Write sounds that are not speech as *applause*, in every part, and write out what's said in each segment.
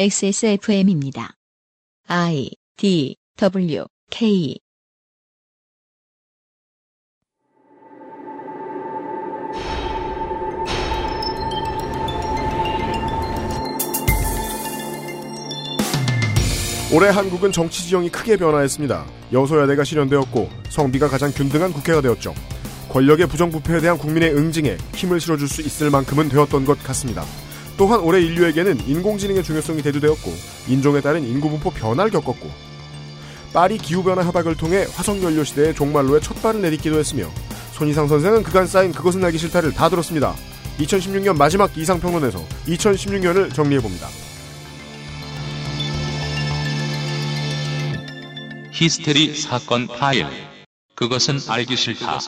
XSFM입니다. I D W K 올해 한국은 정치 지형이 크게 변화했습니다. 여소야대가 실현되었고 성비가 가장 균등한 국회가 되었죠. 권력의 부정부패에 대한 국민의 응징에 힘을 실어줄 수 있을 만큼은 되었던 것 같습니다. 또한 올해 인류에게는 인공지능의 중요성이 대두되었고 인종에 따른 인구 분포 변화를 겪었고 파리 기후변화 협약을 통해 화석연료 시대의 종말로의 첫 발을 내딛기도 했으며 손희상 선생은 그간 쌓인 그것은 알기 싫다를 다 들었습니다. 2016년 마지막 이상평론에서 2016년을 정리해봅니다. 히스테리 사건 파일. 그것은 알기 싫다.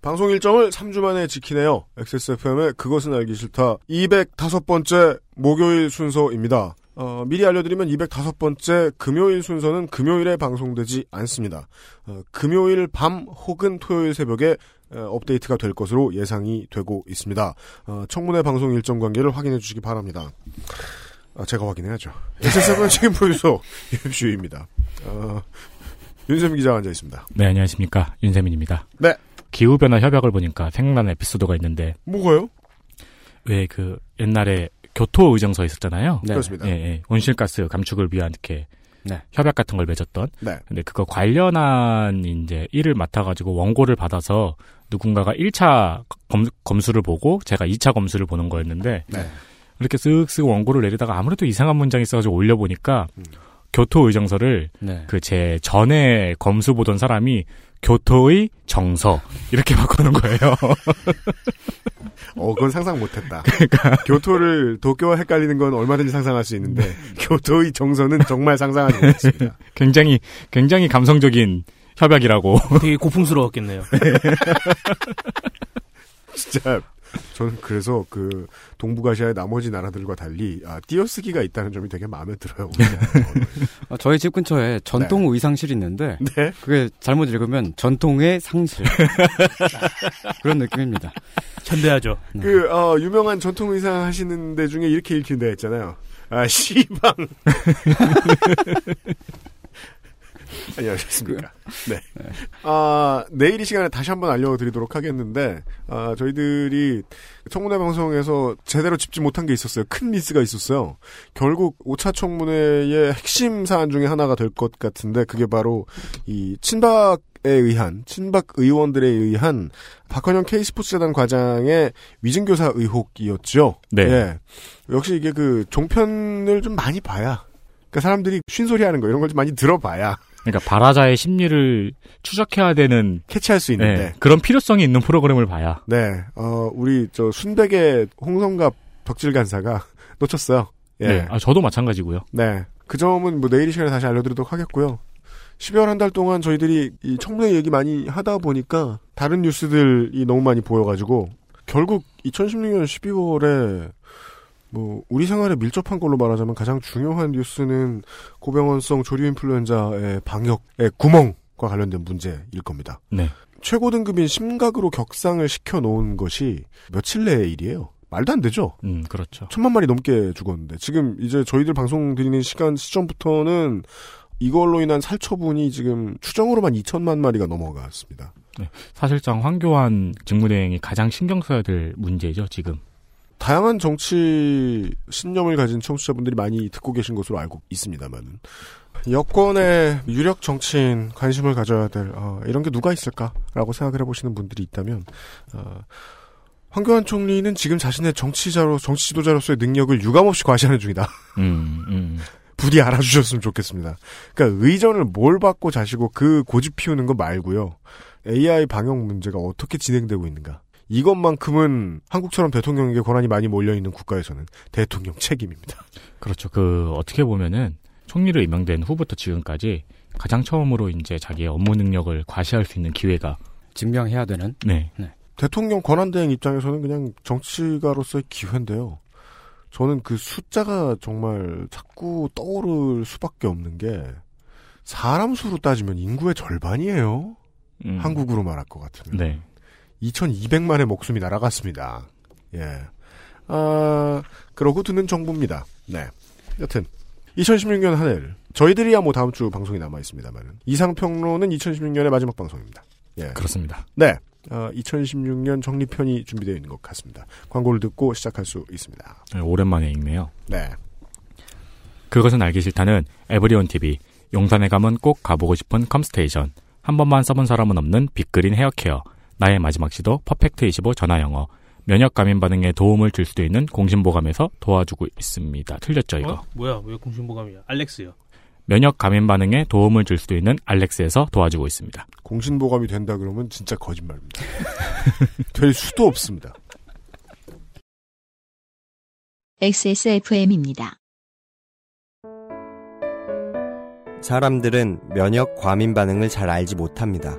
방송 일정을 3주 만에 지키네요. XSFM의 그것은 알기 싫다 205번째 목요일 순서입니다. 어, 미리 알려드리면 205번째 금요일 순서는 금요일에 방송되지 않습니다. 어, 금요일 밤 혹은 토요일 새벽에 어, 업데이트가 될 것으로 예상이 되고 있습니다. 어, 청문회 방송 일정 관계를 확인해 주시기 바랍니다. 아, 제가 확인해야죠. XSFM 책임 프로듀서 *laughs* 유입주입니다. 어, 윤세민 기자가 앉아 있습니다. 네, 안녕하십니까. 윤세민입니다. 네. 기후변화 협약을 보니까 생각나는 에피소드가 있는데, 뭐가요? 왜 그 옛날에 교토 의정서 있었잖아요. 네. 그렇습니다. 예, 예. 온실가스 감축을 위한 이렇게 네. 협약 같은 걸 맺었던. 네. 근데 그거 관련한 이제 일을 맡아가지고 원고를 받아서 누군가가 1차 검, 검수를 보고 제가 2차 검수를 보는 거였는데, 네. 이렇게 쓱쓱 원고를 내리다가 아무래도 이상한 문장이 있어가지고 올려보니까 음. 교토 의정서를 네. 그제 전에 검수 보던 사람이 교토의 정서 이렇게 *laughs* 바꾸는 거예요. 어, 그건 상상 못했다. *laughs* 교토를 도쿄와 헷갈리는 건 얼마든지 상상할 수 있는데 교토의 정서는 정말 상상하지 *laughs* 못했습니다. 굉장히 굉장히 감성적인 협약이라고. 되게 고풍스러웠겠네요. 진짜 저는 그래서 그 동북아시아의 나머지 나라들과 달리 아, 띄어쓰기가 있다는 점이 되게 마음에 들어요. 어, 저희 집 근처에 전통 의상실이 있는데 네. 그게 잘못 읽으면 전통의 상실 *laughs* 그런 느낌입니다. 현대하죠. 네. 그 어, 유명한 전통 의상 하시는 데 중에 이렇게 읽힌 데 있잖아요. 아 시방. *laughs* 안녕하셨습니까. 네. 아, 내일 이 시간에 다시 한번 알려드리도록 하겠는데, 아, 저희들이 청문회 방송에서 제대로 짚지 못한 게 있었어요. 큰 미스가 있었어요. 결국 5차 청문회의 핵심 사안 중에 하나가 될 것 같은데, 그게 바로 이 친박 에 의한, 친박 의원들에 의한 박헌영 K스포츠재단 과장의 위증교사 의혹이었죠. 네. 예. 역시 이게 그 종편을 좀 많이 봐야, 그러니까 사람들이 쉰소리 하는 거 이런 걸 좀 많이 들어봐야 그러니까 발화자의 심리를 추적해야 되는 캐치할 수 있는데. 네, 그런 필요성이 있는 프로그램을 봐야. 네, 어, 우리, 저, 순백의 홍성갑 덕질 간사가 *laughs* 놓쳤어요. 예. 네, 네. 아, 저도 마찬가지고요. 그 점은 뭐 내일 이 시간에 다시 알려드리도록 하겠고요. 12월 한 달 동안 저희들이 이 청문회 얘기 많이 하다 보니까 다른 뉴스들이 너무 많이 보여가지고 결국 2016년 12월에 뭐 우리 생활에 밀접한 걸로 말하자면 가장 중요한 뉴스는 고병원성 조류 인플루엔자의 방역의 구멍과 관련된 문제일 겁니다. 네. 최고 등급인 심각으로 격상을 시켜 놓은 것이 며칠 내의 일이에요. 말도 안 되죠. 음, 그렇죠. 천만 마리 넘게 죽었는데 지금 이제 저희들 방송 드리는 시간 시점부터는 이걸로 인한 살처분이 지금 추정으로만 2천만 마리가 넘어갔습니다. 사실상 황교안 직무대행이 가장 신경 써야 될 문제죠, 지금. 다양한 정치 신념을 가진 청취자분들이 많이 듣고 계신 것으로 알고 있습니다만 여권의 유력 정치인 관심을 가져야 될 어, 이런 게 누가 있을까라고 생각을 해보시는 분들이 있다면 어, 황교안 총리는 지금 자신의 정치자로 정치 지도자로서의 능력을 유감없이 과시하는 중이다. 음, 음. 부디 알아주셨으면 좋겠습니다. 그러니까 의전을 뭘 받고 자시고 그 고집 피우는 거 말고요. AI 방역 문제가 어떻게 진행되고 있는가. 이것만큼은 한국처럼 대통령에게 권한이 많이 몰려있는 국가에서는 대통령 책임입니다. 그렇죠. 그, 어떻게 보면은, 총리로 임명된 후부터 지금까지 가장 처음으로 이제 자기의 업무 능력을 과시할 수 있는 기회가, 증명해야 되는 네. 대통령 권한대행 입장에서는 그냥 정치가로서의 기회인데요. 저는 그 숫자가 정말 자꾸 떠오를 수밖에 없는 게 사람 수로 따지면 인구의 절반이에요. 음, 한국으로 말할 것 같으면. 네. 2,200만의 목숨이 날아갔습니다. 예. 아, 그러고 듣는 정부입니다. 네. 여튼 2016년 한 해를 저희들이야 뭐 다음 주 방송이 남아 있습니다만은 이상평론은 2016년의 마지막 방송입니다. 예. 그렇습니다. 네. 어, 2016년 정리편이 준비되어 있는 것 같습니다. 광고를 듣고 시작할 수 있습니다. 네, 오랜만에 읽네요. 네. 그것은 알기 싫다는 에브리온 TV, 용산에 가면 꼭 가보고 싶은 컴스테이션, 한 번만 써본 사람은 없는 빅그린 헤어케어, 나의 마지막 시도 퍼펙트 25 전화 영어, 면역 감염 반응에 도움을 줄 수도 있는 공신보감에서 도와주고 있습니다. 틀렸죠 이거? 어? 뭐야? 왜 공신보감이야? 알렉스요. 면역 감염 반응에 도움을 줄 수도 있는 알렉스에서 도와주고 있습니다. 공신보감이 된다 그러면 진짜 거짓말입니다. *laughs* 될 수도 없습니다. XSFM입니다. 사람들은 면역 과민 반응을 잘 알지 못합니다.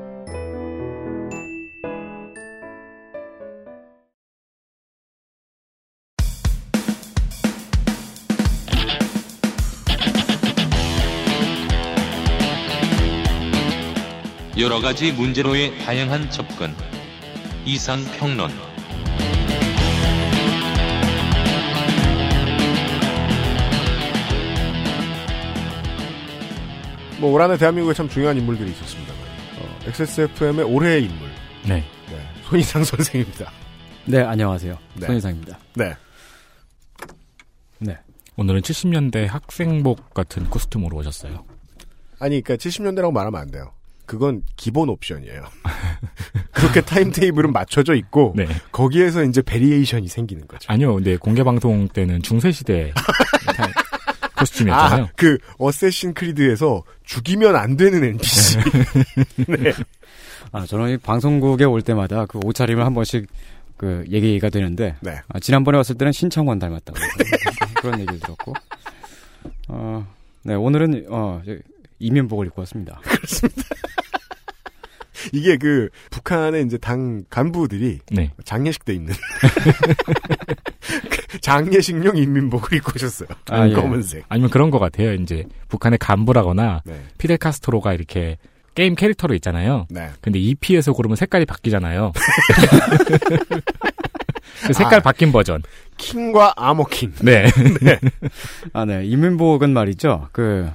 여러 가지 문제로의 다양한 접근. 이상 평론. 뭐 올 한해 대한민국에 참 중요한 인물들이 있었습니다. 어, XSFM의 올해의 인물. 네. 네. 손희상 선생입니다. 네, 안녕하세요. 네. 손희상입니다. 네. 네. 오늘은 70년대 학생복 같은 costume으로 오셨어요. 아니, 그니까 70년대라고 말하면 안 돼요. 그건 기본 옵션이에요. *laughs* 그렇게 timetable은 맞춰져 있고, 네. 거기에서 이제 variation이 생기는 거죠. 아니요, 근데 공개 방송 때는 중세 시대 *laughs* 코스튬이었잖아요. 아, 그, 어세신 크리드에서 죽이면 안 되는 NPC. *laughs* 네. 아, 저는 이 방송국에 올 때마다 그 옷차림을 한 번씩 그 얘기가 되는데, 네. 아, 지난번에 왔을 때는 신창원 닮았다고. 그런 얘기를 들었고, 어, 네, 오늘은, 어, 이면복을 입고 왔습니다. *laughs* 이게 그, 북한의 이제 당 간부들이 네. 장례식 때 입는. 장례식용 인민복을 입고 오셨어요. 아, 예. 검은색. 아니면 그런 것 같아요. 이제 북한의 간부라거나 네. 피델 카스트로가 이렇게 게임 캐릭터로 있잖아요. 네. 근데 EP에서 고르면 색깔이 바뀌잖아요. *laughs* 그 색깔 아. 바뀐 버전. 킹과 아머킹. 네. *laughs* 아, 네. 이면복은 말이죠. 그,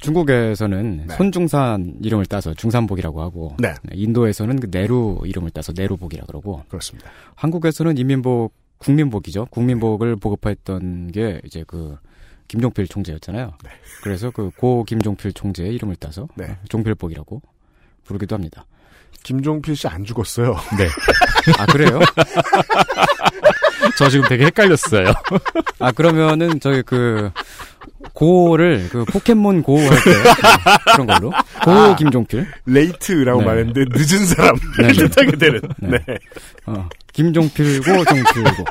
중국에서는 네. 손중산 이름을 따서 중산복이라고 하고, 네. 인도에서는 그 네루 이름을 따서 네루복이라 그러고, 그렇습니다. 한국에서는 인민복, 국민복이죠. 국민복을 보급했던 게 이제 그 김종필 총재였잖아요. 네. 그래서 그 고 김종필 총재의 이름을 따서 네. 종필복이라고 부르기도 합니다. 김종필 씨 안 죽었어요. *laughs* 네. 아 그래요? *laughs* 저 지금 되게 헷갈렸어요. *laughs* 아 그러면은 저기 그 고를 그 포켓몬 고할때 *laughs* 그런 걸로 고 아. 김종필 late라고 네. 말했는데 늦은 사람 네, 네. 뜻하게 되는. 네. 네. 어 김종필고 종필고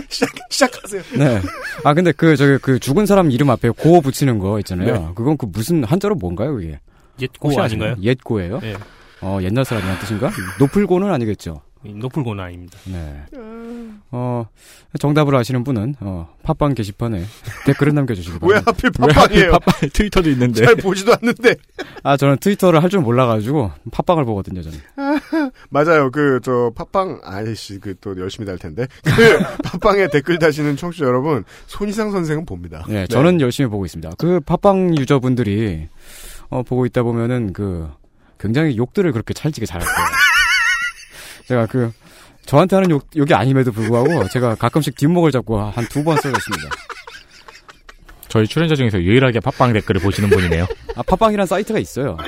*laughs* 시작 시작하세요. 네. 아 근데 그 저기 그 죽은 사람 이름 앞에 고 붙이는 거 있잖아요. 네. 그건 그 무슨 한자로 뭔가요 그게? 옛고 아닌가요? 옛고예요? 예. 어 옛날 사람이란 뜻인가? 높을 고는 아니겠죠. 높을고는 아닙니다. 네. 어 정답을 아시는 분은 어 팟빵 게시판에 댓글을 남겨주시기 왜 바랍니다. 하필 팟빵이에요? 팟빵 트위터도 있는데. 잘 보지도 않는데. 아 저는 트위터를 할 줄 몰라가지고 팟빵을 보거든요 저는. *laughs* 맞아요. 그, 저, 팟빵, 아이씨, 그, 또 열심히 달 텐데. 그, *laughs* 팟빵에 댓글 다시는 청취자 여러분, 손희상 선생은 봅니다. 네, 저는 열심히 보고 있습니다. 그 팟빵 유저분들이 어, 보고 있다 보면은 그 굉장히 욕들을 그렇게 찰지게 잘할 거예요. 제가 그 저한테 하는 욕, 욕이 아님에도 불구하고 *laughs* 제가 가끔씩 뒷목을 잡고 한 두번 써줬습니다. 저희 출연자 중에서 유일하게 팟빵 댓글을 보시는 분이네요. 아, 팟빵이란 사이트가 있어요.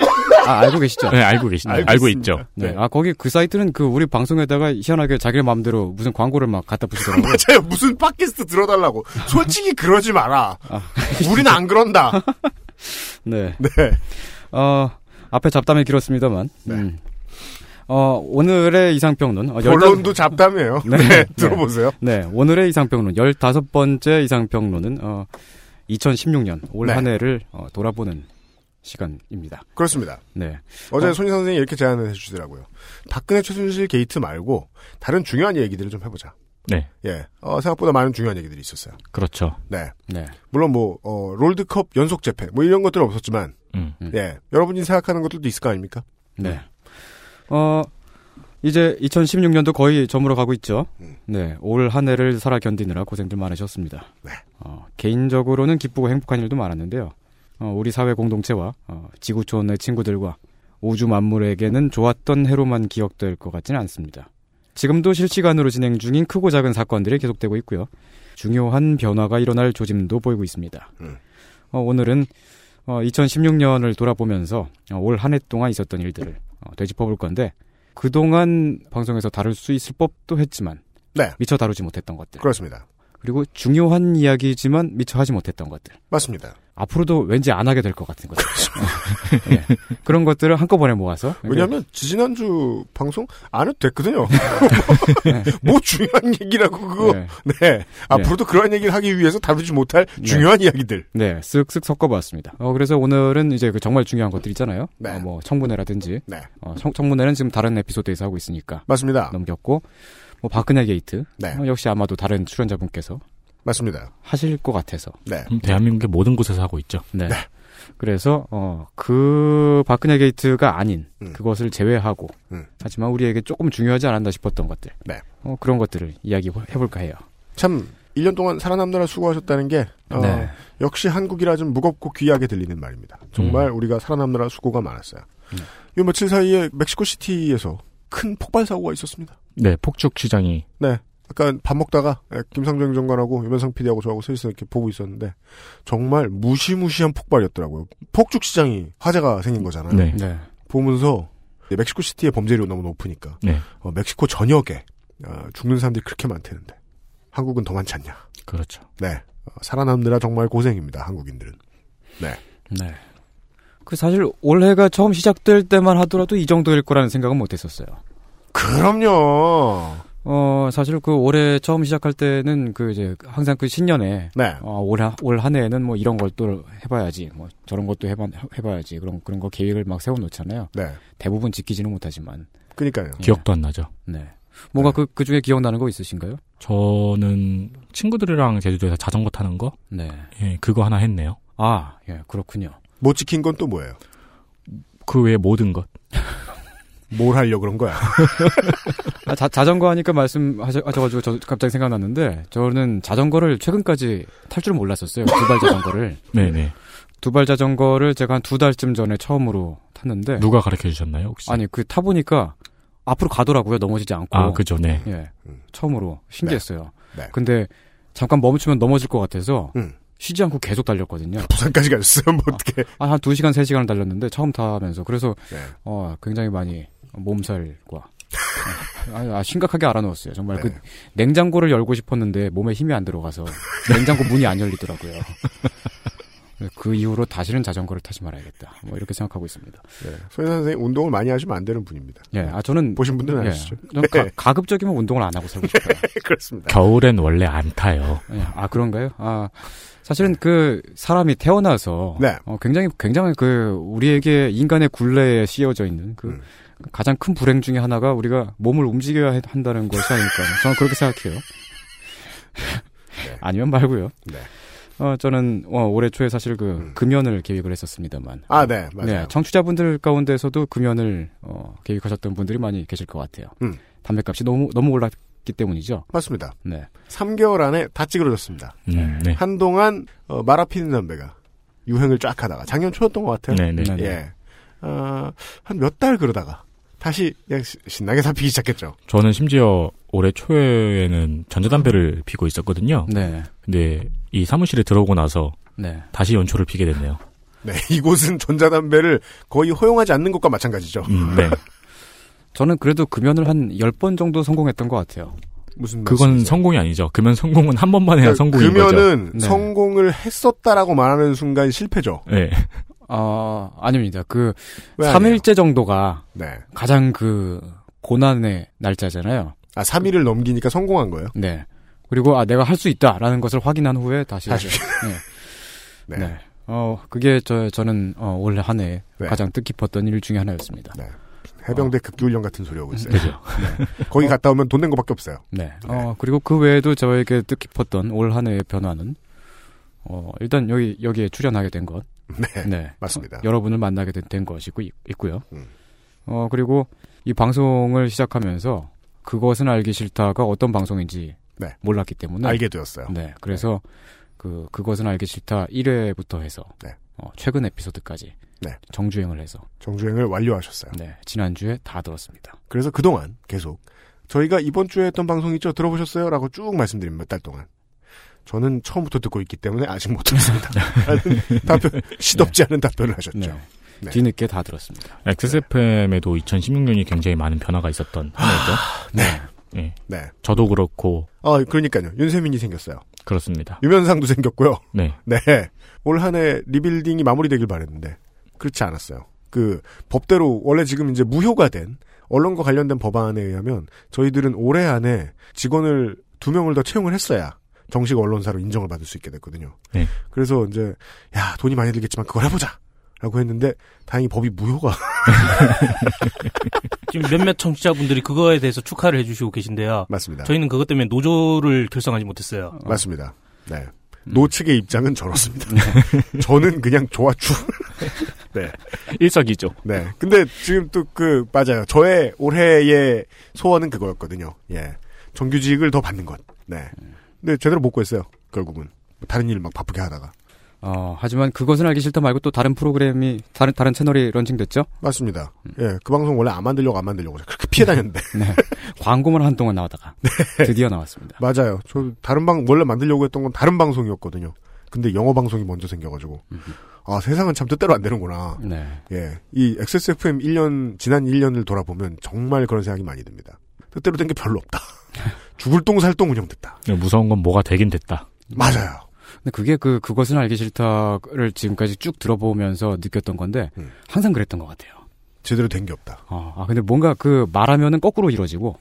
아, 알고 계시죠? 네, 알고 계시네요. 알고 알고. 있죠. 네. 아, 거기 그 사이트는 그 우리 방송에다가 희한하게 자기 마음대로 무슨 광고를 막 갖다 *laughs* 부시더라고요. 맞아요. 무슨 팟캐스트 들어달라고. 솔직히 그러지 마라. 아. 우리는 안 그런다. 네. 네. 어, 앞에 잡담이 길었습니다만. 네. 음. 어, 오늘의 이상평론. 어, 본론도 잡담이에요. 네. 네, 네. 들어보세요. 네, 오늘의 이상평론. 15번째 이상평론은, 어, 2016년 올 네. 한 해를 어, 돌아보는 시간입니다. 그렇습니다. 네. 어제 어. 손희상 선생이 이렇게 제안을 해주시더라고요. 박근혜 최순실 게이트 말고 다른 중요한 얘기들을 좀 해보자. 네, 예, 어, 생각보다 많은 중요한 얘기들이 있었어요. 그렇죠. 네, 네. 물론 뭐 어, 롤드컵 연속 제패 뭐 이런 것들은 없었지만, 음. 음. 예, 여러분이 생각하는 것들도 있을 거 아닙니까? 네. 어, 이제 2016년도 거의 저물어 가고 있죠. 음. 네. 올 한 해를 살아 견디느라 고생들 많으셨습니다. 네. 어, 개인적으로는 기쁘고 행복한 일도 많았는데요. 어, 우리 사회 공동체와 어, 지구촌의 친구들과 우주 만물에게는 좋았던 해로만 기억될 것 같지는 않습니다. 지금도 실시간으로 진행 중인 크고 작은 사건들이 계속되고 있고요. 중요한 변화가 일어날 조짐도 보이고 있습니다. 음. 어, 오늘은 2016년을 돌아보면서 어, 올한 해 동안 있었던 일들을 어, 되짚어볼 건데 그동안 방송에서 다룰 수 있을 법도 했지만 네, 미처 다루지 못했던 것들 그렇습니다. 그리고 중요한 이야기지만 미처 하지 못했던 것들 맞습니다. 앞으로도 왠지 안 하게 될 것 같은 것들 예. 그런 것들을 한꺼번에 모아서. 왜냐하면 지지난주 방송 안 해도 됐거든요. *laughs* 뭐 중요한 얘기라고 그거. 네, 네, 앞으로도 그런 얘기를 하기 위해서 다루지 못할 중요한 이야기들. 네, 쓱쓱 섞어보았습니다. 어, 그래서 오늘은 이제 그 정말 중요한 것들 있잖아요. 네. 어, 뭐 청문회라든지. 네, 어, 청, 청문회는 지금 다른 에피소드에서 하고 있으니까. 맞습니다. 넘겼고. 뭐 박근혜 게이트. 네, 어, 역시 아마도 다른 출연자분께서 맞습니다. 하실 것 같아서 네, 음, 대한민국의 모든 곳에서 하고 있죠. 네. 그래서 어 그 박근혜 게이트가 아닌 음. 그것을 제외하고 음. 하지만 우리에게 조금 중요하지 않았나 싶었던 것들. 네. 어 그런 것들을 이야기해 볼까 해요. 참 1년 동안 살아남느라 수고하셨다는 게 어, 네. 역시 한국이라 좀 무겁고 귀하게 들리는 말입니다. 정말 우리가 살아남느라 수고가 많았어요. 음. 이 며칠 사이에 멕시코 시티에서 큰 폭발 사고가 있었습니다. 네, 폭죽 시장이 네. 아까 밥 먹다가 예, 김상정 행정관하고 유면상 PD하고 저하고 셋이서 이렇게 보고 있었는데 정말 무시무시한 폭발이었더라고요. 폭죽 시장이 화재가 생긴 거잖아요. 네. 네. 보면서 멕시코 시티의 범죄율이 너무 높으니까 네, 어, 멕시코 전역에 어, 죽는 사람들이 그렇게 많다는데 한국은 더 많지 않냐. 그렇죠. 네. 어, 살아남느라 정말 고생입니다. 한국인들은. 네. 네. 그 사실 올해가 처음 시작될 때만 하더라도 이 정도일 거라는 생각은 못 했었어요. 그럼요. 어, 사실 그 올해 처음 시작할 때는 그 이제 항상 그 신년에 네. 어, 올, 한- 올한 해에는 뭐 이런 걸 또 해봐야지, 뭐 저런 것도 해봐, 해봐야지, 그런, 그런 거 계획을 막 세워놓잖아요. 네. 대부분 지키지는 못하지만. 그니까요. 기억도 안 나죠. 네. 뭔가 그, 그 중에 기억나는 거 있으신가요? 저는 친구들이랑 제주도에서 자전거 타는 거, 네. 예, 그거 하나 했네요. 아, 예, 그렇군요. 못 지킨 건 또 뭐예요? 그 외에 모든 것. *laughs* 뭘 하려고 그런 거야? *laughs* 아, 자, 자전거 하니까 말씀하셔가지고 저 갑자기 생각났는데, 저는 자전거를 최근까지 탈 줄 몰랐었어요. 두발 자전거를. *laughs* 네네. 두발 자전거를 제가 한 두 달쯤 전에 처음으로 탔는데, 누가 가르쳐 주셨나요, 혹시? 아니, 그 타보니까 앞으로 가더라고요. 넘어지지 않고. 아, 그죠, 네. 예. 음. 처음으로 신기했어요. 네. 근데 잠깐 멈추면 넘어질 것 같아서 음. 쉬지 않고 계속 달렸거든요. 부산까지 가셨어요? 뭐 어떻게? 아, 한 2시간, 3시간을 달렸는데 처음 타면서 그래서 네. 어, 굉장히 많이 몸살과 어, *laughs* 아, 아, 심각하게 알아놓았어요. 정말 네. 그 냉장고를 열고 싶었는데 몸에 힘이 안 들어가서 냉장고 문이 안 열리더라고요. *laughs* 그 이후로 다시는 자전거를 타지 말아야겠다. 뭐 이렇게 생각하고 있습니다. 네. 손희 선생님 운동을 많이 하시면 안 되는 분입니다. 예, 아 저는 보신 분들은 예, 아시죠? 좀 가, 가급적이면 운동을 안 하고 살고 싶어요. *laughs* 그렇습니다. 겨울엔 원래 안 타요. 예, 아 그런가요? 아 사실은 그 사람이 태어나서 네. 어, 굉장히 굉장히 그 우리에게 인간의 굴레에 씌워져 있는 그 음. 가장 큰 불행 중에 하나가 우리가 몸을 움직여야 해- 한다는 것이 아닐까. 저는 그렇게 생각해요. 아니면 말고요. 네. 어 저는 어, 올해 초에 사실 그 음. 금연을 계획을 했었습니다만. 아, 네. 맞아요. 네, 청취자분들 가운데서도 금연을 어, 계획하셨던 분들이 많이 계실 것 같아요. 음. 담배값이 너무 너무 올랐기 때문이죠. 맞습니다. 네. 3개월 안에 다 찌그러졌습니다. 음, 네. 한동안 어, 말아 피는 담배가 유행을 쫙 하다가 작년 초였던 것 같아요. 네네. 네. 예. 어, 한 몇 달 그러다가 다시 그냥 시- 신나게 다 피기 시작했죠. 저는 심지어 올해 초에는 전자담배를 피고 있었거든요. 네. 근데 이 사무실에 들어오고 나서 네. 다시 연초를 피게 됐네요. 네, 이곳은 전자담배를 거의 허용하지 않는 것과 마찬가지죠. 음, 네. *laughs* 저는 그래도 금연을 한 10번 정도 성공했던 것 같아요. 무슨 그건 말씀이세요? 성공이 아니죠. 금연 성공은 한 번만 해야 그러니까 성공인 거죠. 금연은 네. 성공을 했었다라고 말하는 순간 실패죠. 네. 아, 아닙니다. 그왜 아니에요? 3일째 정도가 네. 가장 그 고난의 날짜잖아요. 아, 3일을 넘기니까 성공한 거예요? 네. 그리고 아 내가 할 수 있다라는 것을 확인한 후에 다시 다시. 네. *laughs* 네. 네. 어 그게 저 저는 어, 올해 한해 네. 가장 뜻깊었던 일 중에 하나였습니다. 네. 해병대 급기훈련 같은 소리 하고 있어요. 그죠. 네. 거기 갔다 오면 돈 낸 거밖에 없어요. 네. 어 그리고 그 외에도 저에게 뜻깊었던 올 한 해의 변화는 어 일단 여기 여기에 출연하게 된 것. 네. *laughs* 네. 맞습니다. 어, 여러분을 만나게 된, 된 것이고 있, 있고요. 음. 어 그리고 이 방송을 시작하면서 그것은 알기 싫다가 어떤 방송인지 네. 몰랐기 때문에 알게 되었어요. 네. 그래서 그 그것은 알기 싫다 1회부터 해서 네. 어, 최근 에피소드까지 네. 정주행을 해서 정주행을 완료하셨어요. 네. 지난주에 다 들었습니다. 그래서 그동안 계속 저희가 이번 주에 했던 방송 있죠? 들어보셨어요? 라고 쭉 말씀드린 몇달 동안. 저는 처음부터 듣고 있기 때문에 아직 못 들었습니다. 라는 답변, 시덥지 않은 답변을 하셨죠. 네. 네. 뒤늦게 다 들었습니다. XSFM에도 2016년이 굉장히 많은 변화가 있었던 한 해죠. 네. 예. 네. 저도 그렇고 아, 그러니까요. 윤세민이 생겼어요. 그렇습니다. 유면상도 생겼고요. 네. 네. 올 한 해 리빌딩이 마무리되길 바랬는데 그렇지 않았어요. 그 법대로 원래 지금 이제 무효가 된 언론과 관련된 법안에 의하면 저희들은 올해 안에 직원을 두 명을 더 채용을 했어야 정식 언론사로 인정을 받을 수 있게 됐거든요. 네. 그래서 이제 야 돈이 많이 들겠지만 그걸 해보자. 라고 했는데 다행히 법이 무효가 *laughs* 지금 몇몇 청취자분들이 그거에 대해서 축하를 해주시고 계신데요. 맞습니다. 저희는 그것 때문에 노조를 결성하지 못했어요. 맞습니다. 네. 음. 노 측의 입장은 저렇습니다. *laughs* 저는 그냥 좋아추. *laughs* 네. 일석이조. 네. 근데 지금 또 그, 맞아요. 저의 올해의 소원은 그거였거든요. 예. 정규직을 더 받는 것. 네. 근데 제대로 못 구했어요. 결국은. 다른 일 막 바쁘게 하다가. 어, 하지만 그것은 알기 싫다 말고 또 다른 프로그램이 다른 다른 채널이 런칭됐죠? 맞습니다. 예. 그 방송 원래 안 만들려고 안 만들려고 그렇게 피해 다녔는데. *laughs* 네. 광고만 한동안 나오다가 *laughs* 네. 드디어 나왔습니다. 맞아요. 저 다른 방, 원래 만들려고 했던 건 다른 방송이었거든요. 근데 영어 방송이 먼저 생겨가지고. 아, 세상은 참 뜻대로 안 되는구나. 네. 예. 이 XSFM 1년, 지난 1년을 돌아보면 정말 그런 생각이 많이 듭니다. 뜻대로 된 게 별로 없다. *laughs* 죽을 똥 살 똥 운영됐다. 무서운 건 뭐가 되긴 됐다. 맞아요. 근데 그게 그 그것은 알기 싫다를 지금까지 쭉 들어보면서 느꼈던 건데 음. 항상 그랬던 것 같아요. 제대로 된 게 없다. 어, 아 근데 뭔가 그 말하면은 거꾸로 이루어지고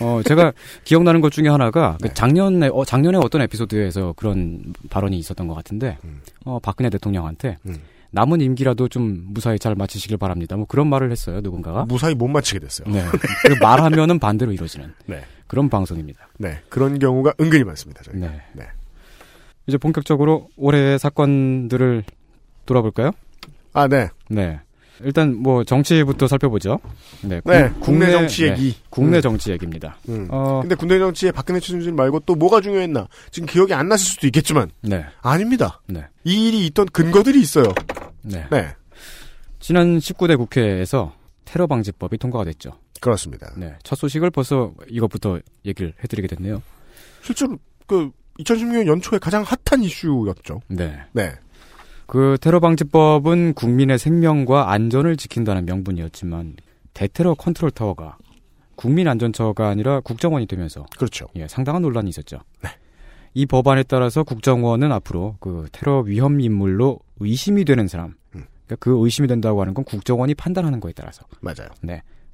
어 제가 *laughs* 기억나는 것 중에 하나가 그 네. 작년에 어, 작년에 어떤 에피소드에서 그런 발언이 있었던 것 같은데 음. 어 박근혜 대통령한테 음. 남은 임기라도 좀 무사히 잘 마치시길 바랍니다. 뭐 그런 말을 했어요 누군가가. 무사히 못 마치게 됐어요. 네. 그 말하면은 반대로 이루어지는 *laughs* 네. 그런 방송입니다. 네. 그런 경우가 은근히 많습니다. 저희. 네. 네. 이제 본격적으로 올해의 사건들을 돌아볼까요? 아, 네. 네. 일단 뭐 정치부터 살펴보죠. 네. 네. 국- 국내 정치 네, 얘기. 국내 음. 정치 얘기입니다. 음. 어, 근데 국내 정치에 박근혜 최순실 말고 또 뭐가 중요했나? 지금 기억이 안 나실 수도 있겠지만 네. 아닙니다. 네. 이 일이 있던 근거들이 있어요. 네. 네. 지난 19대 국회에서 테러 방지법이 통과가 됐죠. 그렇습니다. 네. 첫 소식을 벌써 이것부터 얘기를 해드리게 됐네요. 실제로 그 2016년 연초에 가장 핫한 이슈였죠. 네. 네. 그 테러 방지법은 국민의 생명과 안전을 지킨다는 명분이었지만 대테러 컨트롤 타워가 국민 안전처가 아니라 국정원이 되면서 그렇죠. 예, 상당한 논란이 있었죠. 네. 이 법안에 따라서 국정원은 앞으로 그 테러 위험 인물로 의심이 되는 사람, 음. 그러니까 그 의심이 된다고 하는 건 국정원이 판단하는 거에 따라서 맞아요.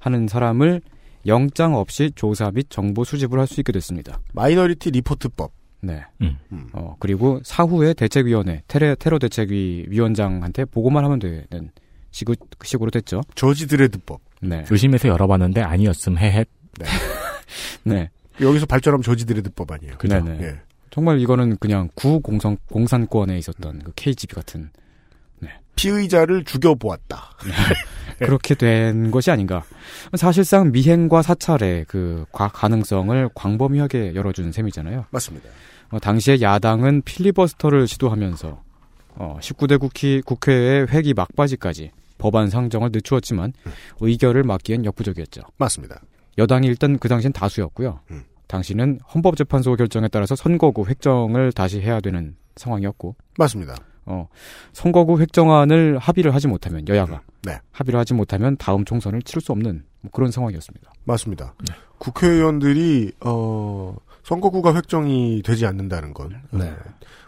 하는 사람을 영장 없이 조사 및 정보 수집을 할 수 있게 됐습니다. 마이너리티 리포트법. 네. 음. 음. 어, 그리고 사후에 대책위원회, 테러, 테러 대책위 위원장한테 보고만 하면 되는 식으로, 식으로 됐죠. 저지 드레드법. 네. 의심해서 열어봤는데 아니었음 해헷. *laughs* 네. 여기서 발전하면 저지 드레드법 아니에요. 그죠? 네네. 예. 정말 이거는 그냥 구 공산, 공산권에 있었던 그 KGB 같은 피의자를 죽여보았다. *laughs* 네. 그렇게 된 것이 아닌가. 사실상 미행과 사찰의 그 과- 가능성을 광범위하게 열어준 셈이잖아요. 맞습니다. 어, 당시에 야당은 필리버스터를 시도하면서 어, 19대 국회, 국회의 회기 막바지까지 법안 상정을 늦추었지만 의결을 막기엔 역부족이었죠. 맞습니다. 여당이 일단 그 당시엔 다수였고요. 음. 당시는 헌법재판소 결정에 따라서 선거구 획정을 다시 해야 되는 상황이었고 맞습니다. 어, 선거구 획정안을 합의를 하지 못하면 여야가 네. 합의를 하지 못하면 다음 총선을 치를 수 없는 뭐 그런 상황이었습니다. 맞습니다. 국회의원들이 어 선거구가 획정이 되지 않는다는 건 네. 어,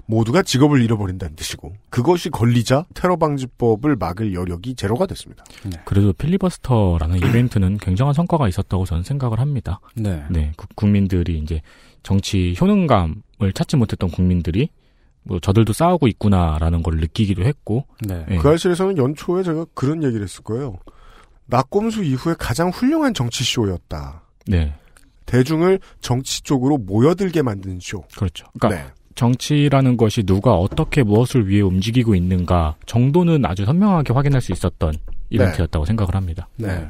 모두가 직업을 잃어버린다는 뜻이고 그것이 걸리자 테러 방지법을 막을 여력이 제로가 됐습니다. 그래도 필리버스터라는 이벤트는 굉장한 성과가 있었다고 저는 생각을 합니다. 네. 네, 그 국민들이 이제 정치 효능감을 찾지 못했던 국민들이 뭐 저들도 싸우고 있구나라는 걸 느끼기도 했고, 네. 예. 그 알실에서는 연초에 제가 그런 얘기를 했을 거예요. 낙곰수 이후에 가장 훌륭한 정치 쇼였다. 네, 대중을 정치 쪽으로 모여들게 만든 쇼. 그렇죠. 그러니까 네. 정치라는 것이 누가 어떻게 무엇을 위해 움직이고 있는가 정도는 아주 선명하게 확인할 수 있었던 이벤트였다고 생각을 합니다. 네.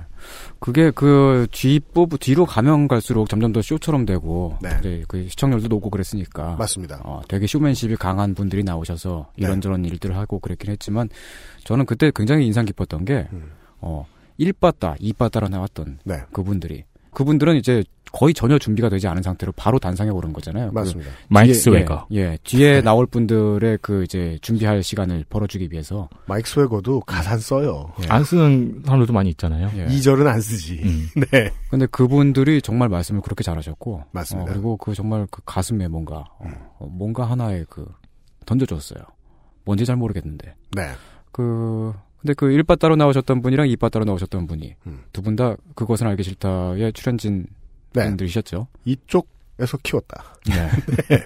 그게 그 뒷부분 뒤로 가면 갈수록 점점 더 쇼처럼 되고 네. 이제 그 시청률도 높고 그랬으니까 맞습니다. 어, 되게 쇼맨십이 강한 분들이 나오셔서 이런저런 일들을 하고 그랬긴 했지만 저는 그때 굉장히 인상 깊었던 게 음. 어, 1빠따, 2빠따로 나왔던 네. 그분들이 그분들은 이제 거의 전혀 준비가 되지 않은 상태로 바로 단상에 오른 거잖아요. 그 맞습니다. 마이크 뒤에- 스웨거. 예, 예, 뒤에 나올 분들의 그 이제 준비할 시간을 벌어주기 위해서 마이크 스웨거도 가산 써요. 예. 안 쓰는 사람들도 많이 있잖아요. 예. 이절은 안 쓰지. 음. *laughs* 네. 근데 그분들이 정말 말씀을 그렇게 잘하셨고, 맞습니다. 어, 그리고 그 정말 그 가슴에 뭔가 어, 어, 뭔가 하나의 그 던져줬어요. 뭔지 잘 모르겠는데 네. 그 근데 그 1바 따로 나오셨던 분이랑 2바 따로 나오셨던 분이 음. 두분 다 그것은 알기 싫다의 출연진 네. 분들이셨죠. 이쪽에서 키웠다. 네.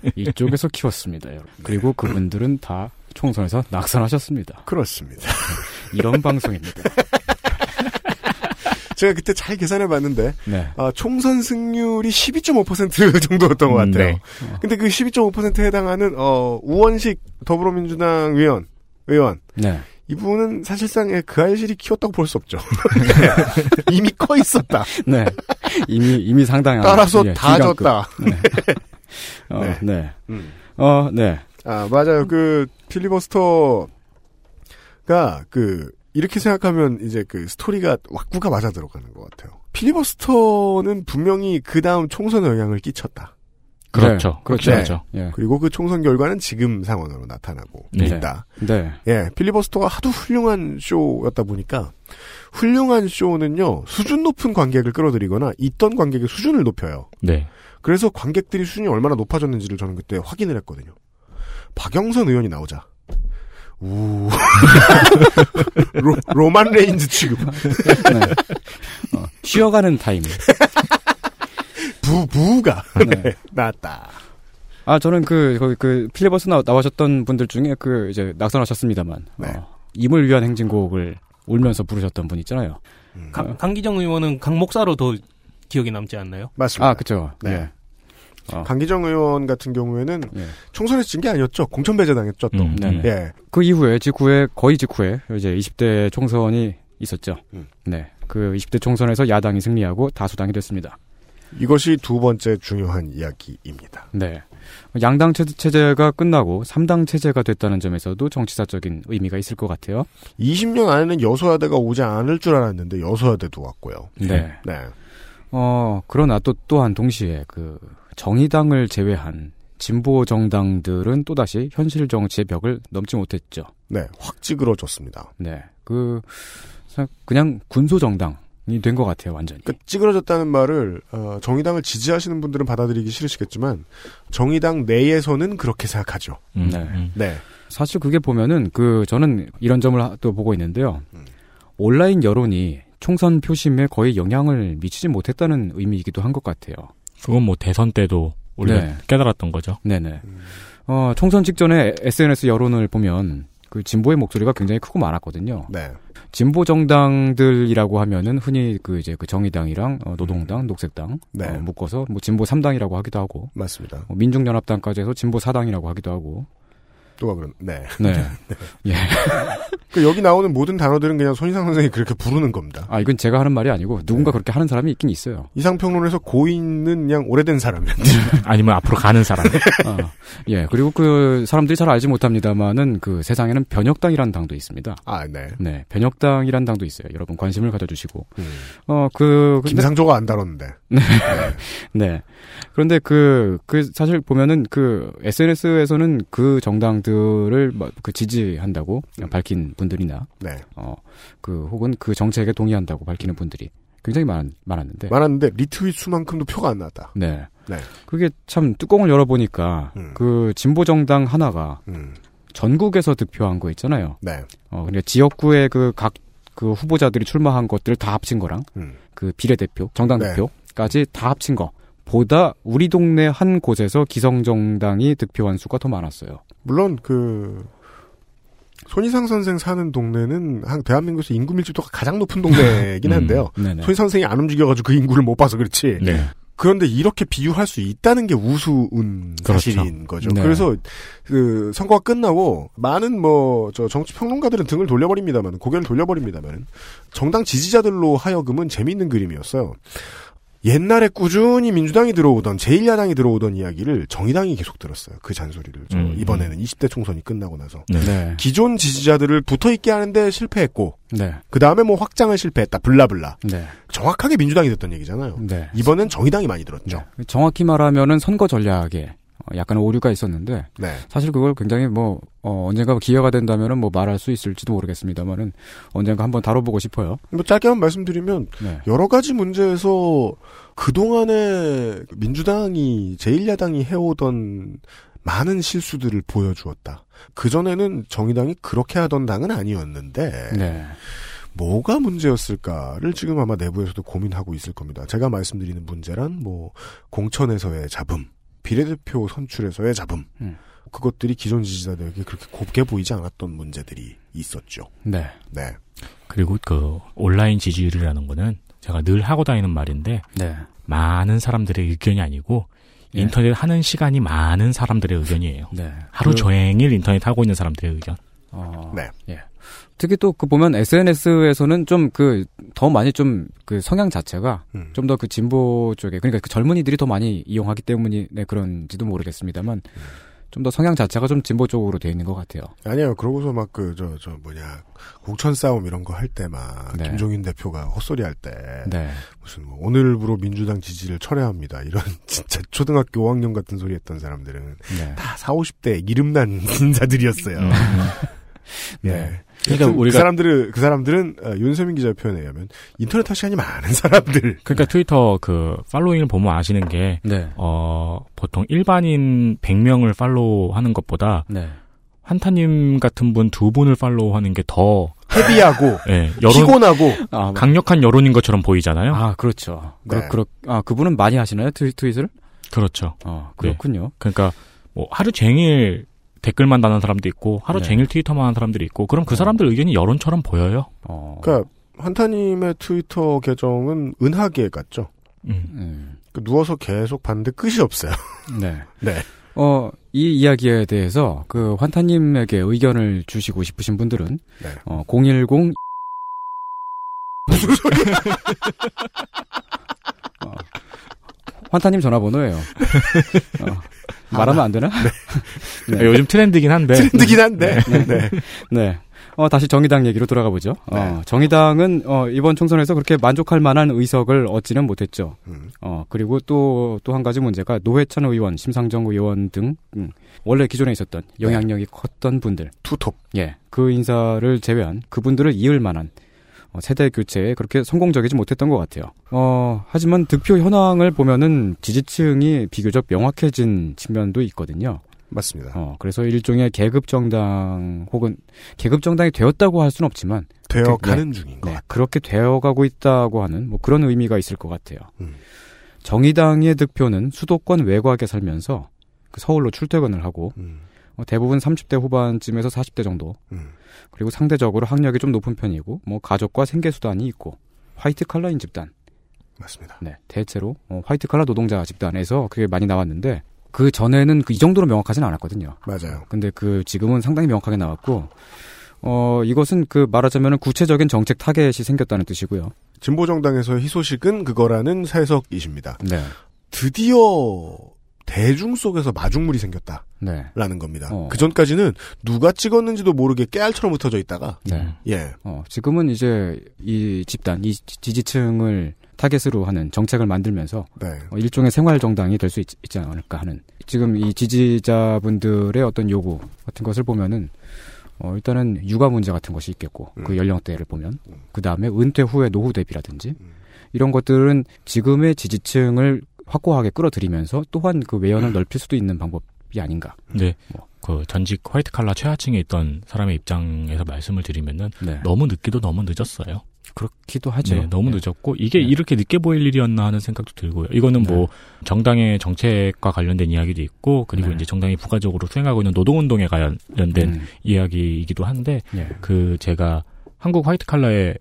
*laughs* 이쪽에서 키웠습니다. 여러분. 그리고 그분들은 다 총선에서 낙선하셨습니다. 그렇습니다. *laughs* 이런 방송입니다. *laughs* 제가 그때 잘 계산해 봤는데 네. 아, 총선 승률이 12.5% 정도였던 것 같아요. 네. 근데 그 12.5%에 해당하는 어, 우원식 더불어민주당 의원 의원 네. 이분은 사실상 예, 그 알실이 키웠다고 볼 수 없죠. 이미 커 있었다. 네. *laughs* 이미 이미 상당한 따라서 예, 다 기간급. 졌다. *laughs* 어, 네. 네. 음. 어, 네. 아 맞아요. 그 필리버스터가 그 이렇게 생각하면 이제 그 스토리가 왁구가 맞아 들어가는 것 같아요. 필리버스터는 분명히 그 다음 총선에 영향을 끼쳤다. 그렇죠. 네, 그렇죠. 그렇죠. 예. 그리고 그 총선 결과는 지금 상황으로 나타나고 네. 있다. 네. 예, 필리버스터가 하도 훌륭한 쇼였다 보니까 훌륭한 쇼는요 수준 높은 관객을 끌어들이거나 있던 관객의 수준을 높여요. 네. 그래서 관객들이 수준이 얼마나 높아졌는지를 저는 그때 확인을 했거든요. 박영선 의원이 나오자. 우 *laughs* 로, 로만 레인즈 취급 네. 어, 쉬어가는 타임. boo boo가 네. 나왔다. 아, 저는 그, 거기 그, 필리버스 나, 나오셨던 분들 중에 그, 이제, 낙선하셨습니다만, 네. 어, 임을 위한 행진곡을 울면서 부르셨던 분 있잖아요. 음. 강, 강기정 의원은 강목사로 더 기억에 남지 않나요? 맞습니다. 아, 그쵸. 네. 예. 어, 강기정 의원 같은 경우에는 예. 총선에서 진 게 아니었죠. 공천 배제 당했죠 또. 음, 네네. 예. 그 이후에, 직후에, 거의 직후에, 이제 20대 총선이 있었죠. 음. 네. 그 20대 총선에서 야당이 승리하고 다수당이 됐습니다. 이것이 두 번째 중요한 이야기입니다. 네. 양당 체제- 체제가 끝나고 3당 체제가 됐다는 점에서도 정치사적인 의미가 있을 것 같아요. 20년 안에는 여소야대가 오지 않을 줄 알았는데 여소야대도 왔고요. 네. 네. 어, 그러나 또 또한 동시에 그 정의당을 제외한 진보 정당들은 또다시 현실 정치의 벽을 넘지 못했죠. 네. 확 찌그러졌습니다. 네. 그 사- 그냥 군소 정당이 된 것 같아요, 완전히. 그 찌그러졌다는 말을 어, 정의당을 지지하시는 분들은 받아들이기 싫으시겠지만 정의당 내에서는 그렇게 생각하죠. 음, 네. 음. 네. 사실 그게 보면은 그 저는 이런 점을 하- 또 보고 있는데요. 음. 온라인 여론이 총선 표심에 거의 영향을 미치지 못했다는 의미이기도 한 것 같아요. 그건 뭐 대선 때도 우리가 네. 깨달았던 거죠. 네네. 음. 어, 총선 직전에 SNS 여론을 보면 그 진보의 목소리가 굉장히 크고 많았거든요. 네. 진보 정당들이라고 하면은 흔히 그 이제 그 정의당이랑 어, 노동당, 녹색당 네. 어, 묶어서 뭐 진보 3당이라고 하기도 하고 맞습니다. 뭐 민중연합당까지 해서 진보 4당이라고 하기도 하고. 또가 그런. 네. *laughs* 네. 예. 그 여기 나오는 모든 단어들은 그냥 손희상 선생이 그렇게 부르는 겁니다. 아, 이건 제가 하는 말이 아니고 누군가 네. 그렇게 하는 사람이 있긴 있어요. 이상평론에서 고인은 그냥 오래된 사람이었죠. *laughs* 아니면 앞으로 가는 사람. 어, 예. 그리고 그 사람들이 잘 알지 못합니다만은 그 세상에는 변혁당이라는 당도 있습니다. 아, 네. 네. 변혁당이라는 당도 있어요. 여러분 관심을 가져주시고. 음. 어, 그, 근데 김상조가 안 다뤘는데. 네. *laughs* 그런데 그, 그, 사실 보면은 그, SNS에서는 그 정당들을 뭐그 지지한다고 밝힌 분들이나, 네. 어, 그, 혹은 그 정책에 동의한다고 밝히는 분들이 굉장히 많, 많았는데. 많았는데 리트윗 수만큼도 표가 안 나왔다. 네. 네. 그게 참 뚜껑을 열어보니까 음. 그 진보 정당 하나가 음. 전국에서 득표한 거 있잖아요. 네. 어, 그러니까 지역구의 그각 그 후보자들이 출마한 것들을 다 합친 거랑 음. 그 비례대표, 정당 네. 대표까지 다 합친 거. 보다 우리 동네 한 곳에서 기성정당이 득표한 수가 더 많았어요. 물론 그 손희상 선생 사는 동네는 한 대한민국에서 인구 밀집도가 가장 높은 동네이긴 *laughs* 음. 한데요. 네네. 손희상 선생이 안 움직여가지고 그 인구를 못 봐서 그렇지. 네. 그런데 이렇게 비유할 수 있다는 게 우스운 그렇죠. 사실인 거죠. 네. 그래서 그 선거가 끝나고 많은 뭐 저 정치 평론가들은 등을 돌려버립니다만 고개를 돌려버립니다만 정당 지지자들로 하여금은 재미있는 그림이었어요. 옛날에 꾸준히 민주당이 들어오던 제1야당이 들어오던 이야기를 정의당이 계속 들었어요. 그 잔소리를. 저 음. 이번에는 20대 총선이 끝나고 나서 네. 네. 기존 지지자들을 붙어 있게 하는데 실패했고 네. 그 다음에 뭐 확장을 실패했다. 블라블라. 네. 정확하게 민주당이 됐던 얘기잖아요. 네. 이번엔 정의당이 많이 들었죠. 네. 정확히 말하면은 선거 전략에 어, 약간 오류가 있었는데 네. 사실 그걸 굉장히 뭐 어, 언젠가 기회가 된다면은 뭐 말할 수 있을지도 모르겠습니다만은 언젠가 한번 다뤄보고 싶어요. 뭐 짧게만 말씀드리면 네. 여러 가지 문제에서 그 동안에 민주당이 제1야당이 해오던 많은 실수들을 보여주었다. 그 전에는 정의당이 그렇게 하던 당은 아니었는데 네. 뭐가 문제였을까를 지금 아마 내부에서도 고민하고 있을 겁니다. 제가 말씀드리는 문제란 뭐 공천에서의 잡음, 비례대표 선출에서의 잡음, 음. 그것들이 기존 지지자들에게 그렇게 곱게 보이지 않았던 문제들이 있었죠. 네. 네. 그리고 그 온라인 지지율이라는 거는 제가 늘 하고 다니는 말인데 네. 많은 사람들의 의견이 아니고 예. 인터넷 하는 시간이 많은 사람들의 의견이에요. 네. 하루 그, 종일 인터넷 하고 있는 사람들의 의견. 어, 네. 예. 특히 또 그 보면 SNS에서는 좀 그 더 많이 좀 그 성향 자체가 음. 좀더 그 진보 쪽에 그러니까 그 젊은이들이 더 많이 이용하기 때문에 그런지도 모르겠습니다만 좀더 성향 자체가 좀 진보 쪽으로 돼 있는 것 같아요. 아니에요. 그러고서 막 그 저 저 뭐냐 공천 싸움 이런 거 할 때막 네. 김종인 대표가 헛소리 할때 네. 무슨 뭐 오늘부로 민주당 지지를 철회합니다. 이런 *laughs* 진짜 초등학교 5학년 같은 소리 했던 사람들은 네. 다 4, 50대 이름난 *laughs* 인사들이었어요. 음. *laughs* 네. 그러니까 그, 우리가- 그 사람들은 그 사람들은 어, 윤세민 기자 표현에 의하면 인터넷 할 시간이 많은 사람들. 그러니까 트위터 그 팔로잉을 보면 아시는 게 네. 어, 보통 일반인 100명을 팔로우하는 것보다 네. 환타님 같은 분 두 분을 팔로우하는 게 더 헤비하고 *laughs* 예, 여론 피곤하고 아, 강력한 여론인 것처럼 보이잖아요. 아 그렇죠. 네. 그, 그렇, 아, 그분은 많이 하시나요? 트윗, 트윗을? 그렇죠. 어, 그렇군요. 그러니까 뭐 하루 종일 댓글만 다는 사람도 있고 하루 네. 종일 트위터만 하는 사람들이 있고 그럼 그 어. 사람들 의견이 여론처럼 보여요. 어. 그러니까 환타님의 트위터 계정은 은하계 같죠. 음. 음, 그 누워서 계속 봤는데 끝이 없어요. *laughs* 네. 네. 어, 이 이야기에 대해서 그 환타님에게 의견을 주시고 싶으신 분들은 네. 어, 010 *laughs* 무슨 소리야? 어, 환타님 전화번호예요. *laughs* 어, 말하면 안 되나? 네. *laughs* 요즘 트렌드긴 한데 트렌드긴 한데. 네. 네. 어, 다시 정의당 얘기로 돌아가 보죠. 어, 네. 정의당은 어, 이번 총선에서 그렇게 만족할 만한 의석을 얻지는 못했죠. 음. 어, 그리고 또, 또 한 가지 문제가 노회찬 의원, 심상정 의원 등, 음, 원래 기존에 있었던 영향력이 컸던 분들, 투톱. 예, 그 인사를 제외한 그분들을 이을 만한 어, 세대 교체에 그렇게 성공적이지 못했던 것 같아요. 어, 하지만 득표 현황을 보면은 지지층이 비교적 명확해진 측면도 있거든요. 맞습니다. 어, 그래서 일종의 계급 정당 혹은 계급 정당이 되었다고 할 수는 없지만 되어 그- 가는 중인 것 네, 같아요. 그렇게 되어 가고 있다고 하는 뭐 그런 의미가 있을 것 같아요. 음. 정의당의 득표는 수도권 외곽에 살면서 그 서울로 출퇴근을 하고 음. 어, 대부분 30대 후반쯤에서 40대 정도 음. 그리고 상대적으로 학력이 좀 높은 편이고 뭐 가족과 생계 수단이 있고 화이트 칼라인 집단 맞습니다. 네 대체로 어, 화이트 칼라 노동자 집단에서 그게 많이 나왔는데 그 전에는 그 이 정도로 명확하지는 않았거든요. 맞아요. 근데 그 지금은 상당히 명확하게 나왔고 어 이것은 그 말하자면 구체적인 정책 타겟이 생겼다는 뜻이고요. 진보 정당에서의 희소식은 그거라는 해석이십니다. 네. 드디어 대중 속에서 마중물이 생겼다라는 네. 겁니다. 어. 그 전까지는 누가 찍었는지도 모르게 깨알처럼 흩어져 있다가 네. 예 어, 지금은 이제 이 집단, 이 지- 지지층을 타겟으로 하는 정책을 만들면서 네. 어, 일종의 생활 정당이 될 수 있지 않을까 하는 지금 이 지지자분들의 어떤 요구 같은 것을 보면은 어, 일단은 육아 문제 같은 것이 있겠고 음. 그 연령대를 보면 음. 그 다음에 은퇴 후의 노후 대비라든지 음. 이런 것들은 지금의 지지층을 확고하게 끌어들이면서 또한 그 외연을 음. 넓힐 수도 있는 방법이 아닌가. 네. 그 전직 화이트 칼라 최하층에 있던 사람의 입장에서 말씀을 드리면은 네. 너무 늦기도 너무 늦었어요. 그렇기도 하죠. 네, 너무 네. 늦었고 이게 네. 이렇게 늦게 보일 일이었나 하는 생각도 들고요. 이거는 뭐 정당의 정책과 관련된 이야기도 있고 그리고 네. 이제 정당이 부가적으로 수행하고 있는 노동 운동에 관련된 음, 이야기이기도 한데 예. 그 제가 한국 화이트 칼라의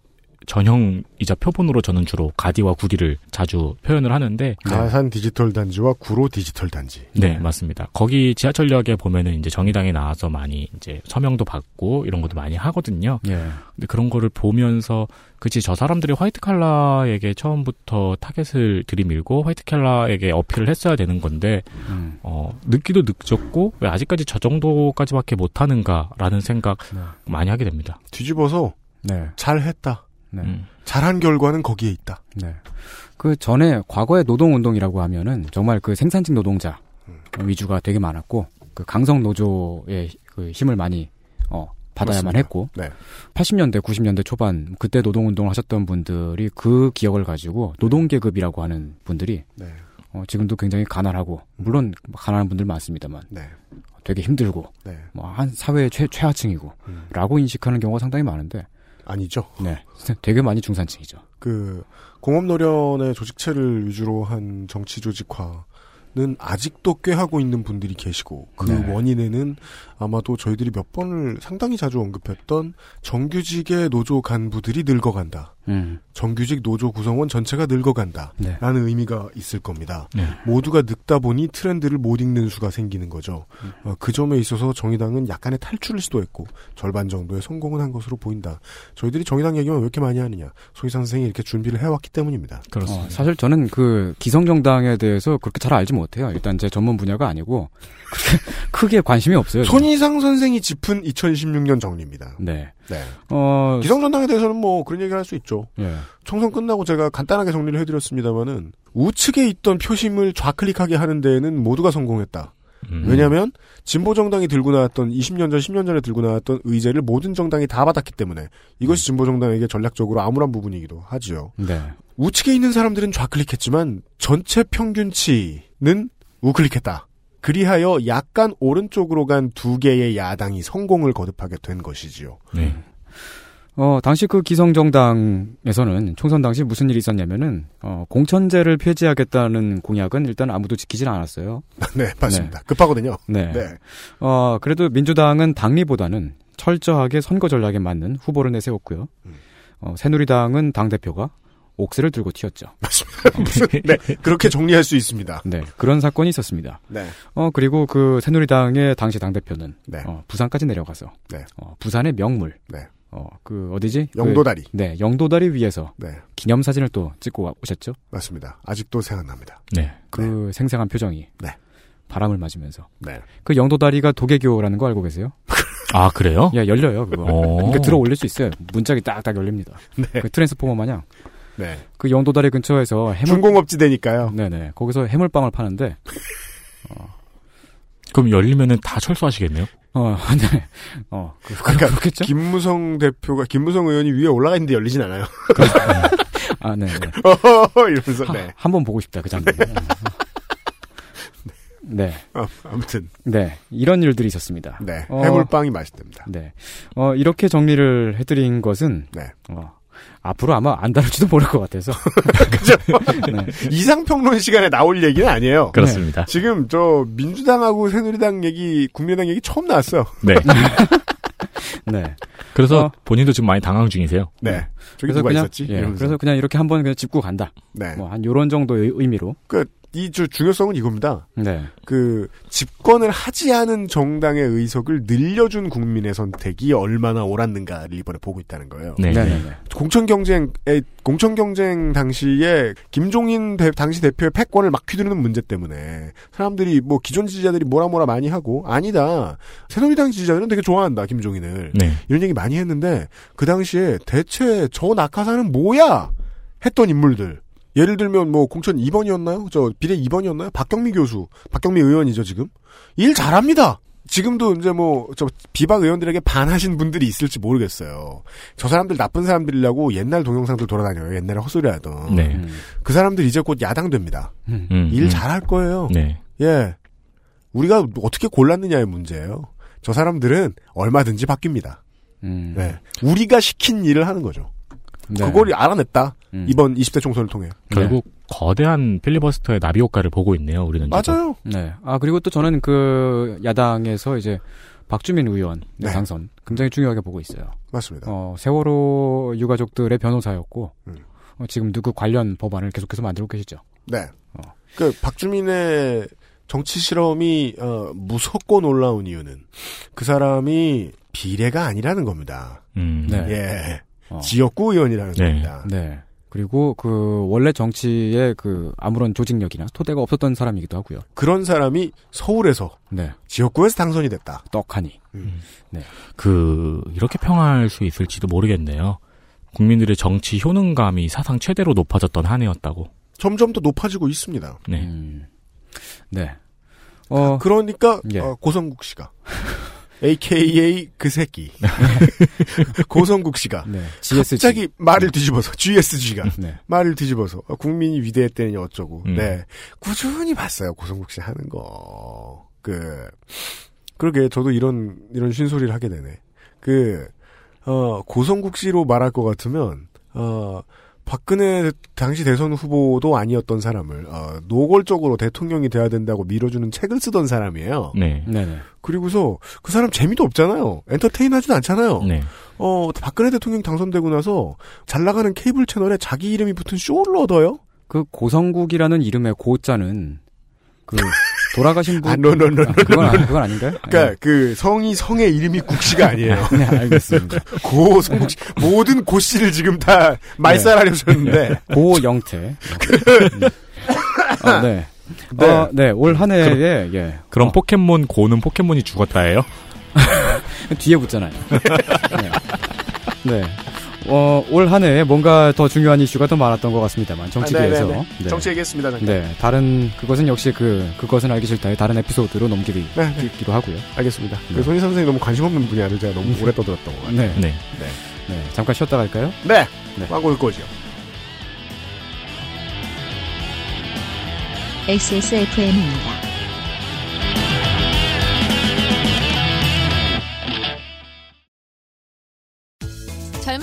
전형이자 표본으로 저는 주로 가디와 구디를 자주 표현을 하는데 가산 디지털 단지와 구로 디지털 단지. 네, 맞습니다. 거기 지하철역에 보면은 이제 정의당이 나와서 많이 이제 서명도 받고 이런 것도 많이 하거든요. 예. 근데 그런 거를 보면서 그치 저 사람들이 화이트 칼라에게 처음부터 타겟을 들이밀고 화이트 칼라에게 어필을 했어야 되는 건데 음, 어 늦기도 늦었고 왜 아직까지 저 정도까지밖에 못 하는가라는 생각 네. 많이 하게 됩니다. 뒤집어서 네. 잘 했다. 네. 음. 잘한 결과는 거기에 있다. 네. 그 전에 과거의 노동운동이라고 하면은 정말 그 생산직 노동자 위주가 되게 많았고 그 강성 노조의 그 힘을 많이 어 받아야만 그렇습니다. 했고 네. 80년대 90년대 초반 그때 노동운동을 하셨던 분들이 그 기억을 가지고 노동계급이라고 하는 분들이 네. 어, 지금도 굉장히 가난하고 물론 가난한 분들 많습니다만 네. 되게 힘들고 네. 뭐한 사회의 최, 최하층이고 음. 라고 인식하는 경우가 상당히 많은데 아니죠. 네 되게 많이 중산층이죠. 그 공업 노련의 조직체를 위주로 한 정치 조직화는 아직도 꽤 하고 있는 분들이 계시고 그 네. 원인에는 아마도 저희들이 몇 번을 상당히 자주 언급했던 정규직의 노조 간부들이 늙어간다. 음. 정규직 노조 구성원 전체가 늙어간다. 네. 라는 의미가 있을 겁니다. 네. 모두가 늙다 보니 트렌드를 못 읽는 수가 생기는 거죠. 음. 어, 그 점에 있어서 정의당은 약간의 탈출을 시도했고 절반 정도의 성공은 한 것으로 보인다. 저희들이 정의당 얘기만 왜 이렇게 많이 하느냐. 소희상 선생이 이렇게 준비를 해왔기 때문입니다. 그렇습니다. 어, 사실 저는 그 기성정당에 대해서 그렇게 잘 알지 못해요. 일단 제 전문 분야가 아니고 그렇게 *laughs* 크게 관심이 없어요. 저는. 손희상 선생이 짚은 2016년 정리입니다. 네. 네. 어, 기성전당에 대해서는 뭐 그런 얘기를 할 수 있죠. 예. 총선 끝나고 제가 간단하게 정리를 해드렸습니다만은 우측에 있던 표심을 좌클릭하게 하는 데에는 모두가 성공했다. 음. 왜냐하면 진보 정당이 들고 나왔던 20년 전, 10년 전에 들고 나왔던 의제를 모든 정당이 다 받았기 때문에 이것이 진보 정당에게 전략적으로 암울한 부분이기도 하지요. 네. 우측에 있는 사람들은 좌클릭했지만 전체 평균치는 우클릭했다. 그리하여 약간 오른쪽으로 간 두 개의 야당이 성공을 거듭하게 된 것이지요. 네. 어, 당시 그 기성정당에서는 총선 당시 무슨 일이 있었냐면은, 어, 공천제를 폐지하겠다는 공약은 일단 아무도 지키질 않았어요. *laughs* 네, 맞습니다. 급하거든요. 네. 네. 어, 그래도 민주당은 당리보다는 철저하게 선거 전략에 맞는 후보를 내세웠고요. 음. 어, 새누리당은 당대표가 옥새를 들고 튀었죠. *laughs* 무슨, 네, 그렇게 정리할 수 있습니다. 네. 그런 사건이 있었습니다. 네. 어, 그리고 그 새누리당의 당시 당대표는, 네. 어, 부산까지 내려가서, 네. 어, 부산의 명물, 네. 어, 그, 어디지? 그- 영도다리. 네, 영도다리 위에서 네, 기념사진을 또 찍고 와- 오셨죠? 맞습니다. 아직도 생각납니다. 네. 그 생생한 표정이. 네. 바람을 맞으면서. 네. 그 영도다리가 도개교라는 거 알고 계세요? *laughs* 아 그래요? 야, 열려요, 그거. 어. 그러니까 들어 올릴 수 있어요. 문짝이 딱딱 열립니다. 네. 그 트랜스포머 마냥. 네. 그 영도다리 근처에서 해물, 중공업지대니까요. 네네. 거기서 해물빵을 파는데, 그럼 열리면은 다 철수하시겠네요? 어, *laughs* 네. 어, 그, 그, 그러니까 그렇겠죠? 김무성 대표가 김무성 의원이 위에 올라가 있는데 열리진 않아요. 아, 네. 네. *laughs* 이러면서 네. 한번 보고 싶다, 그 장면. 네. 아, *laughs* 아무튼 네. 이런 일들이 있었습니다. 네 어. 해물빵이 맛있답니다. 네. 어, 이렇게 정리를 해드린 것은, 네. 어, 앞으로 아마 안 다룰지도 모를 것 같아서. *laughs* 그죠? 네. 이상평론 시간에 나올 얘기는 아니에요. 그렇습니다. 지금 저 민주당하고 새누리당 얘기, 국민의당 얘기 처음 나왔어요. 네. *laughs* 네. 그래서 어. 본인도 지금 많이 당황 중이세요. 네. 저기 그래서 누가 그냥, 있었지? 예. 그래서 그냥 이렇게 한번 그냥 짚고 간다. 네. 뭐, 한 요런 정도의 의미로. 이주 중요성은 이겁니다. 네. 그 집권을 하지 않은 정당의 의석을 늘려준 국민의 선택이 얼마나 옳았는가를 이번에 보고 있다는 거예요. 네. 네네네. 공천 경쟁에 공천 경쟁 당시에 김종인 대- 당시 대표의 패권을 막 휘두르는 문제 때문에 사람들이 뭐 기존 지지자들이 뭐라 뭐라 많이 하고 아니다 새누리당 지지자들은 되게 좋아한다 김종인을 네. 이런 얘기 많이 했는데 그 당시에 대체 저 낙하산은 뭐야 했던 인물들 예를 들면 뭐 공천 2번이었나요? 저 비례 2번이었나요? 박경미 교수, 박경미 의원이죠 지금 일 잘합니다. 지금도 이제 뭐, 저, 비박 의원들에게 반하신 분들이 있을지 모르겠어요. 저 사람들 나쁜 사람들이라고 옛날 동영상들 돌아다녀요. 옛날에 헛소리 하던. 네. 음. 그 사람들 이제 곧 야당 됩니다. 음. 음, 일 음. 잘할 거예요. 네. 예. 우리가 어떻게 골랐느냐의 문제예요. 저 사람들은 얼마든지 바뀝니다. 음. 네. 우리가 시킨 일을 하는 거죠. 네. 그걸 알아냈다. 음. 이번 20대 총선을 통해. 결국 거대한 필리버스터의 나비 효과를 보고 있네요. 우리는 지금. 맞아요. 네. 아 그리고 또 저는 그 야당에서 이제 박주민 의원 네. 당선 굉장히 중요하게 보고 있어요. 맞습니다. 어, 세월호 유가족들의 변호사였고 음. 어, 지금 누구 관련 법안을 계속해서 만들고 계시죠. 네. 어. 그 박주민의 정치 실험이 어, 무섭고 놀라운 이유는 그 사람이 비례가 아니라는 겁니다. 음. 네. 예. 어. 지역구 의원이라는 네. 겁니다. 네. 그리고 그 원래 정치에 그 아무런 조직력이나 토대가 없었던 사람이기도 하고요. 그런 사람이 서울에서 네. 지역구에서 당선이 됐다. 떡하니. 그 이렇게 평할 수 있을지도 모르겠네요. 국민들의 정치 효능감이 사상 최대로 높아졌던 한 해였다고. 점점 더 높아지고 있습니다. 네. 음. 네. 어, 그러니까 예. 어, 고성국 씨가 *laughs* AKA 그 새끼 *laughs* 고성국 씨가 네. GSG. 갑자기 말을 뒤집어서 GSG가 네. 말을 뒤집어서 어, 국민이 위대했더니 어쩌고 음. 네 꾸준히 봤어요 고성국 씨 하는 거 그 그러게 저도 이런 이런 쉰소리를 하게 되네 그 어, 고성국 씨로 말할 것 같으면 어, 박근혜 당시 대선 후보도 아니었던 사람을 어, 노골적으로 대통령이 돼야 된다고 밀어주는 책을 쓰던 사람이에요. 네. 네네. 그리고서 그 사람 재미도 없잖아요. 엔터테인하지도 않잖아요. 네. 어, 박근혜 대통령 당선되고 나서 잘 나가는 케이블 채널에 자기 이름이 붙은 쇼를 얻어요? 그 고성국이라는 이름의 고자는 그 *laughs* 돌아가신 분. 아, no, no, 그건, 아니, 그건 아닌가요? 그러니까 그 성이 성의 이름이 국씨가 아니에요. *laughs* 네, 알겠습니다. *laughs* 고성국 씨 모든 고 씨를 지금 다 말살하려 셨는데 고 영태. 음. 아, 네. 네. 어, 네, 올 한 해에, 예. 그럼 어, 포켓몬 고는 포켓몬이 죽었다예요? *laughs* 뒤에 붙잖아요. 네. 네. 어, 올 한 해에 뭔가 더 중요한 이슈가 더 많았던 것 같습니다만, 정치계에서. 아. 네. 정치 얘기했습니다. 잠깐. 네, 다른, 그것은 역시 그, 그것은 알기 싫다의 다른 에피소드로 넘기기도 네, 네. 하고요. 알겠습니다. 네. 그 손희 선생이 너무 관심 없는 분야를 제가 너무 오래 떠들었던 것 같아요. 네. 네. 네. 잠깐 쉬었다 갈까요? 네. 네. 광고 올 거죠. XSFM입니다.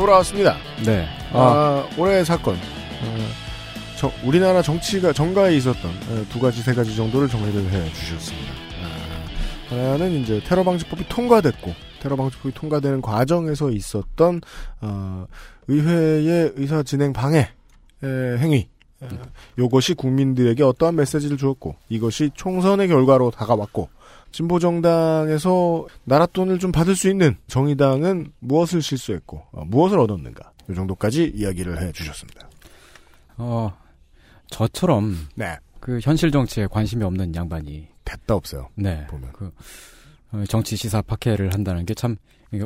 돌아왔습니다. 네. 아, 아, 올해의 사건. 어, 저- 우리나라 정치가 정가에 있었던 어, 두 가지 세 가지 정도를 정리를 해 주셨습니다. 아, 하나는 이제 테러 방지법이 통과됐고 테러 방지법이 통과되는 과정에서 있었던 어, 의회의 의사 진행 방해 의 행위. 어, 요것이 국민들에게 어떠한 메시지를 주었고 이것이 총선의 결과로 다가왔고 진보 정당에서 나라 돈을 좀 받을 수 있는 정의당은 무엇을 실수했고 어, 무엇을 얻었는가 이 정도까지 이야기를 해 주셨습니다. 어, 저처럼 네, 그 현실 정치에 관심이 없는 양반이 됐다 없어요. 네. 보면. 그 어, 정치 시사 파케를 한다는 게 참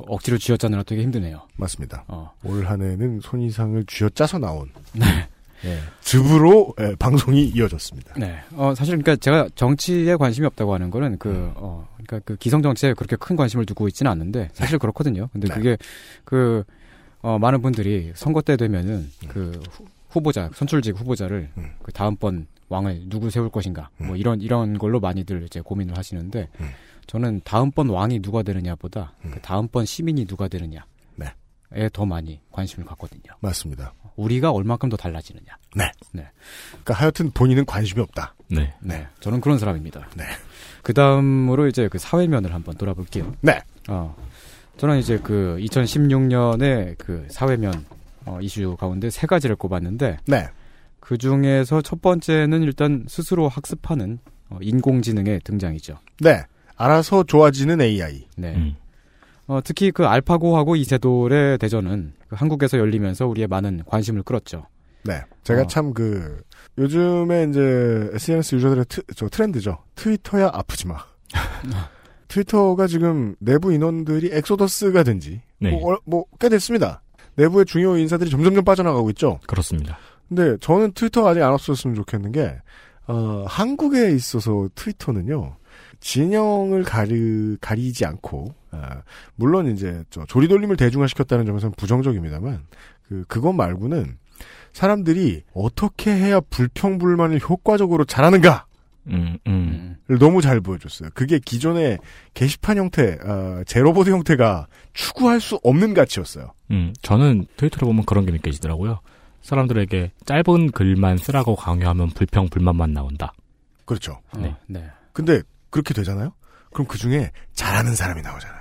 억지로 쥐어짜느라 되게 힘드네요. 맞습니다. 어. 올 한해는 손이상을 쥐어짜서 나온 네. 예. 즙으로 예, 방송이 이어졌습니다. 네. 어, 사실, 그러니까 제가 정치에 관심이 없다고 하는 거는 그, 어, 그러니까 그 기성 정치에 그렇게 큰 관심을 두고 있지는 않는데 사실 그렇거든요. 근데 네. 그게 그, 어, 많은 분들이 선거 때 되면은 그 후- 후보자, 선출직 후보자를 음. 그 다음번 왕을 누구 세울 것인가 뭐 이런, 이런 걸로 많이들 이제 고민을 하시는데 음. 저는 다음번 왕이 누가 되느냐보다 음. 그 다음번 시민이 누가 되느냐에 네. 더 많이 관심을 갖거든요. 맞습니다. 우리가 얼만큼 더 달라지느냐. 그러니까 하여튼 본인은 관심이 없다. 네. 네. 저는 그런 사람입니다. 네. 그 다음으로 이제 그 사회면을 한번 돌아볼게요. 네. 어. 저는 이제 그 2016년에 그 사회면 어, 이슈 가운데 세 가지를 꼽았는데 네. 그 중에서 첫 번째는 일단 스스로 학습하는 어, 인공지능의 등장이죠. 네. 알아서 좋아지는 AI. 네. 음. 어, 특히 그 알파고하고 이세돌의 대전은 그 한국에서 열리면서 우리의 많은 관심을 끌었죠. 네. 제가 어. 참 그 요즘에 이제 SNS 유저들의 트, 저 트렌드죠. 트위터야 아프지 마. *laughs* 트위터가 지금 내부 인원들이 엑소더스가 된지 네. 뭐 꽤 됐습니다. 내부의 중요 인사들이 점점점 빠져나가고 있죠. 그렇습니다. 근데 저는 트위터 아직 안 없어졌으면 좋겠는 게 어, 한국에 있어서 트위터는요 진영을 가리 가리지 않고 아, 물론 이제 저 조리돌림을 대중화시켰다는 점에서는 부정적입니다만 그 그것 말고는 사람들이 어떻게 해야 불평불만을 효과적으로 잘하는가를 음, 음. 너무 잘 보여줬어요. 그게 기존의 게시판 형태, 아, 제로보드 형태가 추구할 수 없는 가치였어요. 음, 저는 트위터를 보면 그런 게 느껴지더라고요. 사람들에게 짧은 글만 쓰라고 강요하면 불평, 불만만 나온다. 그렇죠. 어, 네. 네. 근데 그렇게 되잖아요. 그럼 그 중에 잘하는 사람이 나오잖아요.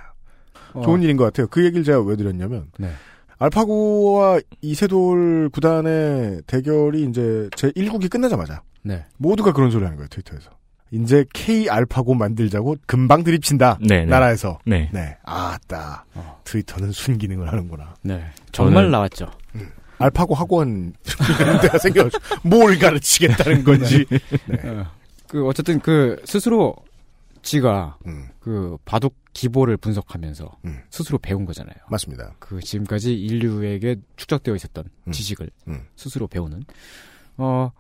어, 좋은 일인 것 같아요. 그 얘기를 제가 왜 드렸냐면 네. 알파고와 이세돌 구단의 대결이 이제 제 1국이 끝나자마자 네. 모두가 그런 소리 하는 거예요 트위터에서. 이제 K 알파고 만들자고 금방 드립친다. 네, 네. 나라에서. 네. 네. 아따. 어. 트위터는 순기능을 하는구나. 네. 정말 저는- 나왔죠. 알파고 학원 이런 데가 생겨서 뭘 가르치겠다는 건지. *laughs* 네. 어, 그 어쨌든 그 스스로 지가 음, 그 바둑 기보를 분석하면서 음. 스스로 배운 거잖아요. 맞습니다. 그 지금까지 인류에게 축적되어 있었던 음. 지식을 음. 스스로 배우는 어.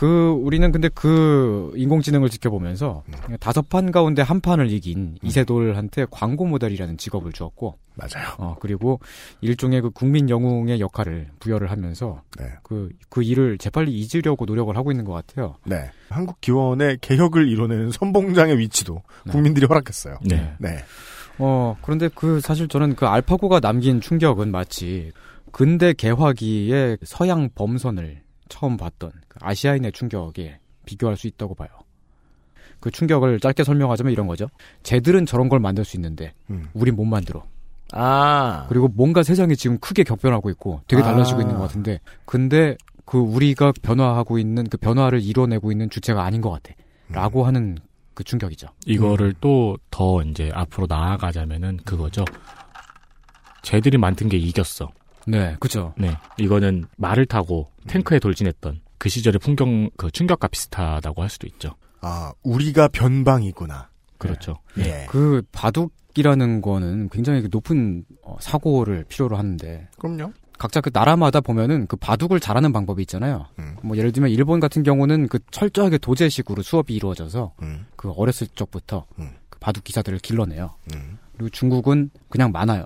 그 우리는 근데 그 인공지능을 지켜보면서 음. 다섯 판 가운데 한 판을 이긴 이세돌한테 광고 모델이라는 직업을 주었고 맞아요. 어 그리고 일종의 그 국민 영웅의 역할을 부여를 하면서 네. 그그 일을 재빨리 잊으려고 노력을 하고 있는 것 같아요. 네. 한국 기원의 개혁을 이뤄내는 선봉장의 위치도 국민들이 허락했어요. 네. 네. 어, 그런데 그 사실 저는 그 알파고가 남긴 충격은 마치 근대 개화기의 서양 범선을 처음 봤던 그 아시아인의 충격에 비교할 수 있다고 봐요. 그 충격을 짧게 설명하자면 이런 거죠. 쟤들은 저런 걸 만들 수 있는데 음. 우린 못 만들어. 아. 그리고 뭔가 세상이 지금 크게 격변하고 있고 되게 달라지고 아. 있는 것 같은데 근데 그 우리가 변화하고 있는 그 변화를 이뤄내고 있는 주체가 아닌 것 같아. 라고 하는 그 충격이죠. 이거를 또더 이제 앞으로 나아가자면은 그거죠. 쟤들이 만든 게 이겼어. 네, 그죠. 네. 이거는 말을 타고 탱크에 돌진했던 그 시절의 풍경, 그 충격과 비슷하다고 할 수도 있죠. 아, 우리가 변방이구나. 그렇죠. 예. 그 바둑이라는 거는 굉장히 그 높은 어, 사고를 필요로 하는데 그럼요. 각자 그 나라마다 보면은 그 바둑을 잘하는 방법이 있잖아요. 음. 뭐 예를 들면 일본 같은 경우는 그 철저하게 도제식으로 수업이 이루어져서 음. 그 어렸을 적부터 음. 그 바둑 기사들을 길러내요. 음. 그리고 중국은 그냥 많아요.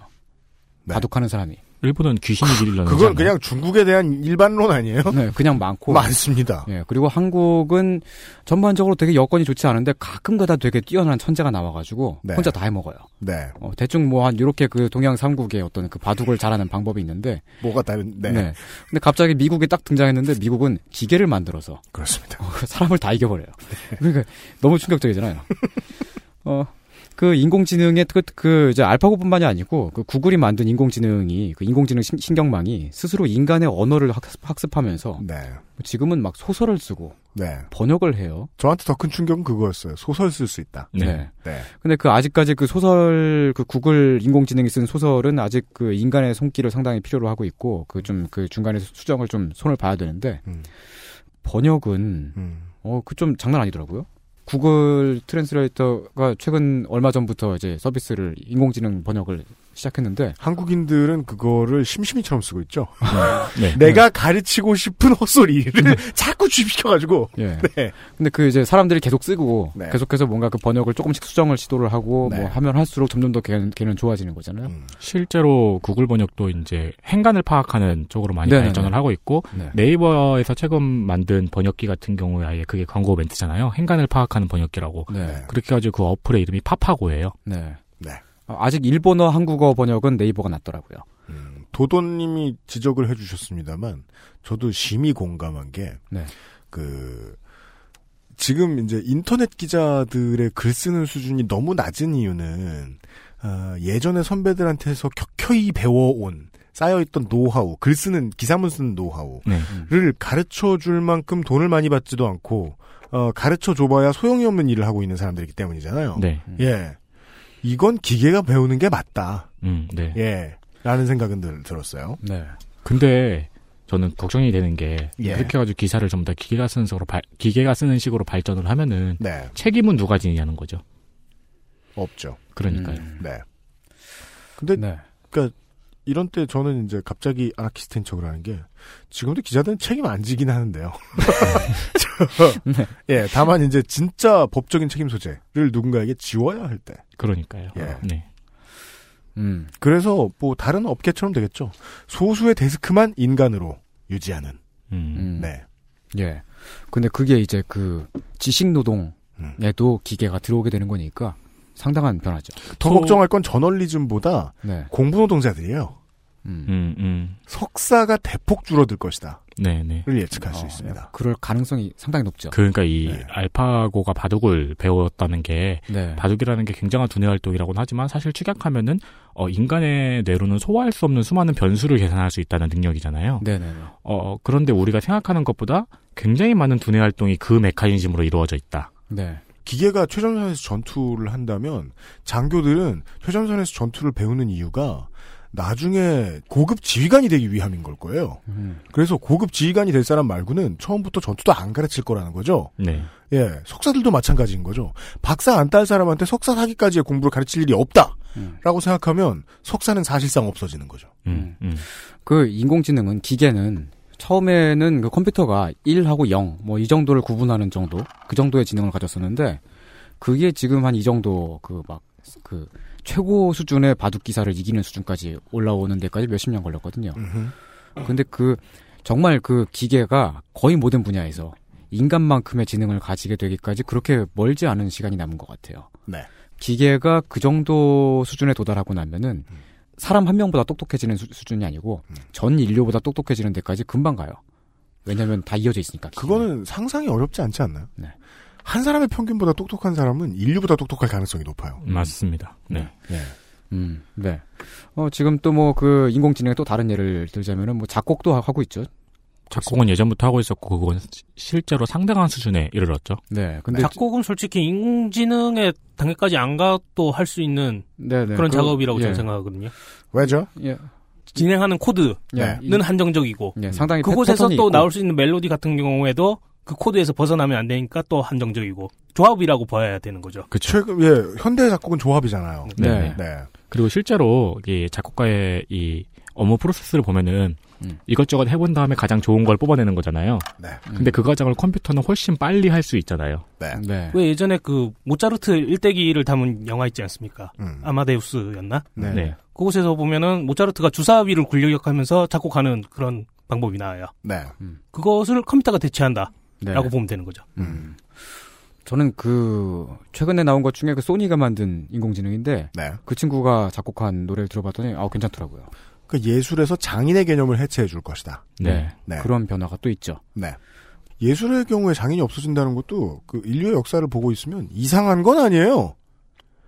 네. 바둑하는 사람이. 일본은 귀신이 길러내지 그건? 그냥 중국에 대한 일반론 아니에요? 네, 그냥 많고. 많습니다. 예, 그리고 한국은 전반적으로 되게 여건이 좋지 않은데 가끔가다 되게 뛰어난 천재가 나와가지고 네. 혼자 다 해먹어요. 네. 어, 대충 뭐 한 이렇게 그 동양 삼국의 어떤 그 바둑을 잘하는 방법이 있는데 뭐가 다른, 네. 네. 근데 갑자기 미국이 딱 등장했는데 미국은 기계를 만들어서 그렇습니다. 어, 사람을 다 이겨버려요. 그러니까 너무 충격적이잖아요. *laughs* 어, 그 인공지능의 그, 그 이제 알파고뿐만이 아니고 그 구글이 만든 인공지능이 그 인공지능 신, 신경망이 스스로 인간의 언어를 학습, 하면서 네. 지금은 막 소설을 쓰고 네. 번역을 해요. 저한테 더 큰 충격은 그거였어요. 소설 쓸 수 있다. 네. 네. 근데 그 아직까지 그 소설 그 구글 인공지능이 쓴 소설은 아직 그 인간의 손길을 상당히 필요로 하고 있고 그 좀그 중간에 수정을 좀 손을 봐야 되는데 음. 번역은 음. 어 그 좀 장난 아니더라고요. 구글 translator가 최근 얼마 전부터 이제 서비스를 인공지능 번역을 시작했는데 한국인들은 그거를 심심이처럼 쓰고 있죠. 네. 내가 가르치고 싶은 헛소리를 *laughs* 자꾸 주입시켜가지고. 예. 네. 근데 그 이제 사람들이 계속 쓰고 네. 계속해서 뭔가 그 번역을 조금씩 수정을 시도를 하고 네. 뭐 하면 할수록 점점 더 걔는, 걔는 좋아지는 거잖아요. 음. 실제로 구글 번역도 이제 행간을 파악하는 쪽으로 많이 네네네. 발전을 하고 있고 네. 네이버에서 최근 만든 번역기 같은 경우에 아예 그게 광고 멘트잖아요. 행간을 파악하는 번역기라고. 네. 그렇게 해가지고 그 어플의 이름이 파파고예요. 네. 네. 어, 아직 일본어 한국어 번역은 네이버가 낫더라고요. 음, 도도님이 지적을 해주셨습니다만 저도 심히 공감한 게 네. 그 지금 이제 인터넷 기자들의 글 쓰는 수준이 너무 낮은 이유는 아, 예전에 선배들한테서 격혀이 배워온 쌓여있던 노하우, 글 쓰는 기사문 쓰는 노하우를 네. 가르쳐 줄 만큼 돈을 많이 받지도 않고 어, 가르쳐 줘봐야 소용이 없는 일을 하고 있는 사람들이기 때문이잖아요. 네. 예, 이건 기계가 배우는 게 맞다. 음, 네. 예, 라는 생각은 들, 들었어요. 네. 근데 저는 걱정이 되는 게 예. 그렇게 해가지고 기사를 전부 다 기계가 쓰는 식으로 발, 기계가 쓰는 식으로 발전을 하면은 네, 책임은 누가 지냐는 거죠. 없죠. 그러니까요. 음. 네. 근데 네. 이런 때 저는 이제 갑자기 아나키스트인 척을 하는 게 지금도 기자들은 책임 안 지긴 하는데요. *laughs* *laughs* 저, 예, 다만 이제 진짜 법적인 책임 소재를 누군가에게 지워야 할 때. 그러니까요. 예. 네. 음. 그래서 뭐 다른 업계처럼 되겠죠. 소수의 데스크만 인간으로 유지하는. 음. 음. 네. 예. 근데 그게 이제 그 지식 노동에도 음. 기계가 들어오게 되는 거니까 상당한 변화죠. 더 소- 걱정할 건 저널리즘보다 네. 공부 노동자들이에요. 음. 음, 음. 석사가 대폭 줄어들 것이다. 네, 네. 를 예측할 수 어, 있습니다. 그럴 가능성이 상당히 높죠. 그러니까 이 네. 알파고가 바둑을 배웠다는 게 네. 바둑이라는 게 굉장한 두뇌 활동이라고는 하지만 사실 축약하면은 어, 인간의 뇌로는 소화할 수 없는 수많은 변수를 계산할 수 있다는 능력이잖아요. 네네네. 어, 그런데 우리가 생각하는 것보다 굉장히 많은 두뇌 활동이 그 메커니즘으로 이루어져 있다. 네. 기계가 최전선에서 전투를 한다면 장교들은 최전선에서 전투를 배우는 이유가 나중에 고급 지휘관이 되기 위함인 걸 거예요. 음. 그래서 고급 지휘관이 될 사람 말고는 처음부터 전투도 안 가르칠 거라는 거죠. 네. 예, 석사들도 마찬가지인 거죠. 박사 안 딸 사람한테 석사 사기까지의 공부를 가르칠 일이 없다. 음. 라고 생각하면 석사는 사실상 없어지는 거죠. 음, 음. 그 인공지능은 기계는 처음에는 그 컴퓨터가 1하고 0, 뭐 이 정도를 구분하는 정도, 그 정도의 지능을 가졌었는데, 그게 지금 한 이 정도, 그 막, 그, 최고 수준의 바둑 기사를 이기는 수준까지 올라오는 데까지 몇십 년 걸렸거든요. 근데 그, 정말 그 기계가 거의 모든 분야에서 인간만큼의 지능을 가지게 되기까지 그렇게 멀지 않은 시간이 남은 것 같아요. 네. 기계가 그 정도 수준에 도달하고 나면은 사람 한 명보다 똑똑해지는 수, 준이 아니고 전 인류보다 똑똑해지는 데까지 금방 가요. 왜냐하면 다 이어져 있으니까. 기계는. 그거는 상상이 어렵지 않지 않나요? 네. 한 사람의 평균보다 똑똑한 사람은 인류보다 똑똑할 가능성이 높아요. 맞습니다. 네. 예. 음, 네. 어, 지금 또 뭐 그 인공지능의 또 다른 예를 들자면은 뭐 작곡도 하- 하고 있죠. 작곡은 예전부터 하고 있었고 그건 시- 실제로 상당한 수준에 이르렀죠. 네. 근데 작곡은 솔직히 인공지능의 단계까지 안 가도 할 수 있는 네, 네. 그런 그- 작업이라고 예, 저는 생각하거든요. 왜죠? 예. 진행하는 코드는 예. 네. 한정적이고 예, 상당히 그곳에서 또 있고. 나올 수 있는 멜로디 같은 경우에도 그 코드에서 벗어나면 안 되니까 또 한정적이고 조합이라고 봐야 되는 거죠. 그렇죠. 최근 예 현대 작곡은 조합이잖아요. 네. 네. 그리고 실제로 이 작곡가의 이 업무 프로세스를 보면은 음. 이것저것 해본 다음에 가장 좋은 걸 뽑아내는 거잖아요. 네. 근데 그 과정을 컴퓨터는 훨씬 빨리 할 수 있잖아요. 네. 네. 왜 예전에 그 모차르트 일대기를 담은 영화 있지 않습니까? 음. 아마데우스였나? 네. 네. 그곳에서 보면은 모차르트가 주사위를 굴려가면서 작곡하는 그런 방법이 나와요. 네. 그것을 컴퓨터가 대체한다 라고 네. 보면 되는 거죠. 음. 저는 그 최근에 나온 것 중에 그 소니가 만든 인공지능인데 네. 그 친구가 작곡한 노래를 들어봤더니 아 괜찮더라고요. 그 예술에서 장인의 개념을 해체해 줄 것이다. 네. 네. 그런 변화가 또 있죠. 네. 예술의 경우에 장인이 없어진다는 것도 그 인류의 역사를 보고 있으면 이상한 건 아니에요.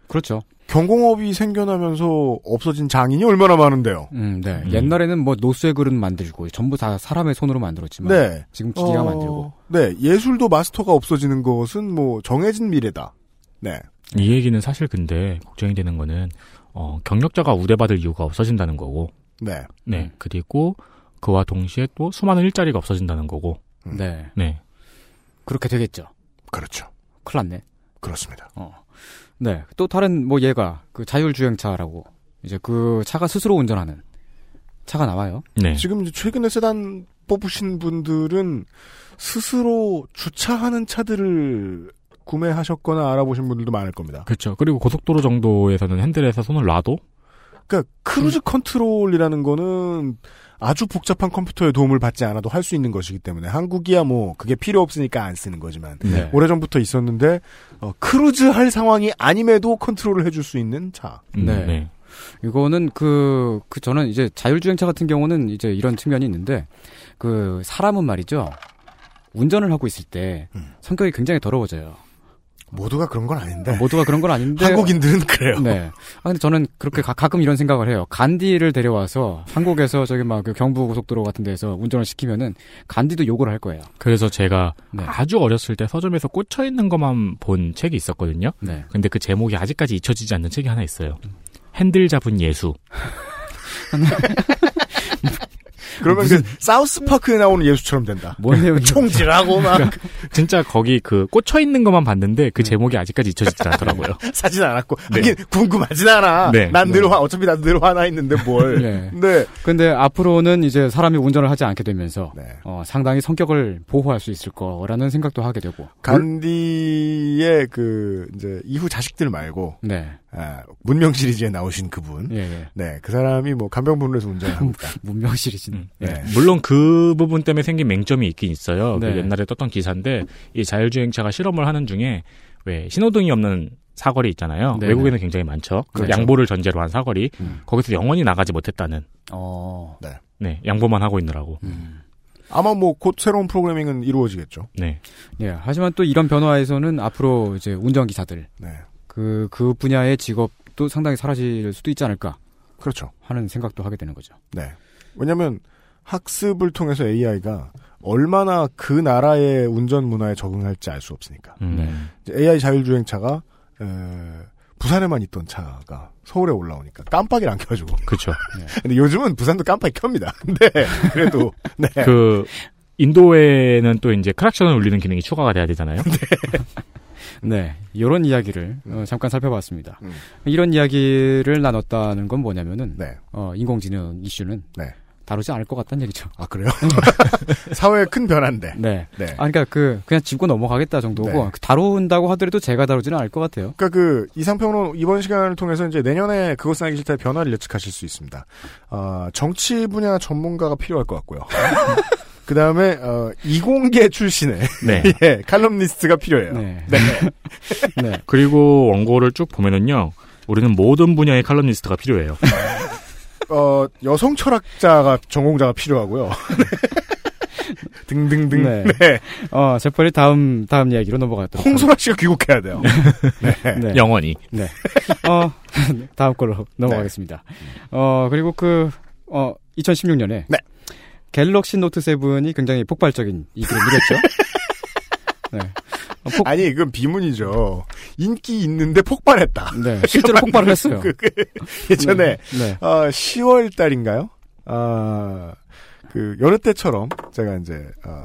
그렇죠. 경공업이 생겨나면서 없어진 장인이 얼마나 많은데요. 음, 네. 음. 옛날에는 뭐 노쇠 그릇 만들고 전부 다 사람의 손으로 만들었지만 네. 지금 기계가 어, 만들고 네. 예술도 마스터가 없어지는 것은 뭐 정해진 미래다. 네. 이 얘기는 사실 근데 걱정이 되는 거는 어, 경력자가 우대받을 이유가 없어진다는 거고, 네. 네. 음. 그리고 그와 동시에 또 수많은 일자리가 없어진다는 거고, 음. 네. 네. 그렇게 되겠죠. 그렇죠. 큰일 났네. 그렇습니다. 어. 네. 또 다른 뭐 예가 그 자율주행차라고 이제 그 차가 스스로 운전하는 차가 나와요. 네. 지금 이제 최근에 세단 뽑으신 분들은 스스로 주차하는 차들을 구매하셨거나 알아보신 분들도 많을 겁니다. 그렇죠. 그리고 고속도로 정도에서는 핸들에서 손을 놔도 그러니까 크루즈 컨트롤이라는 거는 아주 복잡한 컴퓨터의 도움을 받지 않아도 할 수 있는 것이기 때문에 한국이야 뭐 그게 필요 없으니까 안 쓰는 거지만 네. 오래전부터 있었는데 어, 크루즈 할 상황이 아님에도 컨트롤을 해줄 수 있는 차. 음, 네. 네. 이거는 그, 그 저는 이제 자율주행차 같은 경우는 이제 이런 측면이 있는데 그 사람은 말이죠. 운전을 하고 있을 때 음. 성격이 굉장히 더러워져요. 모두가 그런 건 아닌데 모두가 그런 건 아닌데 한국인들은 그래요. 네. 아, 근데 저는 그렇게 가, 끔 이런 생각을 해요. 간디를 데려와서 한국에서 저기 막 그 경부 고속도로 같은 데서 운전을 시키면은 간디도 욕을 할 거예요. 그래서 제가 네. 아주 어렸을 때 서점에서 꽂혀 있는 것만 본 책이 있었거든요. 네. 근데 그 제목이 아직까지 잊혀지지 않는 책이 하나 있어요. 핸들 잡은 예수. *laughs* *laughs* 그러면 그 사우스파크에 나오는 예수처럼 된다. 뭔 *laughs* 내용이 총질하고 막 진짜 거기 그 꽂혀 있는 것만 봤는데 그 제목이 아직까지 잊혀지지 않더라고요. *laughs* 사진 않았고 네. 하긴 궁금하진 않아. 네. 난늘 네. 화 어차피 나도 늘 화나 있는데 뭘. 네. 네. 근데 앞으로는 이제 사람이 운전을 하지 않게 되면서 네. 어, 상당히 성격을 보호할 수 있을 거라는 생각도 하게 되고. 간디의 그 이제 이후 자식들 말고 네. 아, 문명 시리즈에 나오신 그분. 예, 예. 네, 그 사람이 뭐 간병부문에서 운전합니다. 문명 시리즈는. 음. 네. 물론 그 부분 때문에 생긴 맹점이 있긴 있어요. 그 네. 옛날에 떴던 기사인데 이 자율주행차가 실험을 하는 중에 왜 신호등이 없는 사거리 있잖아요. 네. 외국에는 굉장히 많죠. 그 그렇죠. 양보를 전제로 한 사거리. 음. 거기서 영원히 나가지 못했다는. 어. 네, 양보만 하고 있느라고. 음. 아마 뭐 곧 새로운 프로그래밍은 이루어지겠죠. 네. 예. 하지만 또 이런 변화에서는 앞으로 이제 운전기사들 네. 그, 그 분야의 직업도 상당히 사라질 수도 있지 않을까 그렇죠. 하는 생각도 하게 되는 거죠. 네. 왜냐면 학습을 통해서 AI가 얼마나 그 나라의 운전 문화에 적응할지 알 수 없으니까. 음. 이제 AI 자율주행차가 에, 부산에만 있던 차가 서울에 올라오니까 깜빡이를 안 켜가지고. 그렇죠. *laughs* 근데 요즘은 부산도 깜빡이 켭니다. *laughs* 근데 그래도 네. 그 인도에는 또 이제 크락션을 울리는 기능이 추가가 돼야 되잖아요. *laughs* 네. 이런 이야기를 어, 잠깐 살펴봤습니다. 음. 이런 이야기를 나눴다는 건 뭐냐면은 네. 어, 인공지능 이슈는 네. 다루지 않을 것 같다는 얘기죠. 아 그래요? *laughs* 사회의 큰 변화인데. 네. 네. 아, 그러니까 그 그냥 짚고 넘어가겠다 정도고 네. 다룬다고 하더라도 제가 다루지는 않을 것 같아요. 그러니까 그 이상평론 이번 시간을 통해서 이제 내년에 그것은 알기 싫다의 변화를 예측하실 수 있습니다. 아, 정치 분야 전문가가 필요할 것 같고요. *laughs* 그 다음에 어, 이공계 출신의 네. *laughs* 예, 칼럼니스트가 필요해요. 네. 네. *laughs* 네. 그리고 원고를 쭉 보면은요. 우리는 모든 분야의 칼럼니스트가 필요해요. *laughs* 어, 여성 철학자가 전공자가 필요하고요. 등등등. 네. 네. 어, 재빨리 다음 다음 이야기로 넘어가도록 홍소라 씨가 귀국해야 돼요. 네. 네. 영원히. 네. 어, 다음 걸로 넘어가겠습니다. 어, 그리고 그, 어, 2016년에. 네. 갤럭시 노트 7이 굉장히 폭발적인 인기를 누렸죠. *laughs* 네. 어, 폭, 아니, 이건 비문이죠. 인기 있는데 폭발했다. 네. 실제로 폭발을 *laughs* 했어요. 그, 그, 예전에 네. 어, 10월 달인가요? 아, 그, 여느 때처럼 제가 이제, 어,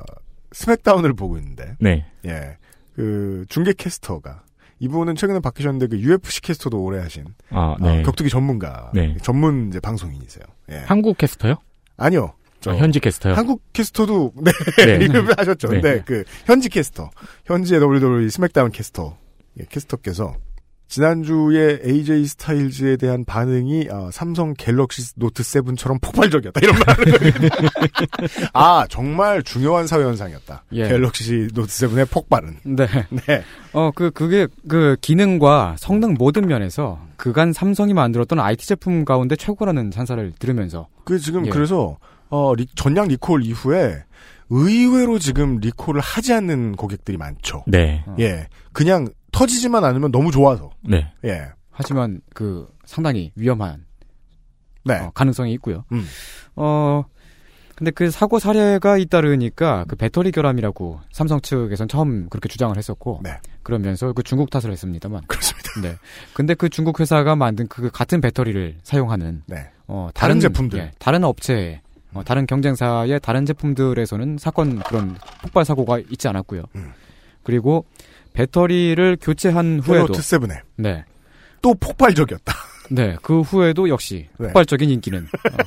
스맥다운을 보고 있는데, 네. 예, 그, 중계 캐스터가, 이분은 최근에 바뀌셨는데, 그 UFC 캐스터도 오래 하신, 아, 어, 네. 격투기 전문가, 네. 전문 이제 방송인이세요. 예. 한국 캐스터요? 아니요. 저 아, 현지 캐스터요? 한국 캐스터도, 네, 네. *laughs* 리뷰를 하셨죠. 네. 근데 그, 현지 캐스터, 현지의 WWE 스맥다운 캐스터, 예, 캐스터께서, 지난주에 AJ 스타일즈에 대한 반응이 아, 삼성 갤럭시 노트 7처럼 폭발적이었다. 이런 말을. *laughs* 아, 정말 중요한 사회 현상이었다. 예. 갤럭시 노트 7의 폭발은. 네. 네. 어, 그, 그게, 그, 기능과 성능 모든 면에서 그간 삼성이 만들었던 IT 제품 가운데 최고라는 찬사를 들으면서. 그 지금 예. 그래서 어, 리- 전량 리콜 이후에 의외로 지금 리콜을 하지 않는 고객들이 많죠. 네. 어. 예. 그냥 터지지만 않으면 너무 좋아서. 네. 예. 하지만 그 상당히 위험한 네. 어, 가능성이 있고요. 음. 어, 근데 그 사고 사례가 잇따르니까 그 배터리 결함이라고 삼성 측에선 처음 그렇게 주장을 했었고 네. 그러면서 그 중국 탓을 했습니다만. 그렇습니다. 네. 근데 그 중국 회사가 만든 그 같은 배터리를 사용하는 네. 어, 다른 다른, 제품들. 예, 다른 업체, 어, 다른 경쟁사의 다른 제품들에서는 사건 그런 폭발 사고가 있지 않았고요. 음. 그리고 배터리를 교체한 후에도 7에 네. 또 폭발적이었다. *laughs* 네, 그 후에도 역시 네. 폭발적인 인기는 어,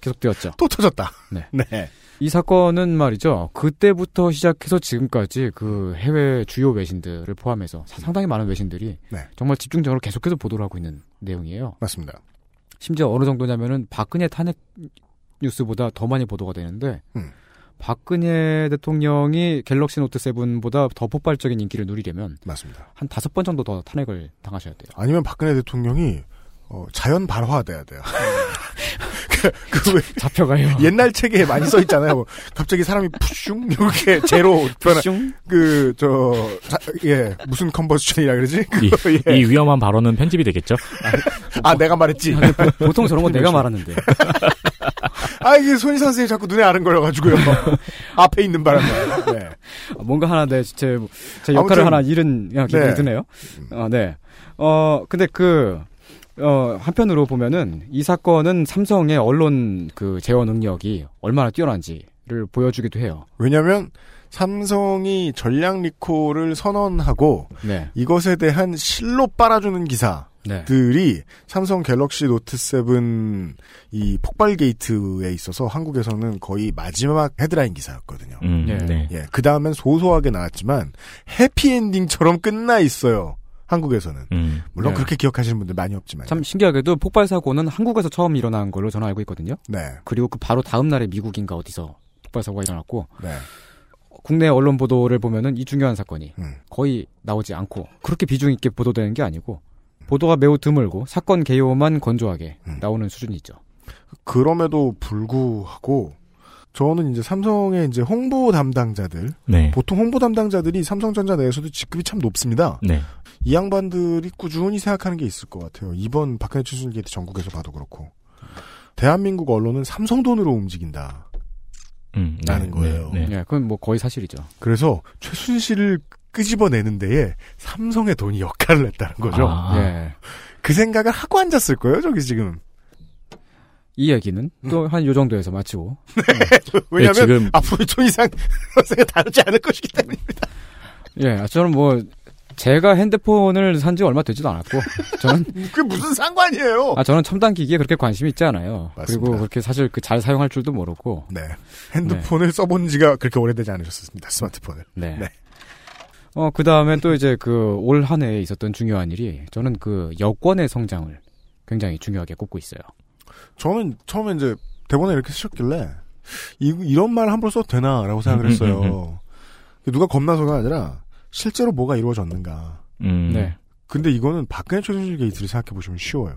계속되었죠. 또 터졌다. 네. *laughs* 네. 이 사건은 말이죠. 그때부터 시작해서 지금까지 그 해외 주요 외신들을 포함해서 사- 상당히 많은 외신들이 네. 정말 집중적으로 계속해서 보도를 하고 있는 내용이에요. 맞습니다. 심지어 어느 정도냐면은 박근혜 탄핵 뉴스보다 더 많이 보도가 되는데 음. 박근혜 대통령이 갤럭시 노트 7보다 더 폭발적인 인기를 누리려면 맞습니다. 한 다섯 번 정도 더 탄핵을 당하셔야 돼요. 아니면 박근혜 대통령이 어, 자연 발화돼야 돼요. 그, *laughs* 그 왜, 잡혀가요. 옛날 책에 많이 써 있잖아요. 뭐 갑자기 사람이 푸슝 이렇게 제로 변화. 슝? 그저 예 무슨 컨버스션이라 그러지? 이, 그거, 예. 이 위험한 발언은 편집이 되겠죠? 아 내가 말했지. 보통 저런 건 내가 말하는데. *laughs* 아 이게 손희 선생님 자꾸 눈에 아른거려가지고요. *laughs* 앞에 있는 바람에. 네. 뭔가 하나 내 제, 제 역할을 아무튼, 하나 잃은 야, 기분이 네. 드네요. 어, 네. 어, 근데 그, 어, 한편으로 보면은 이 사건은 삼성의 언론 그 제어 능력이 얼마나 뛰어난지를 보여주기도 해요. 왜냐하면 삼성이 전량 리콜을 선언하고 네. 이것에 대한 실로 빨아주는 기사. 네. 들이 삼성 갤럭시 노트 7 이 폭발 게이트에 있어서 한국에서는 거의 마지막 헤드라인 기사였거든요. 음, 예. 네. 예, 그 다음엔 소소하게 나왔지만 해피엔딩처럼 끝나 있어요. 한국에서는 음. 물론 네. 그렇게 기억하시는 분들 많이 없지만 참 신기하게도 폭발 사고는 한국에서 처음 일어난 걸로 저는 알고 있거든요. 네, 그리고 그 바로 다음 날에 미국인가 어디서 폭발 사고가 일어났고 네, 국내 언론 보도를 보면은 이 중요한 사건이 음. 거의 나오지 않고 그렇게 비중 있게 보도되는 게 아니고 보도가 매우 드물고 사건 개요만 건조하게 음. 나오는 수준이 있죠. 그럼에도 불구하고 저는 이제 삼성의 이제 홍보 담당자들 네. 보통 홍보 담당자들이 삼성전자 내에서도 직급이 참 높습니다. 네. 이 양반들이 꾸준히 생각하는 게 있을 것 같아요. 이번 박근혜 최순실 게이트 정국에서 봐도 그렇고 대한민국 언론은 삼성 돈으로 움직인다. 음, 라는 거예요. 네. 예, 그건 뭐 거의 사실이죠. 그래서 최순실을 끄집어내는 데에 삼성의 돈이 역할을 했다는 거죠. 아. 예. 그 생각을 하고 앉았을 거예요, 저기 지금. 이 얘기는 또한 요 정도에서 마치고 *laughs* 왜냐하면 네, 지금- 앞으로 촌 이상 *laughs* 선생을 다루지 않을 것이기 때문입니다. 예, 저는 뭐 제가 핸드폰을 산 지 얼마 되지도 않았고 저는 *laughs* 그게 무슨 상관이에요? 아 저는 첨단 기기에 그렇게 관심이 있지 않아요. 맞습니다. 그리고 그렇게 사실 그 잘 사용할 줄도 모르고 네. 핸드폰을 써본 지가 그렇게 오래되지 않으셨습니다, 스마트폰을. 네. 네. 어, 그 다음에 또 이제 그 올 한 해에 있었던 중요한 일이 저는 그 여권의 성장을 굉장히 중요하게 꼽고 있어요. 저는 처음에 이제 대본에 이렇게 쓰셨길래 이, 이런 말 함부로 써도 되나라고 생각을 음, 음, 했어요. 누가 겁나서가 아니라 실제로 뭐가 이루어졌는가. 음. 네. 근데 이거는 박근혜 최순실 게이트를 생각해 보시면 쉬워요.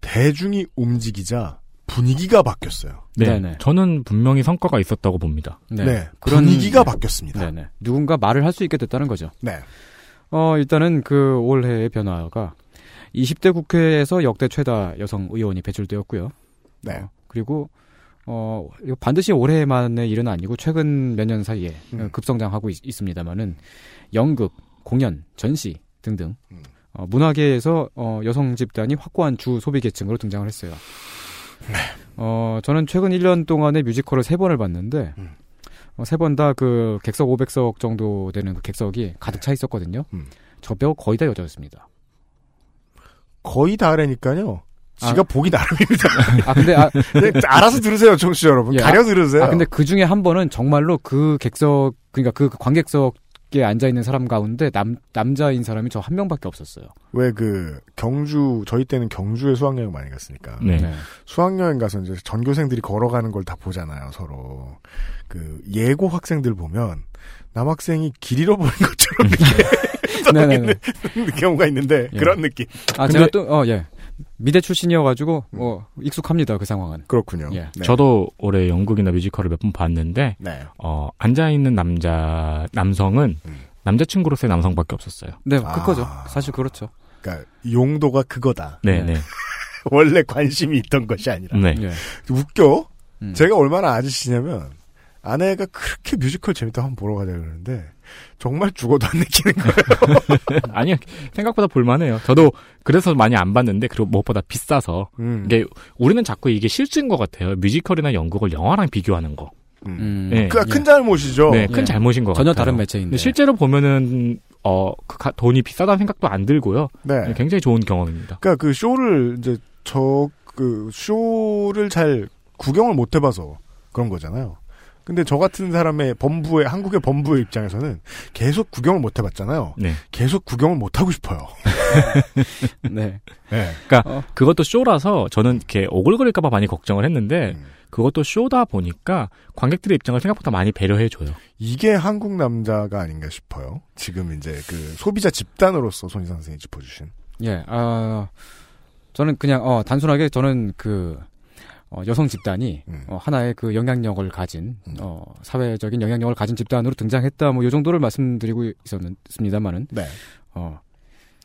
대중이 움직이자 분위기가 바뀌었어요. 네. 네네. 저는 분명히 성과가 있었다고 봅니다. 네. 분위기가 바뀌었습니다. 네네. 누군가 말을 할 수 있게 됐다는 거죠. 네. 어, 일단은 그 올해의 변화가 20대 국회에서 역대 최다 여성 의원이 배출되었고요. 네. 어, 그리고 어, 이거 반드시 올해만의 일은 아니고 최근 몇 년 사이에 음. 급성장하고 있, 습니다마는 연극, 공연, 전시 등등 음. 어, 문화계에서 어, 여성 집단이 확고한 주 소비 계층으로 등장을 했어요. 네. 어, 저는 최근 1년 동안에 뮤지컬을 세 번을 봤는데 음. 어, 세번 다 그 객석 500석 정도 되는 그 객석이 가득 차 있었거든요. 음. 저벽 거의 다 여자였습니다. 거의 다라니까요. 지가 아. 보기 나름입니다. *laughs* 아 근데 아, 네, 알아서 들으세요, 청취자 여러분. 예, 가려 들으세요. 아 근데 그 중에 한 번은 정말로 그 객석 그러니까 그 관객석 에 앉아 있는 사람 가운데 남 남자인 사람이 저 한 명밖에 없었어요. 왜 그 경주 저희 때는 경주에 수학여행 많이 갔으니까 네. 수학여행 가서 이제 전교생들이 걸어가는 걸 다 보잖아요 서로 그 예고 학생들 보면 남학생이 길 잃어버린 것처럼 네네네. 이렇게 *laughs* *laughs* 경우가 있는데 예. 그런 느낌 아 근데- 제가 또 어 예. 미대 출신이어가지고 뭐 익숙합니다 그 상황은. 그렇군요. 예. 네. 저도 올해 연극이나 뮤지컬을 몇 번 봤는데 네. 어, 앉아 있는 남자 남성은 음. 남자친구로서의 남성밖에 없었어요. 네, 아. 그거죠. 사실 그렇죠. 그러니까 용도가 그거다. 네, 네. 네. *laughs* 원래 관심이 있던 것이 아니라 네. 예. 웃겨. 음. 제가 얼마나 아저씨냐면 아내가 그렇게 뮤지컬 재밌다 한번 보러 가자 그러는데 정말 죽어도 안 느끼는 거예요. *laughs* 아니요. 생각보다 볼만해요. 저도 그래서 많이 안 봤는데 그리고 무엇보다 비싸서 음. 이게 우리는 자꾸 이게 실수인 것 같아요. 뮤지컬이나 연극을 영화랑 비교하는 거. 음. 음. 네. 그 큰 잘못이죠. 네, 큰 예. 잘못인 것 전혀 같아요. 다른 매체인데. 실제로 보면은 어, 그 가- 돈이 비싸다는 생각도 안 들고요. 네. 굉장히 좋은 경험입니다. 그러니까 그 쇼를 이제 저 그 쇼를 잘 구경을 못 해봐서 그런 거잖아요. 근데 저 같은 사람의 범부의 한국의 범부의 입장에서는 계속 구경을 못 해봤잖아요. 네. 계속 구경을 못 하고 싶어요. *laughs* 네. 네. 그러니까 어. 그것도 쇼라서 저는 이렇게 오글거릴까봐 많이 걱정을 했는데 음. 그것도 쇼다 보니까 관객들의 입장을 생각보다 많이 배려해줘요. 이게 한국 남자가 아닌가 싶어요. 지금 이제 그 소비자 집단으로서 손희상 선생이 짚어주신. 예, 아, 저는 그냥, 어, 단순하게 저는 그, 어, 여성 집단이, 음. 어, 하나의 그 영향력을 가진, 음. 어, 사회적인 영향력을 가진 집단으로 등장했다, 뭐, 요 정도를 말씀드리고 있었습니다만은, 네. 어,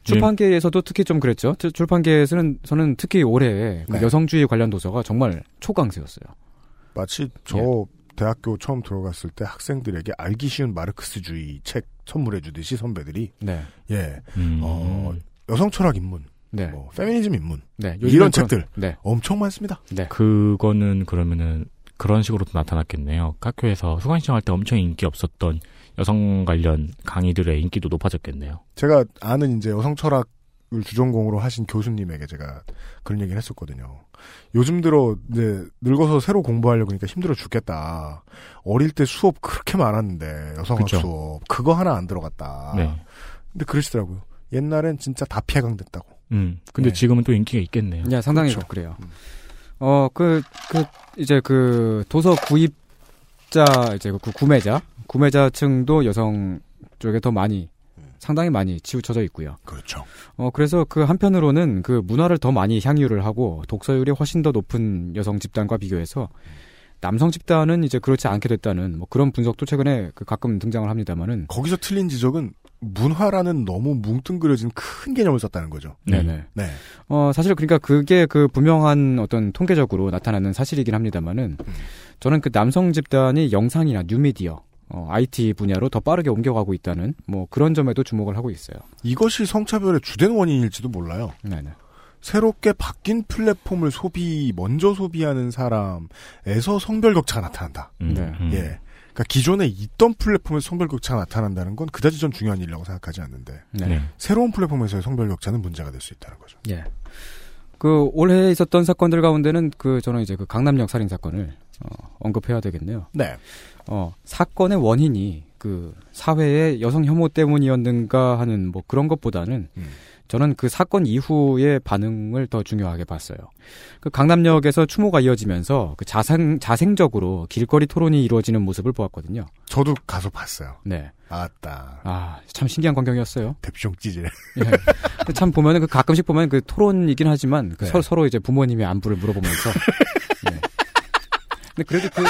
출판계에서도 특히 좀 그랬죠. 출- 출판계에서는, 저는 특히 올해 그 네. 여성주의 관련 도서가 정말 초강세였어요. 마치 저 예. 대학교 처음 들어갔을 때 학생들에게 알기 쉬운 마르크스주의 책 선물해 주듯이 선배들이 네. 예 음. 어, 여성 철학 입문, 네. 뭐 페미니즘 입문 네. 이런 책들 네. 엄청 많습니다. 네. 그거는 그러면은 그런 식으로도 나타났겠네요. 학교에서 수강 신청할 때 엄청 인기 없었던 여성 관련 강의들의 인기도 높아졌겠네요. 제가 아는 이제 여성 철학을 주전공으로 하신 교수님에게 제가 그런 얘기를 했었거든요. 요즘 들어 이제 늙어서 새로 공부하려고 하니까 힘들어 죽겠다. 어릴 때 수업 그렇게 많았는데 여성학 그쵸. 수업 그거 하나 안 들어갔다. 네. 근데 그러시더라고요. 옛날엔 진짜 다 폐강됐다고. 음. 근데 네. 지금은 또 인기가 있겠네요. 야, 상당히 그렇죠. 그래요. 음. 어, 그, 그, 이제 그, 도서 구입자, 이제 그 구매자, 구매자층도 여성 쪽에 더 많이, 상당히 많이 치우쳐져 있고요. 그렇죠. 어, 그래서 그 한편으로는 그 문화를 더 많이 향유를 하고 독서율이 훨씬 더 높은 여성 집단과 비교해서 남성 집단은 이제 그렇지 않게 됐다는 뭐 그런 분석도 최근에 그 가끔 등장을 합니다만은 거기서 틀린 지적은 문화라는 너무 뭉뚱그려진 큰 개념을 썼다는 거죠. 네. 네네. 네. 어, 사실 그러니까 그게 그 분명한 어떤 통계적으로 나타나는 사실이긴 합니다만은 저는 그 남성 집단이 영상이나 뉴미디어, 어, IT 분야로 더 빠르게 옮겨가고 있다는 뭐 그런 점에도 주목을 하고 있어요. 이것이 성차별의 주된 원인일지도 몰라요. 네네. 새롭게 바뀐 플랫폼을 소비, 먼저 소비하는 사람에서 성별 격차가 나타난다. 음, 네. 음. 예. 그러니까 기존에 있던 플랫폼에서 성별 격차가 나타난다는 건 그다지 전 중요한 일이라고 생각하지 않는데 네. 네. 새로운 플랫폼에서의 성별 격차는 문제가 될 수 있다는 거죠. 예. 그 올해 있었던 사건들 가운데는 그 저는 이제 그 강남역 살인 사건을 어, 언급해야 되겠네요. 네. 어, 사건의 원인이 그 사회의 여성 혐오 때문이었는가 하는 뭐 그런 것보다는 음. 저는 그 사건 이후의 반응을 더 중요하게 봤어요. 그 강남역에서 추모가 이어지면서 그 자생, 자생적으로 길거리 토론이 이루어지는 모습을 보았거든요. 저도 가서 봤어요. 네. 아따. 아, 참 신기한 광경이었어요. 대피용 찌질. 예. 참 보면은 그 가끔씩 보면 그 토론이긴 하지만 그 네. 서로, 서로 이제 부모님의 안부를 물어보면서. *laughs* 네. 근데 그래도 그,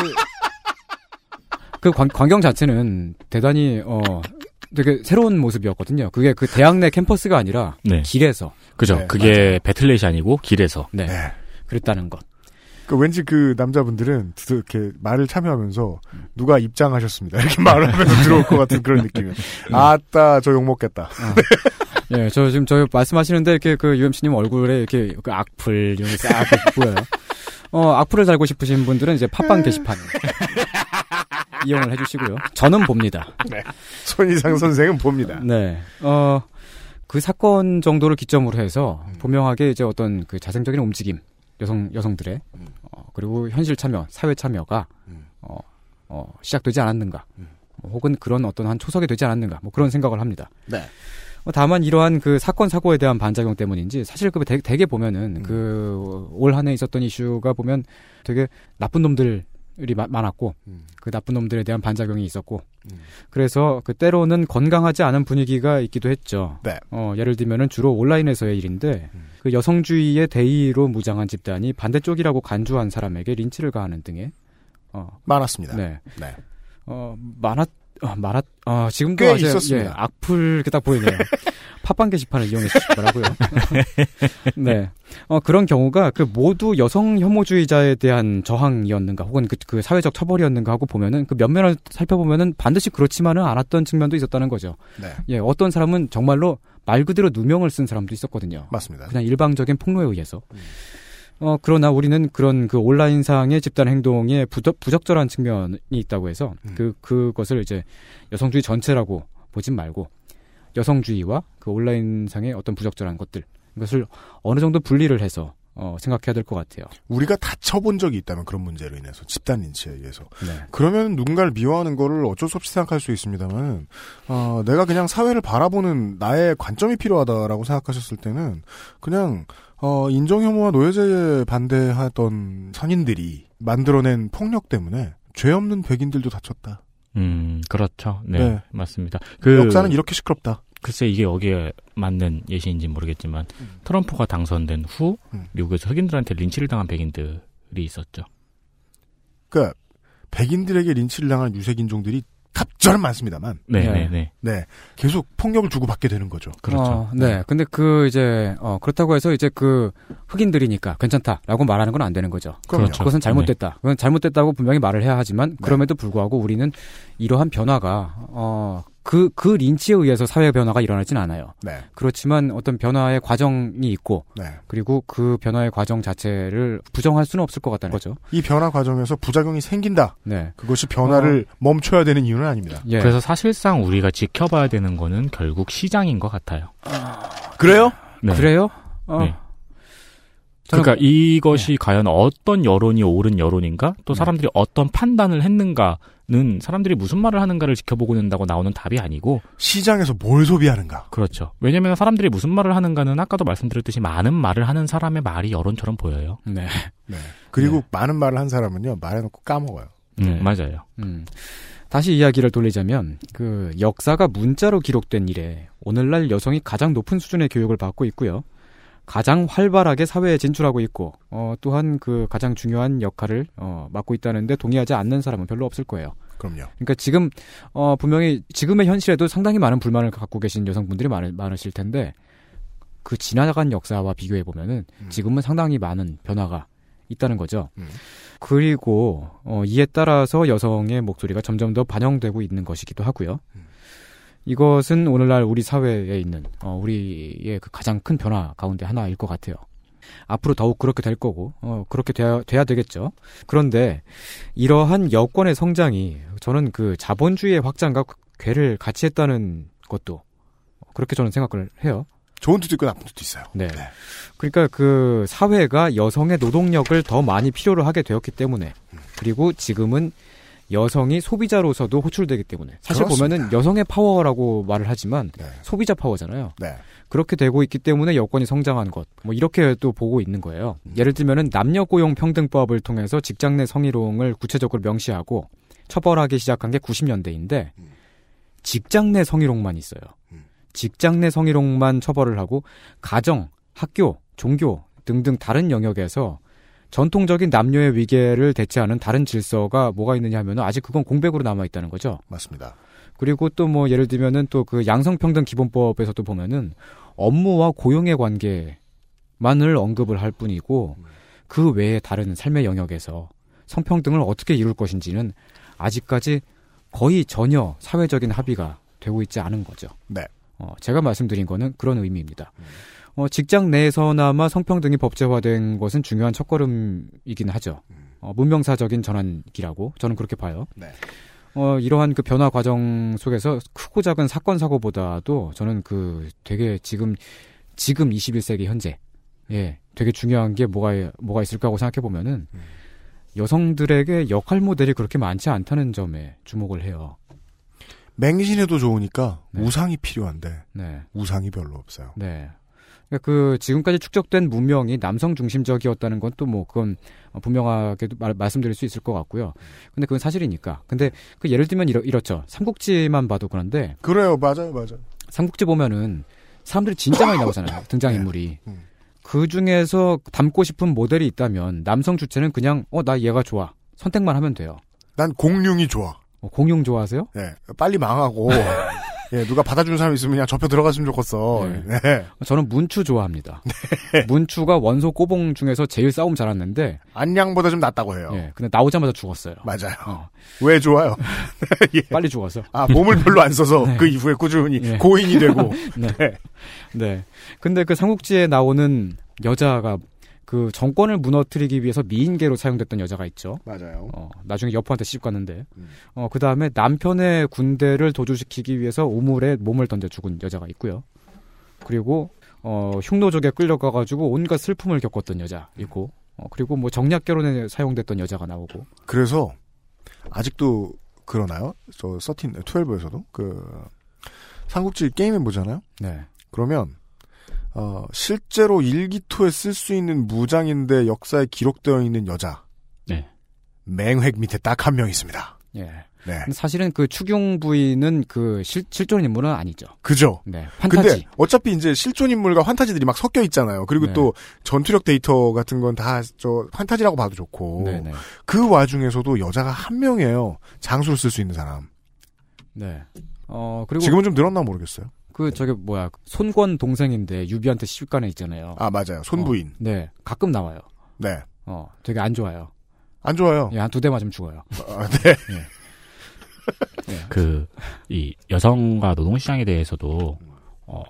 그 광, 광경 자체는 대단히, 어, 되게 새로운 모습이었거든요. 그게 그 대학 내 캠퍼스가 아니라 네. 길에서. 그죠. 네, 그게 배틀넷이 아니고 길에서. 네. 네. 그랬다는 것. 그 왠지 그 남자분들은 드- 이렇게 말을 참여하면서 누가 입장하셨습니다. *laughs* 이렇게 말을 하면서 들어올 것 같은 그런 느낌이에요. 아따, 저 욕 먹겠다. 예, 저 지금 저 말씀하시는데 이렇게 그 UMC님 얼굴에 이렇게 그 악플 이런 게 싹 보여요. 어, 악플을 달고 싶으신 분들은 이제 팟빵 게시판 이용을 해주시고요. 저는 봅니다. 손이상 선생은 봅니다. 네. 어, 그 사건 정도를 기점으로 해서 분명하게 이제 어떤 그 자생적인 움직임, 여성, 여성들의, 어, 그리고 현실 참여, 사회 참여가, 음. 어, 어, 시작되지 않았는가. 뭐 혹은 그런 어떤 한 초석이 되지 않았는가. 뭐 그런 생각을 합니다. 네. 어, 다만 이러한 그 사건 사고에 대한 반작용 때문인지 사실 그 대, 대개 보면은 음. 그올 한해 있었던 이슈가 보면 되게 나쁜 놈들 이 마- 많았고 음. 그 나쁜 놈들에 대한 반작용이 있었고 음. 그래서 그 때로는 건강하지 않은 분위기가 있기도 했죠. 네. 어, 예를 들면은 주로 온라인에서의 일인데 음. 그 여성주의의 대의로 무장한 집단이 반대쪽이라고 간주한 사람에게 린치를 가하는 등의 어, 많았습니다. 네. 네. 어, 많았, 어, 많았, 어, 지금도 꽤 아직. 예, 악플 이렇게 딱 보이네요. *laughs* 팟빵 게시판을 이용해 주시더라고요. *laughs* 네. 어, 그런 경우가 그 모두 여성 혐오주의자에 대한 저항이었는가 혹은 그, 그 사회적 처벌이었는가 하고 보면은 그 면면을 살펴보면은 반드시 그렇지만은 않았던 측면도 있었다는 거죠. 네. 예, 어떤 사람은 정말로 말 그대로 누명을 쓴 사람도 있었거든요. 맞습니다. 그냥 일방적인 폭로에 의해서. 음. 어, 그러나 우리는 그런 그 온라인상의 집단 행동에 부적, 부적절한 측면이 있다고 해서 음. 그, 그것을 이제 여성주의 전체라고 보진 말고 여성주의와 그 온라인상의 어떤 부적절한 것들 이것을 어느 정도 분리를 해서 어, 생각해야 될 것 같아요. 우리가 다쳐본 적이 있다면 그런 문제로 인해서 집단 린치에 의해서 네. 그러면 누군가를 미워하는 거를 어쩔 수 없이 생각할 수 있습니다만 어, 내가 그냥 사회를 바라보는 나의 관점이 필요하다라고 생각하셨을 때는 그냥 어, 인정혐오와 노예제에 반대하던 선인들이 만들어낸 폭력 때문에 죄 없는 백인들도 다쳤다. 음, 그렇죠. 네, 네. 맞습니다. 그 역사는 이렇게 시끄럽다. 글쎄 이게 여기에 맞는 예시인지 모르겠지만 트럼프가 당선된 후 음. 미국에서 흑인들한테 린치를 당한 백인들이 있었죠. 그러니까 백인들에게 린치를 당한 유색 인종들이 갑절은 많습니다만 네, 네. 네, 네. 네 계속 폭력을 주고받게 되는 거죠. 그렇죠. 어, 네. 근데 그 이제 어 그렇다고 해서 이제 그 흑인들이니까 괜찮다라고 말하는 건 안 되는 거죠. 그럼요. 그렇죠. 그것은 잘못됐다. 그건 잘못됐다고 분명히 말을 해야 하지만 그럼에도 불구하고 우리는 이러한 변화가 어 그 그 린치에 의해서 사회 변화가 일어나진 않아요. 네, 그렇지만 어떤 변화의 과정이 있고 네. 그리고 그 변화의 과정 자체를 부정할 수는 없을 것 같다는 거죠. 이 변화 과정에서 부작용이 생긴다. 네. 그것이 변화를 멈춰야 되는 이유는 아닙니다. 예. 그래서 사실상 우리가 지켜봐야 되는 거는 결국 시장인 것 같아요. 그래요? 네. 그래요? 어. 네. 그러니까 이것이 과연 어떤 여론이 옳은 여론인가? 또 사람들이 어떤 판단을 했는가 는 사람들이 무슨 말을 하는가를 지켜보고 있다고 나오는 답이 아니고 시장에서 뭘 소비하는가? 그렇죠. 왜냐하면 사람들이 무슨 말을 하는가는 아까도 말씀드렸듯이 많은 말을 하는 사람의 말이 여론처럼 보여요. 네. 네. 그리고 많은 말을 한 사람은요 말해놓고 까먹어요. 네. 음, 맞아요. 음. 다시 이야기를 돌리자면 그 역사가 문자로 기록된 이래 오늘날 여성이 가장 높은 수준의 교육을 받고 있고요. 가장 활발하게 사회에 진출하고 있고 어, 또한 그 가장 중요한 역할을 어, 맡고 있다는데 동의하지 않는 사람은 별로 없을 거예요. 그럼요. 그러니까 지금 어, 분명히 지금의 현실에도 상당히 많은 불만을 갖고 계신 여성분들이 많, 많으실 텐데 그 지나간 역사와 비교해 보면은 지금은 상당히 많은 변화가 있다는 거죠. 음. 그리고 어, 이에 따라서 여성의 목소리가 점점 더 반영되고 있는 것이기도 하고요. 이것은 오늘날 우리 사회에 있는 어, 우리의 그 가장 큰 변화 가운데 하나일 것 같아요. 앞으로 더욱 그렇게 될 거고 어, 그렇게 돼야, 돼야 되겠죠. 그런데 이러한 여권의 성장이 저는 그 자본주의의 확장과 궤를 같이 했다는 것도 그렇게 저는 생각을 해요. 좋은 뜻도 있고 나쁜 뜻도 있어요. 네. 그러니까 그 사회가 여성의 노동력을 더 많이 필요로 하게 되었기 때문에 그리고 지금은 여성이 소비자로서도 호출되기 때문에 사실 그렇습니다. 보면은 여성의 파워라고 말을 하지만 네. 소비자 파워잖아요. 네. 그렇게 되고 있기 때문에 여권이 성장한 것, 뭐 이렇게 또 보고 있는 거예요. 예를 들면은 남녀 고용 평등법을 통해서 직장 내 성희롱을 구체적으로 명시하고 처벌하기 시작한 게 90년대인데 직장 내 성희롱만 있어요. 직장 내 성희롱만 처벌을 하고 가정, 학교, 종교 등등 다른 영역에서 전통적인 남녀의 위계를 대체하는 다른 질서가 뭐가 있느냐 하면은 아직 그건 공백으로 남아 있다는 거죠. 맞습니다. 그리고 또 뭐 예를 들면은 또 그 양성평등 기본법에서도 보면은 업무와 고용의 관계만을 언급을 할 뿐이고 그 외에 다른 삶의 영역에서 성평등을 어떻게 이룰 것인지는 아직까지 거의 전혀 사회적인 합의가 되고 있지 않은 거죠. 네. 어, 제가 말씀드린 거는 그런 의미입니다. 어, 직장 내에서나마 성평등이 법제화된 것은 중요한 첫걸음이긴 하죠. 어, 문명사적인 전환기라고 저는 그렇게 봐요. 네. 어, 이러한 그 변화 과정 속에서 크고 작은 사건 사고보다도 저는 그 되게 지금 지금 21세기 현재 예 되게 중요한 게 뭐가 뭐가 있을까 하고 생각해 보면은 여성들에게 역할 모델이 그렇게 많지 않다는 점에 주목을 해요. 맹신해도 좋으니까 네. 우상이 필요한데 네. 우상이 별로 없어요. 네. 그러니까 그 지금까지 축적된 문명이 남성 중심적이었다는 건 또 뭐 그건 분명하게도 말, 말씀드릴 수 있을 것 같고요. 근데 그건 사실이니까. 근데 그 예를 들면 이렇, 이렇죠. 삼국지만 봐도 그런데 그래요, 맞아요, 맞아요. 삼국지 보면은 사람들이 진짜 많이 나오잖아요. *laughs* 등장 인물이. 음. 그 중에서 닮고 싶은 모델이 있다면 남성 주체는 그냥 어 나 얘가 좋아 선택만 하면 돼요. 난 공룡이 좋아. 어, 공룡 좋아하세요? 예, 빨리 망하고 *laughs* 예, 누가 받아주는 사람 있으면 그냥 접혀 들어갔으면 좋겠어. 네. 네. 저는 문추 좋아합니다. *laughs* 문추가 원소 꼬봉 중에서 제일 싸움 잘하는데 안양보다 좀 낫다고 해요. 예, 근데 나오자마자 죽었어요. 맞아요. 어, 왜 좋아요? *laughs* 예. 빨리 죽었어. 아, 몸을 별로 안 써서 네. 그 이후에 꾸준히 예. 고인이 되고. *laughs* 네. 네. 근데 그 삼국지에 나오는 여자가 그 정권을 무너뜨리기 위해서 미인계로 사용됐던 여자가 있죠. 맞아요. 어, 나중에 여포한테 시집 갔는데, 음. 어, 그 다음에 남편의 군대를 도주시키기 위해서 우물에 몸을 던져 죽은 여자가 있고요. 그리고, 어, 흉노족에 끌려가가지고 온갖 슬픔을 겪었던 여자 있고, 어, 그리고 뭐 정략 결혼에 사용됐던 여자가 나오고, 그래서 아직도 그러나요? 저 서틴 12에서도 그 삼국지 게임에 보잖아요. 네. 그러면 어, 실제로 일기토에 쓸 수 있는 무장인데 역사에 기록되어 있는 여자. 네. 맹획 밑에 딱 한 명 있습니다. 예. 네. 사실은 그 추경 부인은 그 실, 실존 인물은 아니죠. 그죠? 네. 판타지. 근데 어차피 이제 실존 인물과 환타지들이 막 섞여 있잖아요. 그리고 네. 또 전투력 데이터 같은 건 다 저 환타지라고 봐도 좋고. 네네. 그 와중에서도 여자가 한 명이에요. 장수를 쓸 수 있는 사람. 네. 어, 그리고. 지금은 좀 늘었나 모르겠어요. 그, 저기, 뭐야. 손권 동생인데 유비한테 시집가네 있잖아요. 아 맞아요. 손부인. 어, 네. 가끔 나와요. 네. 어, 되게 안 좋아요. 안 좋아요. 예, 한 두 대 맞으면 죽어요. 아, 네. *laughs* 그, 이 여성과 노동시장에 대해서도, 어,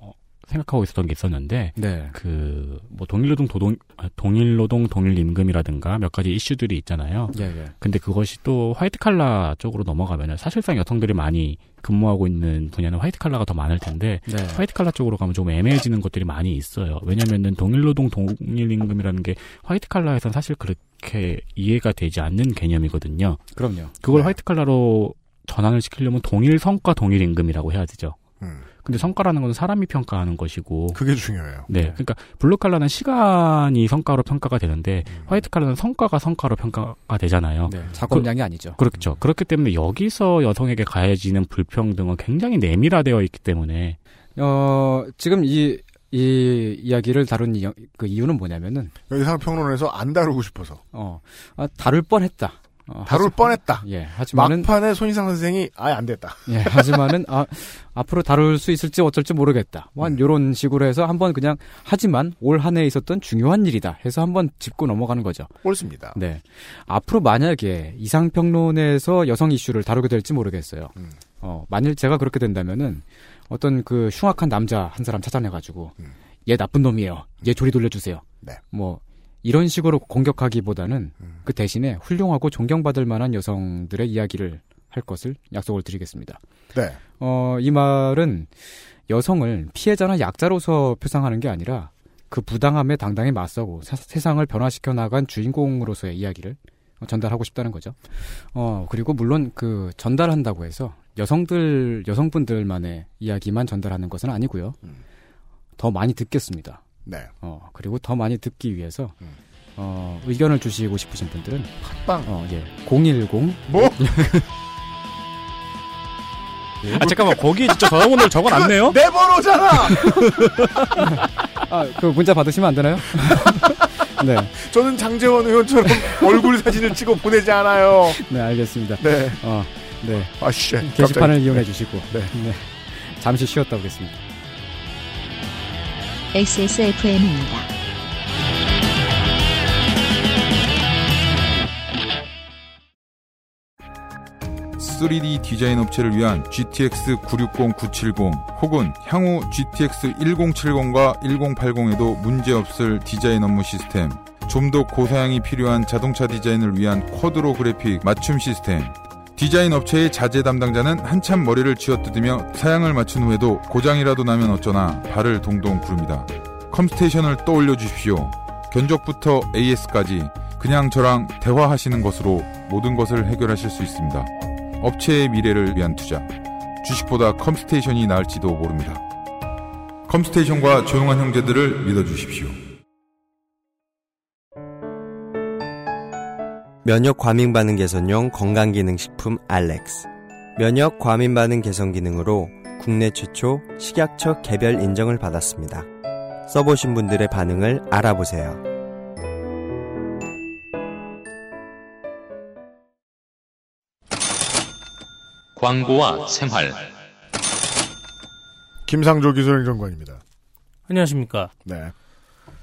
생각하고 있었던 게 있었는데, 네. 그, 뭐, 동일노동, 도동, 아, 동일노동, 동일임금이라든가 몇 가지 이슈들이 있잖아요. 예, 예. 근데 그것이 또 화이트 칼라 쪽으로 넘어가면은 사실상 여성들이 많이 근무하고 있는 분야는 화이트 칼라가 더 많을 텐데, 네. 화이트 칼라 쪽으로 가면 좀 애매해지는 것들이 많이 있어요. 왜냐면은 동일노동, 동일임금이라는 게 화이트 칼라에선 사실 그렇게 이해가 되지 않는 개념이거든요. 그럼요. 그걸 네. 화이트 칼라로 전환을 시키려면 동일 성과 동일 임금이라고 해야 되죠. 음, 근데 성과라는 건 사람이 평가하는 것이고 그게 중요해요. 네. 그러니까 블루 칼라는 시간이 성과로 평가가 되는데 음. 화이트 칼라는 성과가 성과로 평가가 되잖아요. 네. 작업량이 아니죠. 그렇죠. 그렇기 때문에 여기서 여성에게 가해지는 불평등은 굉장히 내밀화되어 있기 때문에 어, 지금 이, 이 이야기를 다룬 이, 그 이유는 뭐냐면은, 여기 이상 평론에서 안 다루고 싶어서 어, 아, 다룰 뻔 했다. 어, 다룰 하지- 뻔했다. 예, 하지만은, 막판에 손희상 선생이 아예 안 됐다. 예, 하지만은, 아, 앞으로 다룰 수 있을지 어쩔지 모르겠다. 뭐, 한 음. 요런 식으로 해서 한번 그냥, 하지만 올 한해 있었던 중요한 일이다. 해서 한번 짚고 넘어가는 거죠. 옳습니다. 네. 앞으로 만약에 이상 평론에서 여성 이슈를 다루게 될지 모르겠어요. 음. 어, 만일 제가 그렇게 된다면은 어떤 그 흉악한 남자 한 사람 찾아내 가지고 음. 얘 나쁜 놈이에요. 얘 조리 돌려주세요. 네. 뭐 이런 식으로 공격하기보다는 음. 그 대신에 훌륭하고 존경받을 만한 여성들의 이야기를 할 것을 약속을 드리겠습니다. 네. 어, 이 말은 여성을 피해자나 약자로서 표상하는 게 아니라 그 부당함에 당당히 맞서고 사- 세상을 변화시켜 나간 주인공으로서의 이야기를 어, 전달하고 싶다는 거죠. 어, 그리고 물론 그 전달한다고 해서 여성들, 여성분들만의 이야기만 전달하는 것은 아니고요. 음. 더 많이 듣겠습니다. 네. 어, 그리고 더 많이 듣기 위해서 음. 어, 의견을 주시고 싶으신 분들은 팟빵. 어, 예. 010 뭐? *laughs* 아, 잠깐만, 거기에 진짜 전화번호를 적어놨네요? 내 *laughs* 번호잖아! *laughs* 아, 그 문자 받으시면 안 되나요? 네. 저는 장재원 의원처럼 얼굴 사진을 찍어 보내지 않아요. 네, 알겠습니다. 네. 어, 네. 아, 씨. 게시판을 이용해 주시고. 네. 네. 잠시 쉬었다 오겠습니다. XSFM입니다. (3D) 디자인 업체를 위한 GTX 960, 970 혹은 향후 GTX 1070과 1080에도 문제없을 디자인 업무 시스템 좀 더 고사양이 필요한 자동차 디자인을 위한 쿼드로 그래픽 맞춤 시스템 디자인 업체의 자재 담당자는 한참 머리를 쥐어뜯으며 사양을 맞춘 후에도 고장이라도 나면 어쩌나 발을 동동 구릅니다. 컴스테이션을 떠올려 주십시오. 견적부터 AS까지 그냥 저랑 대화하시는 것으로 모든 것을 해결하실 수 있습니다. 업체의 미래를 위한 투자. 주식보다 컴스테이션이 나을지도 모릅니다. 컴스테이션과 조용한 형제들을 믿어주십시오. 면역 과민 반응 개선용 건강기능식품 알렉스. 면역 과민 반응 개선 기능으로 국내 최초 식약처 개별 인정을 받았습니다. 써보신 분들의 반응을 알아보세요. 광고와 생활 김상조 기술행정관입니다. 안녕하십니까. 네.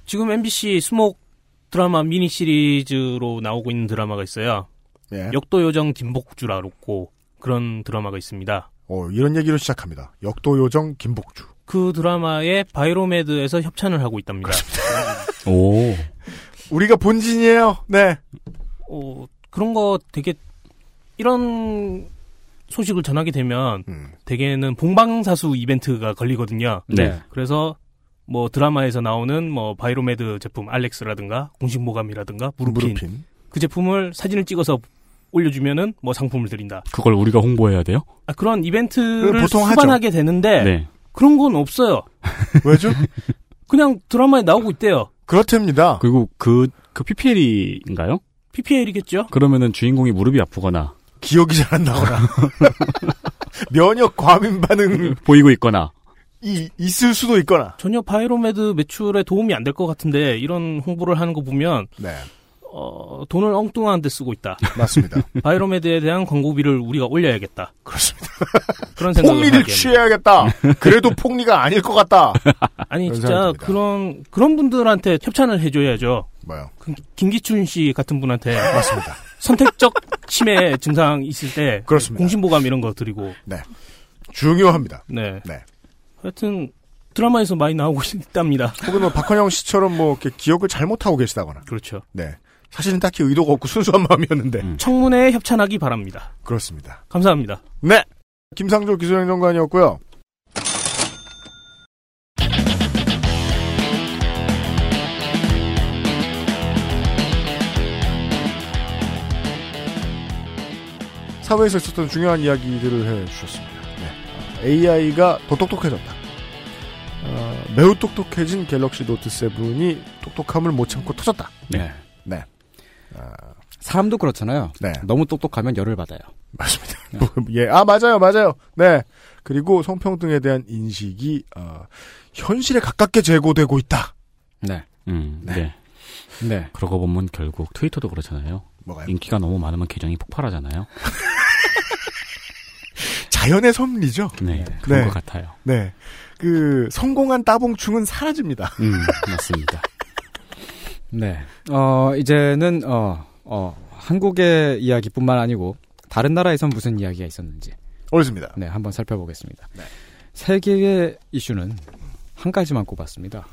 지금 MBC 수목 드라마 미니 시리즈로 나오고 있는 드라마가 있어요. 예. 역도 요정 김복주라고 그런 드라마가 있습니다. 어, 이런 얘기로 시작합니다. 역도 요정 김복주. 그 드라마에 바이로메드에서 협찬을 하고 있답니다. 오. 우리가 본진이에요. 네. 어, 그런 거 되게 이런 소식을 전하게 되면 음. 대개는 봉방사수 이벤트가 걸리거든요. 네. 그래서 뭐 드라마에서 나오는 뭐 바이로메드 제품 알렉스라든가 공신보감이라든가 무르핀, 무르핀. 그 제품을 사진을 찍어서 올려주면은 뭐 상품을 드린다. 그걸 우리가 홍보해야 돼요? 아, 그런 이벤트를 보통 하죠. 수반하게 되는데 네. 그런 건 없어요. *laughs* 왜죠? 그냥 드라마에 나오고 있대요. 그렇답니다. 그리고 그, 그 PPL인가요? PPL이겠죠? 그러면은 주인공이 무릎이 아프거나 기억이 잘 안 나거나 *laughs* 면역 과민 반응이 보이고 있거나 있을 수도 있거나. 전혀 바이로메드 매출에 도움이 안 될 것 같은데 이런 홍보를 하는 거 보면 네, 어, 돈을 엉뚱한 데 쓰고 있다. 맞습니다. *laughs* 바이로메드에 대한 광고비를 우리가 올려야겠다. 그렇습니다. 그런 생각을 *laughs* 폭리를. 취해야겠다. 그래도 폭리가 아닐 것 같다. 아니 진짜 생각이 듭니다. 그런 그런 분들한테 협찬을 해줘야죠. 뭐요? 그 김기춘 씨 같은 분한테 맞습니다. 선택적 치매 증상 있을 때 그렇습니다. 공신보감 이런 거 드리고 중요합니다. 네. 네. 하여튼 드라마에서 많이 나오고 있답니다. *laughs* 혹은 뭐 박헌영 씨처럼 뭐 이렇게 기억을 잘못하고 계시다거나. 그렇죠. 네. 사실은 딱히 의도가 없고 순수한 *laughs* 마음이었는데. 음. 청문회에 협찬하기 바랍니다. 그렇습니다. 감사합니다. 네. 김상조 기술행정관이었고요. 사회에서 있었던 중요한 이야기들을 해주셨습니다. 네. AI가 더 똑똑해졌다. 어, 매우 똑똑해진 갤럭시 노트 7이 똑똑함을 못 참고 터졌다. 네. 네. 아, 사람도 그렇잖아요. 네. 너무 똑똑하면 열을 받아요. 맞습니다. 뭐, *laughs* 예, 아 맞아요, 맞아요. 네. 그리고 성평등에 대한 인식이 어, 현실에 가깝게 제고되고 있다. 네. 음, 네. 네. 그러고 보면 결국 트위터도 그렇잖아요. 뭐가요? 인기가 너무 많으면 계정이 폭발하잖아요. *laughs* 자연의 섭리죠. 네, 그런 네. 것 같아요. 네. 그 성공한 따봉충은 사라집니다. 음, 맞습니다. *laughs* 네. 어, 이제는, 어, 어, 한국의 이야기뿐만 아니고, 다른 나라에선 무슨 이야기가 있었는지, 옳습니다. 네, 한번 살펴보겠습니다. 네. 세계의 이슈는 한 가지만 꼽았습니다.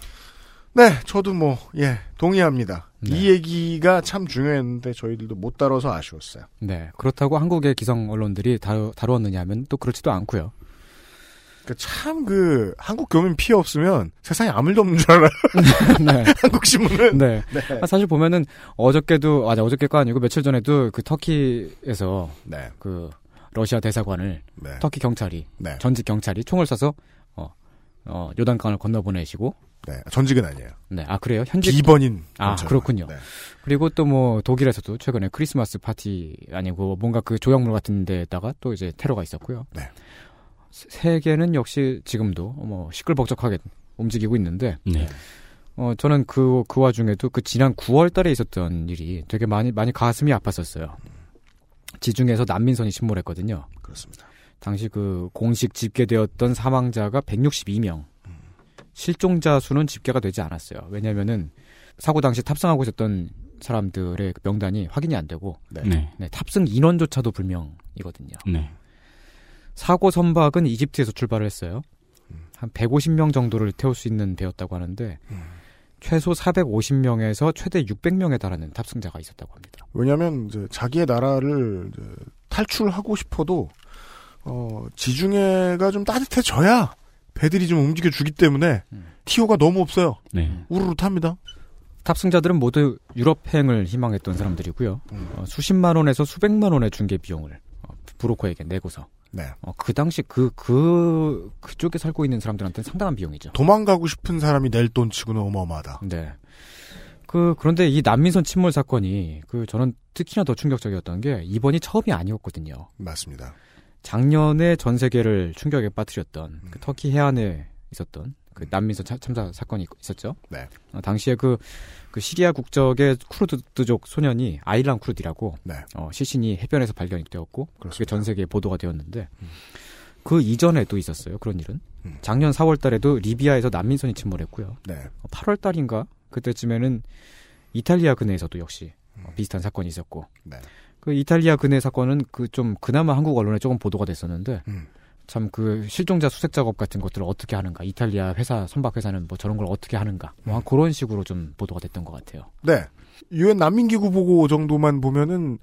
네, 저도 뭐, 예, 동의합니다. 네. 이 얘기가 참 중요했는데 저희들도 못 다뤄서 아쉬웠어요. 네. 그렇다고 한국의 기성 언론들이 다루, 다루었느냐 하면 또 그렇지도 않고요. 그참 그, 한국 교민 피해 없으면 세상에 아무 일도 없는 줄 알아요. *laughs* 네. *laughs* 한국 신문은. 네. 네. 아, 사실 보면은 어저께도 아니 어저께가 아니고 며칠 전에도 그 터키에서 네. 그 러시아 대사관을 네. 터키 경찰이 네. 전직 경찰이 총을 쏴서 어, 어 요단강을 건너보내시고 네. 전직은 아니에요. 네. 아 그래요? 현직 비번인. 아. 그렇군요. 네. 그리고 또 뭐 독일에서도 최근에 크리스마스 파티 아니고 뭔가 그 조형물 같은 데다가 또 이제 테러가 있었고요. 네. 세- 세계는 역시 지금도 뭐 시끌벅적하게 움직이고 있는데 네. 어 저는 그그 와중에도 그 지난 9월 달에 있었던 일이 되게 많이 많이 가슴이 아팠었어요. 지중해에서 난민선이 침몰했거든요. 그렇습니다. 당시 그 공식 집계되었던 사망자가 162명. 실종자 수는 집계가 되지 않았어요. 왜냐면은 사고 당시 탑승하고 있었던 사람들의 그 명단이 확인이 안 되고 네. 네. 네, 탑승 인원조차도 불명이거든요. 네. 사고 선박은 이집트에서 출발을 했어요. 한 150명 정도를 태울 수 있는 배였다고 하는데 최소 450명에서 최대 600명에 달하는 탑승자가 있었다고 합니다. 왜냐하면 이제 자기의 나라를 이제 탈출하고 싶어도 어, 지중해가 좀 따뜻해져야 배들이 좀 움직여 주기 때문에 음. 티오가 너무 없어요. 네. 우르르 탑니다. 탑승자들은 모두 유럽 행을 희망했던 사람들이고요. 음. 어, 수십만 원에서 수백만 원의 중개 비용을 어, 브로커에게 내고서 네. 어, 그 당시 그, 그, 그쪽에 살고 있는 사람들한테는 상당한 비용이죠. 도망가고 싶은 사람이 낼 돈 치고는 어마어마하다. 네. 그, 그런데 이 난민선 침몰 사건이 그 저는 특히나 더 충격적이었던 게 이번이 처음이 아니었거든요. 맞습니다. 작년에 전 세계를 충격에 빠뜨렸던 음. 그 터키 해안에 있었던 그 난민선 참- 참사 사건이 있었죠. 네. 어, 당시에 그, 그 시리아 국적의 쿠르드족 소년이 아이란 쿠르디라고 네. 어, 시신이 해변에서 발견이 되었고 그게 그렇습니다. 전 세계에 보도가 되었는데 음. 그 이전에도 있었어요. 그런 일은. 음. 작년 4월 달에도 리비아에서 난민선이 침몰했고요. 네. 8월 달인가 그때쯤에는 이탈리아 근해에서도 역시 어, 비슷한 사건이 있었고 네. 그 이탈리아 근해 사건은 그 좀 그나마 한국 언론에 조금 보도가 됐었는데 음. 참 그 실종자 수색 작업 같은 것들을 어떻게 하는가 이탈리아 회사 선박 회사는 뭐 저런 걸 어떻게 하는가 뭐 한 그런 식으로 좀 보도가 됐던 것 같아요. 네. 유엔 난민기구 보고 정도만 보면은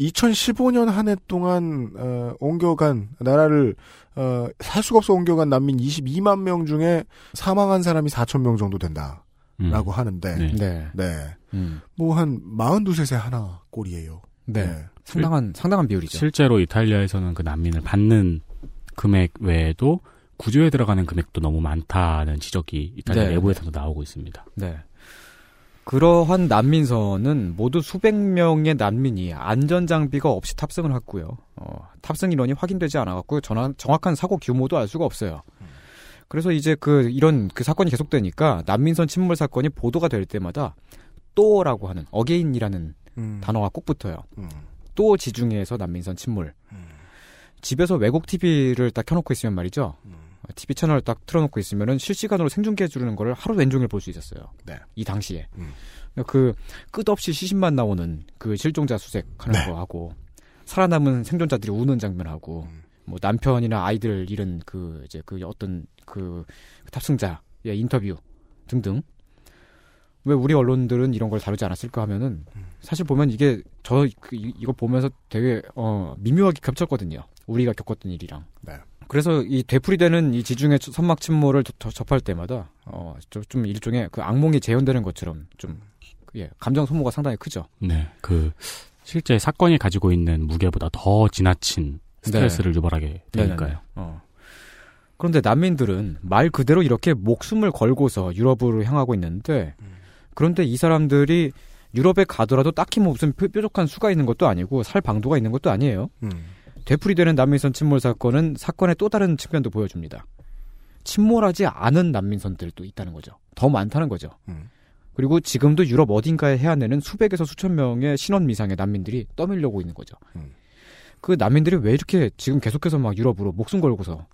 2015년 한 해 동안 어, 옮겨간 나라를 어, 살 수가 없어 옮겨간 난민 22만 명 중에 사망한 사람이 4천 명 정도 된다라고 음. 하는데 네. 네. 네. 음. 뭐한 42세 하나 꼴이에요. 네. 상당한 상당한 비율이죠. 실제로 이탈리아에서는 그 난민을 받는 금액 외에도 구조에 들어가는 금액도 너무 많다는 지적이 이탈리아 네. 내부에서도 나오고 있습니다. 네. 그러한 난민선은 모두 수백 명의 난민이 안전 장비가 없이 탑승을 했고요. 어, 탑승 인원이 확인되지 않아갖고 전화, 정확한 사고 규모도 알 수가 없어요. 그래서 이제 그 이런 그 사건이 계속되니까 난민선 침몰 사건이 보도가 될 때마다 또라고 하는 어게인이라는 음. 단어가 꼭 붙어요. 음. 또 지중해에서 난민선 침몰. 집에서 외국 TV를 딱 켜놓고 있으면 말이죠. TV 채널을 딱 틀어놓고 있으면은 실시간으로 생중계 해 주는 거를 하루 왼종일 볼 수 있었어요. 네. 이 당시에. 음. 그 끝없이 시신만 나오는 그 실종자 수색하는 네. 거 하고 살아남은 생존자들이 우는 장면하고 음. 뭐 남편이나 아이들 잃은 그 이제 그 어떤 그 탑승자의 인터뷰 등등. 왜 우리 언론들은 이런 걸 다루지 않았을까 하면은 음. 사실 보면 이게 저 그, 이- 이거 보면서 되게 어 미묘하게 겹쳤거든요. 우리가 겪었던 일이랑. 네. 그래서 이 되풀이되는 이 지중해 선막 침몰을 저- 저- 접할 때마다 어좀 좀 일종의 그 악몽이 재현되는 것처럼 좀 예, 감정 소모가 상당히 크죠. 네, 그 실제 사건이 가지고 있는 무게보다 더 지나친 스트레스를 유발하게 되니까요. 네네네. 어. 그런데 난민들은 말 그대로 이렇게 목숨을 걸고서 유럽으로 향하고 있는데 그런데 이 사람들이 유럽에 가더라도 딱히 뭐 무슨 뾰- 뾰족한 수가 있는 것도 아니고 살 방도가 있는 것도 아니에요. 음. 되풀이되는 난민선 침몰 사건은 사건의 또 다른 측면도 보여줍니다. 침몰하지 않은 난민선들도 있다는 거죠. 더 많다는 거죠. 음. 그리고 지금도 유럽 어딘가의 해안에는 수백에서 수천 명의 신원 미상의 난민들이 떠밀려고 있는 거죠. 음. 그 난민들이 왜 이렇게 지금 계속해서 막 유럽으로 목숨 걸고서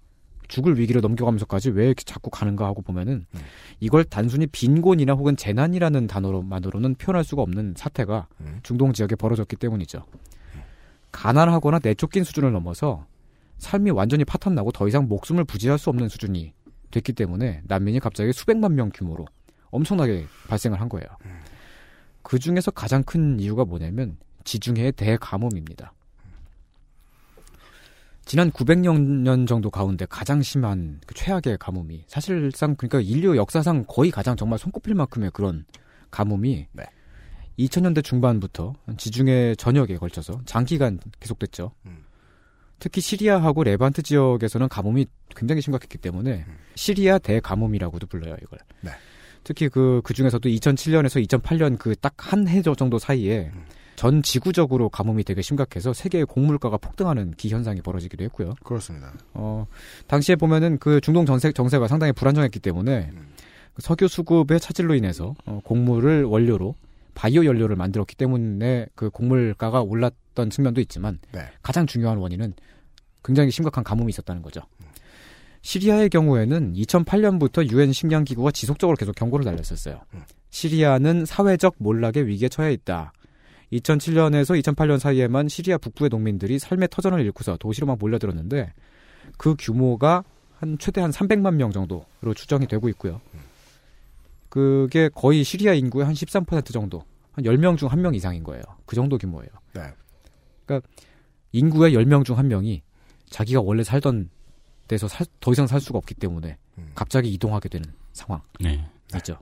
죽을 위기를 넘겨가면서까지 왜 이렇게 자꾸 가는가 하고 보면은 음. 이걸 단순히 빈곤이나 혹은 재난이라는 단어로만으로는 표현할 수가 없는 사태가 음. 중동 지역에 벌어졌기 때문이죠. 가난하거나 내쫓긴 수준을 넘어서 삶이 완전히 파탄나고 더 이상 목숨을 부지할 수 없는 수준이 됐기 때문에 난민이 갑자기 수백만 명 규모로 엄청나게 발생을 한 거예요. 그 중에서 가장 큰 이유가 뭐냐면 지중해의 대가뭄입니다. 지난 900년 정도 가운데 가장 심한 그 최악의 가뭄이 사실상 그러니까 인류 역사상 거의 가장 정말 손꼽힐 만큼의 그런 가뭄이 네. 2000년대 중반부터 지중해 전역에 걸쳐서 장기간 계속됐죠. 음. 특히 시리아하고 레반트 지역에서는 가뭄이 굉장히 심각했기 때문에 시리아 대가뭄이라고도 불러요 이걸. 네. 특히 그, 그 중에서도 2007년에서 2008년 그 딱 한 해 정도 사이에 전 지구적으로 가뭄이 되게 심각해서 세계의 곡물가가 폭등하는 기현상이 벌어지기도 했고요. 그렇습니다. 어, 당시에 보면은 그 중동 정세, 정세가 상당히 불안정했기 때문에 그 석유 수급의 차질로 인해서 어, 곡물을 원료로 바이오 연료를 만들었기 때문에 그 곡물가가 올랐던 측면도 있지만 네. 가장 중요한 원인은 굉장히 심각한 가뭄이 있었다는 거죠. 시리아의 경우에는 2008년부터 유엔 식량기구가 지속적으로 계속 경고를 날렸었어요. 시리아는 사회적 몰락의 위기에 처해 있다. 2007년에서 2008년 사이에만 시리아 북부의 농민들이 삶의 터전을 잃고서 도시로 막 몰려들었는데 그 규모가 한 최대 한 300만 명 정도로 추정이 되고 있고요. 그게 거의 시리아 인구의 한 13% 정도, 한 10명 중 1명 이상인 거예요. 그 정도 규모예요. 네. 그러니까 인구의 10명 중 1명이 자기가 원래 살던 데서 살- 더 이상 살 수가 없기 때문에 음. 갑자기 이동하게 되는 상황. 네. 있죠.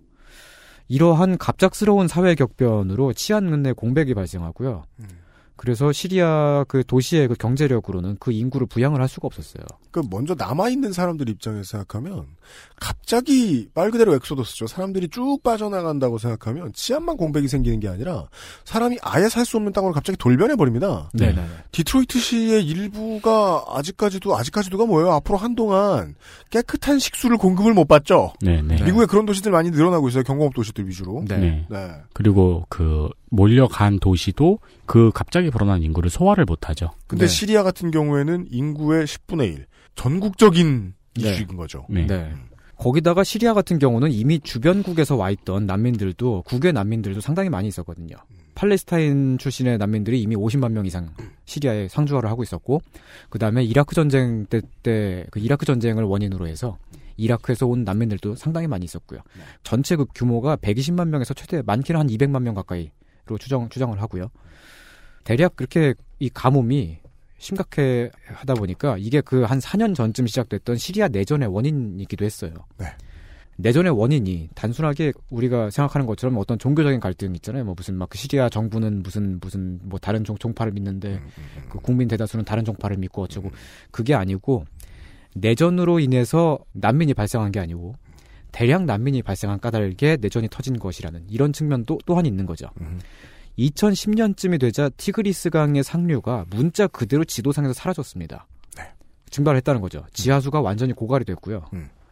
이러한 갑작스러운 사회 격변으로 치안 내 공백이 발생하고요. 음. 그래서 시리아 그 도시의 그 경제력으로는 그 인구를 부양을 할 수가 없었어요. 그 먼저 남아 있는 사람들 입장에서 생각하면 갑자기 말 그대로 엑소더스죠. 사람들이 쭉 빠져나간다고 생각하면 치안만 공백이 생기는 게 아니라 사람이 아예 살 수 없는 땅으로 갑자기 돌변해 버립니다. 네. 디트로이트시의 일부가 아직까지도 아직까지도가 뭐예요? 앞으로 한동안 깨끗한 식수를 공급을 못 받죠. 네, 네. 미국에 그런 도시들 많이 늘어나고 있어요. 경공업 도시들 위주로. 네. 네. 네. 그리고 그 몰려간 도시도 그 갑자기 불어난 인구를 소화를 못하죠. 근데 네. 시리아 같은 경우에는 인구의 10분의 1. 전국적인 네. 이슈인 거죠. 네. 네. 거기다가 시리아 같은 경우는 이미 주변국에서 와 있던 난민들도 국외 난민들도 상당히 많이 있었거든요. 팔레스타인 출신의 난민들이 이미 50만 명 이상 시리아에 상주하를 하고 있었고, 그 다음에 이라크 전쟁 때, 때, 그 이라크 전쟁을 원인으로 해서 이라크에서 온 난민들도 상당히 많이 있었고요. 전체 그 규모가 120만 명에서 최대 많게는 한 200만 명 가까이 추정 추정을 하고요. 대략 그렇게 이 가뭄이 심각해 하다 보니까 이게 그 한 4년 전쯤 시작됐던 시리아 내전의 원인이기도 했어요. 네. 내전의 원인이 단순하게 우리가 생각하는 것처럼 어떤 종교적인 갈등 있잖아요. 뭐 무슨 막 그 시리아 정부는 무슨 무슨 뭐 다른 종, 종파를 믿는데 그 국민 대다수는 다른 종파를 믿고 어쩌고 그게 아니고 내전으로 인해서 난민이 발생한 게 아니고 대량 난민이 발생한 까닭에 내전이 터진 것이라는 이런 측면도 또한 있는 거죠. 2010년쯤이 되자 티그리스 강의 상류가 문자 그대로 지도상에서 사라졌습니다. 증발했다는 거죠. 지하수가 완전히 고갈이 됐고요.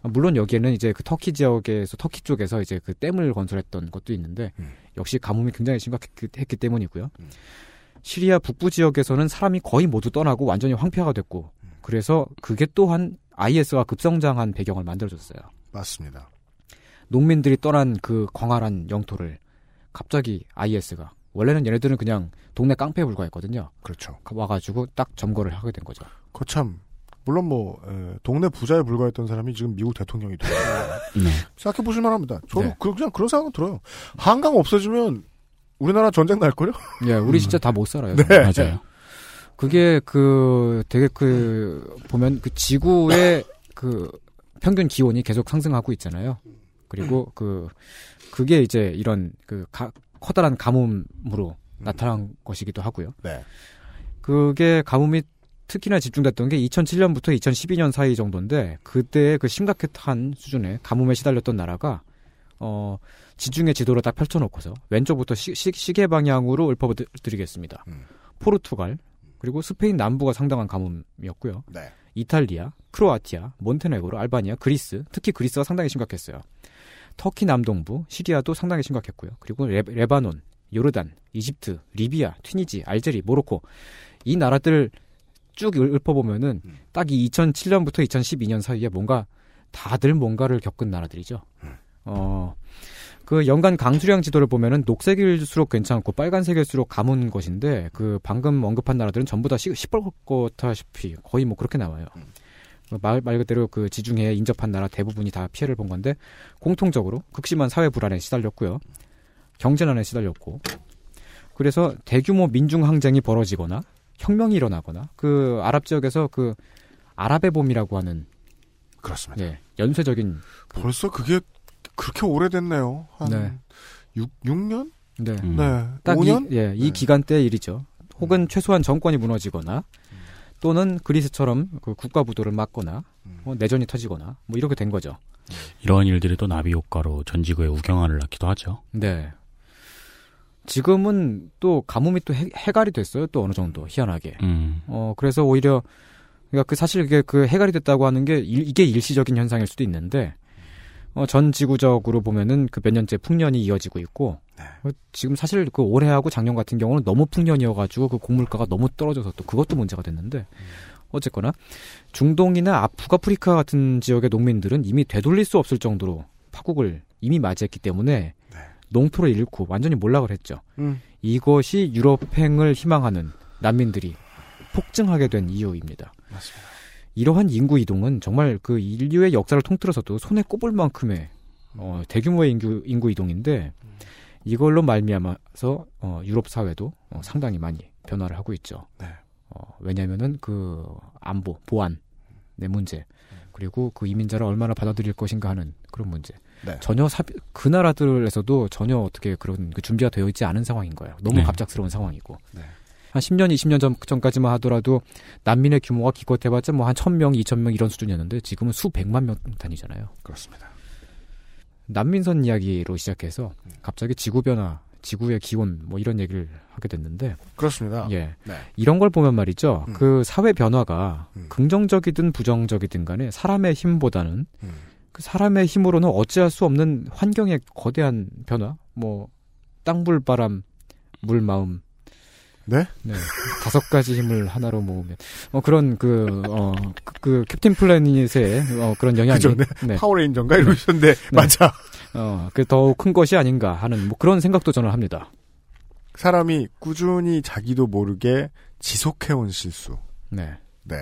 아, 물론 여기에는 이제 그 터키 지역에서 터키 쪽에서 이제 그 댐을 건설했던 것도 있는데 역시 가뭄이 굉장히 심각했기 때문이고요. 시리아 북부 지역에서는 사람이 거의 모두 떠나고 완전히 황폐화가 됐고 그래서 그게 또한 IS가 급성장한 배경을 만들어줬어요. 맞습니다. 농민들이 떠난 그 광활한 영토를 갑자기 IS가 원래는 얘네들은 그냥 동네 깡패에 불과했거든요. 그렇죠. 와가지고 딱 점거를 하게 된 거죠. 거참 물론 뭐 에, 동네 부자에 불과했던 사람이 지금 미국 대통령이 돼요. *laughs* 네. 생각해 보실 만합니다. 저도 네. 그, 냥 그런 생각은 들어요. 한강 없어지면 우리나라 전쟁 날 걸요? *laughs* 예, 우리 진짜 다 못 살아요. 네. 맞아요. 그게 그 되게 그 보면 그 지구의 그 평균 기온이 계속 상승하고 있잖아요. 그리고 그 그게 이제 이런 그 가, 커다란 가뭄으로 나타난 것이기도 하고요. 네. 그게 가뭄이 특히나 집중됐던 게 2007년부터 2012년 사이 정도인데 그때 그 심각한 수준의 가뭄에 시달렸던 나라가 어 지중해 지도를 딱 펼쳐놓고서 왼쪽부터 시, 시, 시계 방향으로 읊어드리겠습니다. 포르투갈 그리고 스페인 남부가 상당한 가뭄이었고요. 네. 이탈리아, 크로아티아, 몬테네그로, 알바니아, 그리스, 특히 그리스가 상당히 심각했어요. 터키 남동부, 시리아도 상당히 심각했고요. 그리고 레, 레바논, 요르단, 이집트, 리비아, 튀니지, 알제리, 모로코 이 나라들 쭉 읊- 읊어보면은 딱이 2007년부터 2012년 사이에 뭔가 다들 뭔가를 겪은 나라들이죠. 어, 그 연간 강수량 지도를 보면은 녹색일수록 괜찮고 빨간색일수록 가문 것인데 그 방금 언급한 나라들은 전부 다 시, 시뻘겋다시피 거의 뭐 그렇게 나와요. 그 말, 말 그대로 그 지중해에 인접한 나라 대부분이 다 피해를 본 건데 공통적으로 극심한 사회 불안에 시달렸고요. 경제난에 시달렸고 그래서 대규모 민중 항쟁이 벌어지거나 혁명이 일어나거나 그 아랍 지역에서 그 아랍의 봄이라고 하는 그렇습니다. 네, 연쇄적인 벌써 그게 그렇게 오래됐네요. 한 네. 6, 6년? 네. 음. 네. 딱 5년? 이, 예, 이 네. 기간 때 일이죠. 혹은 최소한 정권이 무너지거나 또는 그리스처럼 그 국가 부도를 맞거나 뭐 내전이 터지거나 뭐 이렇게 된 거죠. 이러한 일들이 또 나비 효과로 전 지구에 우경화를 낳기도 하죠. 네. 지금은 또 가뭄이 또 해, 해갈이 됐어요. 또 어느 정도 희한하게. 음. 어 그래서 오히려 그러니까 그 사실 이게 그 해갈이 됐다고 하는 게 일, 이게 일시적인 현상일 수도 있는데 어, 전 지구적으로 보면은 그 몇 년째 풍년이 이어지고 있고 어, 지금 사실 그 올해하고 작년 같은 경우는 너무 풍년이어가지고 그 곡물가가 너무 떨어져서 또 그것도 문제가 됐는데 어쨌거나 중동이나 아, 북아프리카 같은 지역의 농민들은 이미 되돌릴 수 없을 정도로 파국을 이미 맞이했기 때문에 농토를 잃고 완전히 몰락을 했죠. 음. 이것이 유럽행을 희망하는 난민들이 폭증하게 된 이유입니다. 이러한 인구 이동은 정말 그 인류의 역사를 통틀어서도 손에 꼽을 만큼의 어, 대규모의 인구, 인구 이동인데 이걸로 말미암아서 어, 유럽 사회도 어, 상당히 많이 변화를 하고 있죠. 네. 어, 왜냐하면은 그 안보 보안의 문제 그리고 그 이민자를 얼마나 받아들일 것인가 하는 그런 문제. 네. 전혀 사, 그 나라들에서도 전혀 어떻게 그런 그 준비가 되어 있지 않은 상황인 거예요. 너무 네. 갑작스러운 상황이고. 네. 한 10년, 20년 전, 전까지만 하더라도 난민의 규모가 기껏해봤자 뭐 한 1000명, 2000명 이런 수준이었는데 지금은 수백만 명 단위잖아요. 그렇습니다. 난민선 이야기로 시작해서 갑자기 지구변화, 지구의 기온 뭐 이런 얘기를 하게 됐는데 그렇습니다. 예. 네. 이런 걸 보면 말이죠. 음. 그 사회 변화가 음. 긍정적이든 부정적이든 간에 사람의 힘보다는 음. 그 사람의 힘으로는 어찌할 수 없는 환경의 거대한 변화, 뭐 땅불 바람, 물 마음. 네? 네. 다섯 가지 힘을 하나로 모으면 어 그런 그 어 그, 그 캡틴 플래닛의 어 그런 영향이 그죠, 네. 네. 파워레인저인가 이러셨는데 맞아. 어 그 더욱 큰 것이 아닌가 하는 뭐 그런 생각도 저는 합니다. 사람이 꾸준히 자기도 모르게 지속해온 실수. 네. 네.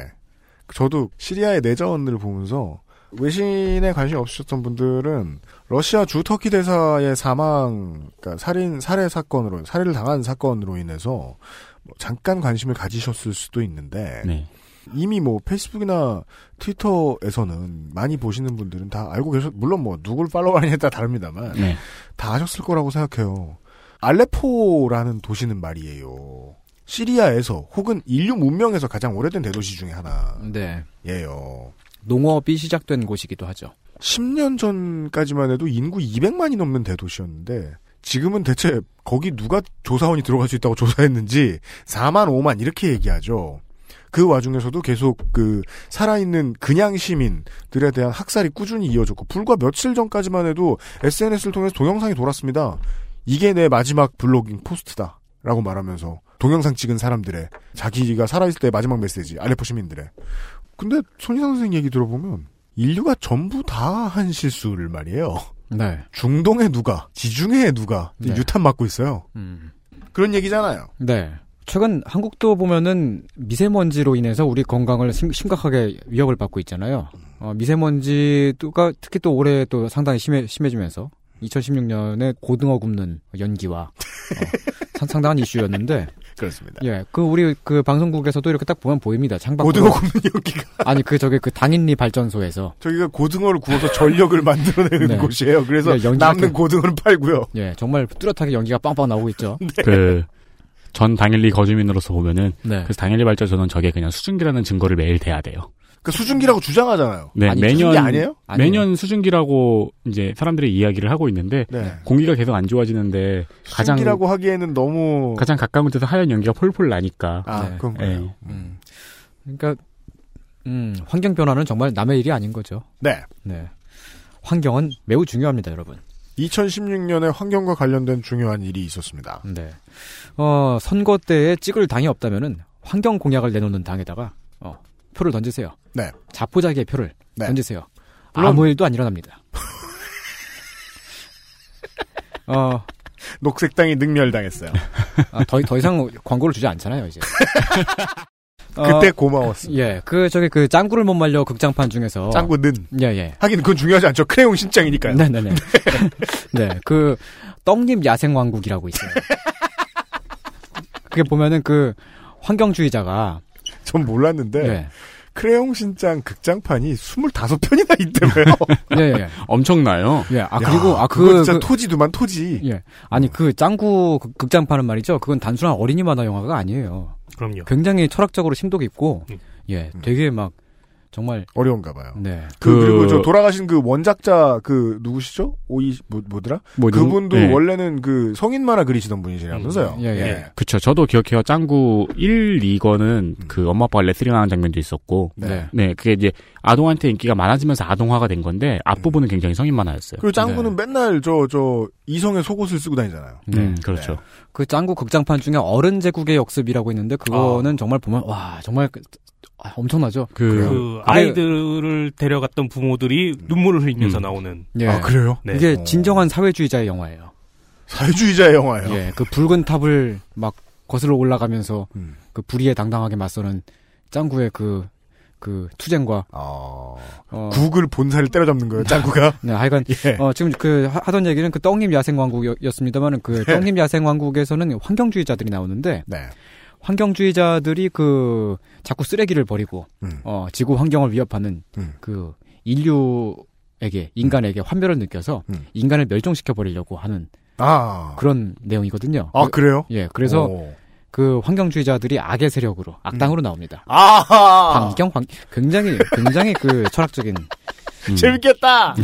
저도 시리아의 내전을 보면서 외신에 관심 없으셨던 분들은 러시아 주 터키 대사의 사망, 그러니까 살인 살해 사건으로 살해를 당한 사건으로 인해서 뭐 잠깐 관심을 가지셨을 수도 있는데 네. 이미 뭐 페이스북이나 트위터에서는 많이 보시는 분들은 다 알고 계셨 물론 뭐 누굴 팔로우하느냐에 따라 다릅니다만 네. 다 아셨을 거라고 생각해요. 알레포라는 도시는 말이에요. 시리아에서 혹은 인류 문명에서 가장 오래된 대도시 중에 네. 하나예요. 농업이 시작된 곳이기도 하죠. 10년 전까지만 해도 인구 200만이 넘는 대도시였는데 지금은 대체 거기 누가 조사원이 들어갈 수 있다고 조사했는지 4만 5만 이렇게 얘기하죠. 그 와중에서도 계속 그 살아있는 그냥 시민들에 대한 학살이 꾸준히 이어졌고 불과 며칠 전까지만 해도 SNS를 통해서 동영상이 돌았습니다. 이게 내 마지막 블로깅 포스트다. 라고 말하면서 동영상 찍은 사람들의 자기가 살아있을 때 마지막 메시지 알레포 시민들의 근데 손희상 선생 얘기 들어보면 인류가 전부 다 한 실수를 말이에요. 네. 중동의 누가, 지중해의 누가 네. 유탄 맞고 있어요. 음. 그런 얘기잖아요. 네. 최근 한국도 보면은 미세먼지로 인해서 우리 건강을 심, 심각하게 위협을 받고 있잖아요. 어, 미세먼지가 특히 또 올해 또 상당히 심해, 심해지면서 2016년에 고등어 굽는 연기와 어, 상- 상당한 이슈였는데 그렇습니다. 예, 그 우리 그 방송국에서도 이렇게 딱 보면 보입니다. 창밖 고등어 굽는 연기가 아니 그 저기 그 당인리 발전소에서 저기가 고등어를 구워서 전력을 만들어내는 네. 곳이에요. 그래서 네, 남는 그- 고등어는 팔고요. 예, 정말 뚜렷하게 연기가 빵빵 나오고 있죠. *laughs* 그, 전 당일리 거주민으로서 보면은, 네. 그래서 당일리 발전소는 저게 그냥 수증기라는 증거를 매일 대야 돼요. 그 수증기라고 주장하잖아요. 네, 아니, 매년, 수증기 아니에요? 매년 수증기라고 이제 사람들이 이야기를 하고 있는데, 네. 공기가 계속 안 좋아지는데, 가장, 수증기라고 하기에는 너무 가장 가까운 데서 하얀 연기가 폴폴 나니까. 아 네. 그런 거예요. 예. 음. 그러니까 음, 환경 변화는 정말 남의 일이 아닌 거죠. 네. 네. 환경은 매우 중요합니다, 여러분. 2016년에 환경과 관련된 중요한 일이 있었습니다. 네. 어, 선거 때에 찍을 당이 없다면은 환경 공약을 내놓는 당에다가 어, 표를 던지세요. 네. 자포자기의 표를 네. 던지세요. 물론- 아무 일도 안 일어납니다. *laughs* 어, 녹색당이 능멸당했어요. *laughs* 아, 더, 더 이상 광고를 주지 않잖아요, 이제. *laughs* 어, 그때 고마웠어. 예, 그, 저기, 그, 짱구를 못 말려 극장판 중에서. 짱구는 예, 예. 하긴 그건 중요하지 않죠. 크레용 신장이니까요. 네 네 네. 네, 그, 떡잎 야생 왕국이라고 있어요. 그게 보면은 그, 환경주의자가. 전 몰랐는데 예. 크레용 신장 극장판이 25편이나 있다며요. 예, 예. 엄청나요. 예, 아, 그리고, 야, 아, 그거 그, 진짜 그- 토지도만 토지. 예. 아니, 그, 짱구 극- 극장판은 말이죠. 그건 단순한 어린이 만화 영화가 아니에요. 그럼요. 굉장히 철학적으로 심도 깊고, 음. 예, 되게 막, 정말, 어려운가 봐요. 네. 그, 그- 리고저 돌아가신 그 원작자 그 누구시죠? 오이 뭐, 뭐더라? 뭐, 그분도 예. 원래는 그 성인 만화 그리시던 분이시라면서요. 예, 예. 그쵸. 저도 기억해요. 짱구 1, 2권은 그 엄마 아빠가 레슬링 하는 장면도 있었고. 네. 네, 그게 이제 아동한테 인기가 많아지면서 아동화가 된 건데 앞부분은 굉장히 성인 만화였어요. 그리고 짱구는 맨날 저 저 이성의 속옷을 쓰고 다니잖아요. 네. 음, 그렇죠. 그 짱구 극장판 중에 어른 제국의 역습이라고 있는데, 그거는 정말 보면, 와, 정말, 그- 아, 엄청나죠. 그, 그 아이들을 데려갔던 부모들이 눈물을 흘리면서 음. 나오는 예. 아 그래요? 네. 이게 어. 진정한 사회주의자의 영화예요. 사회주의자의 영화예요. 예, 그 붉은 탑을 막 거슬러 올라가면서 음. 그 불의에 당당하게 맞서는 짱구의 그, 그 투쟁과, 어, 어, 국을 본사를 때려잡는 거예요. 짱구가. *laughs* 네, 하여간, *laughs* 예. 어, 지금 그 하- 하던 얘기는 그 떡잎 야생왕국이었습니다만은 그 네. 떡잎 야생왕국에서는 환경주의자들이 나오는데, 네. 환경주의자들이 그 자꾸 쓰레기를 버리고, 음. 어, 지구 환경을 위협하는 음. 그 인류에게, 인간에게 환멸을 느껴서 음. 인간을 멸종시켜 버리려고 하는 아. 그런 내용이거든요. 아 그- 그래요? 예, 그래서 오. 그 환경주의자들이 악의 세력으로 악당으로 나옵니다. 아하. 환경 환 굉장히 굉장히 그 *laughs* 철학적인 음. 재밌겠다.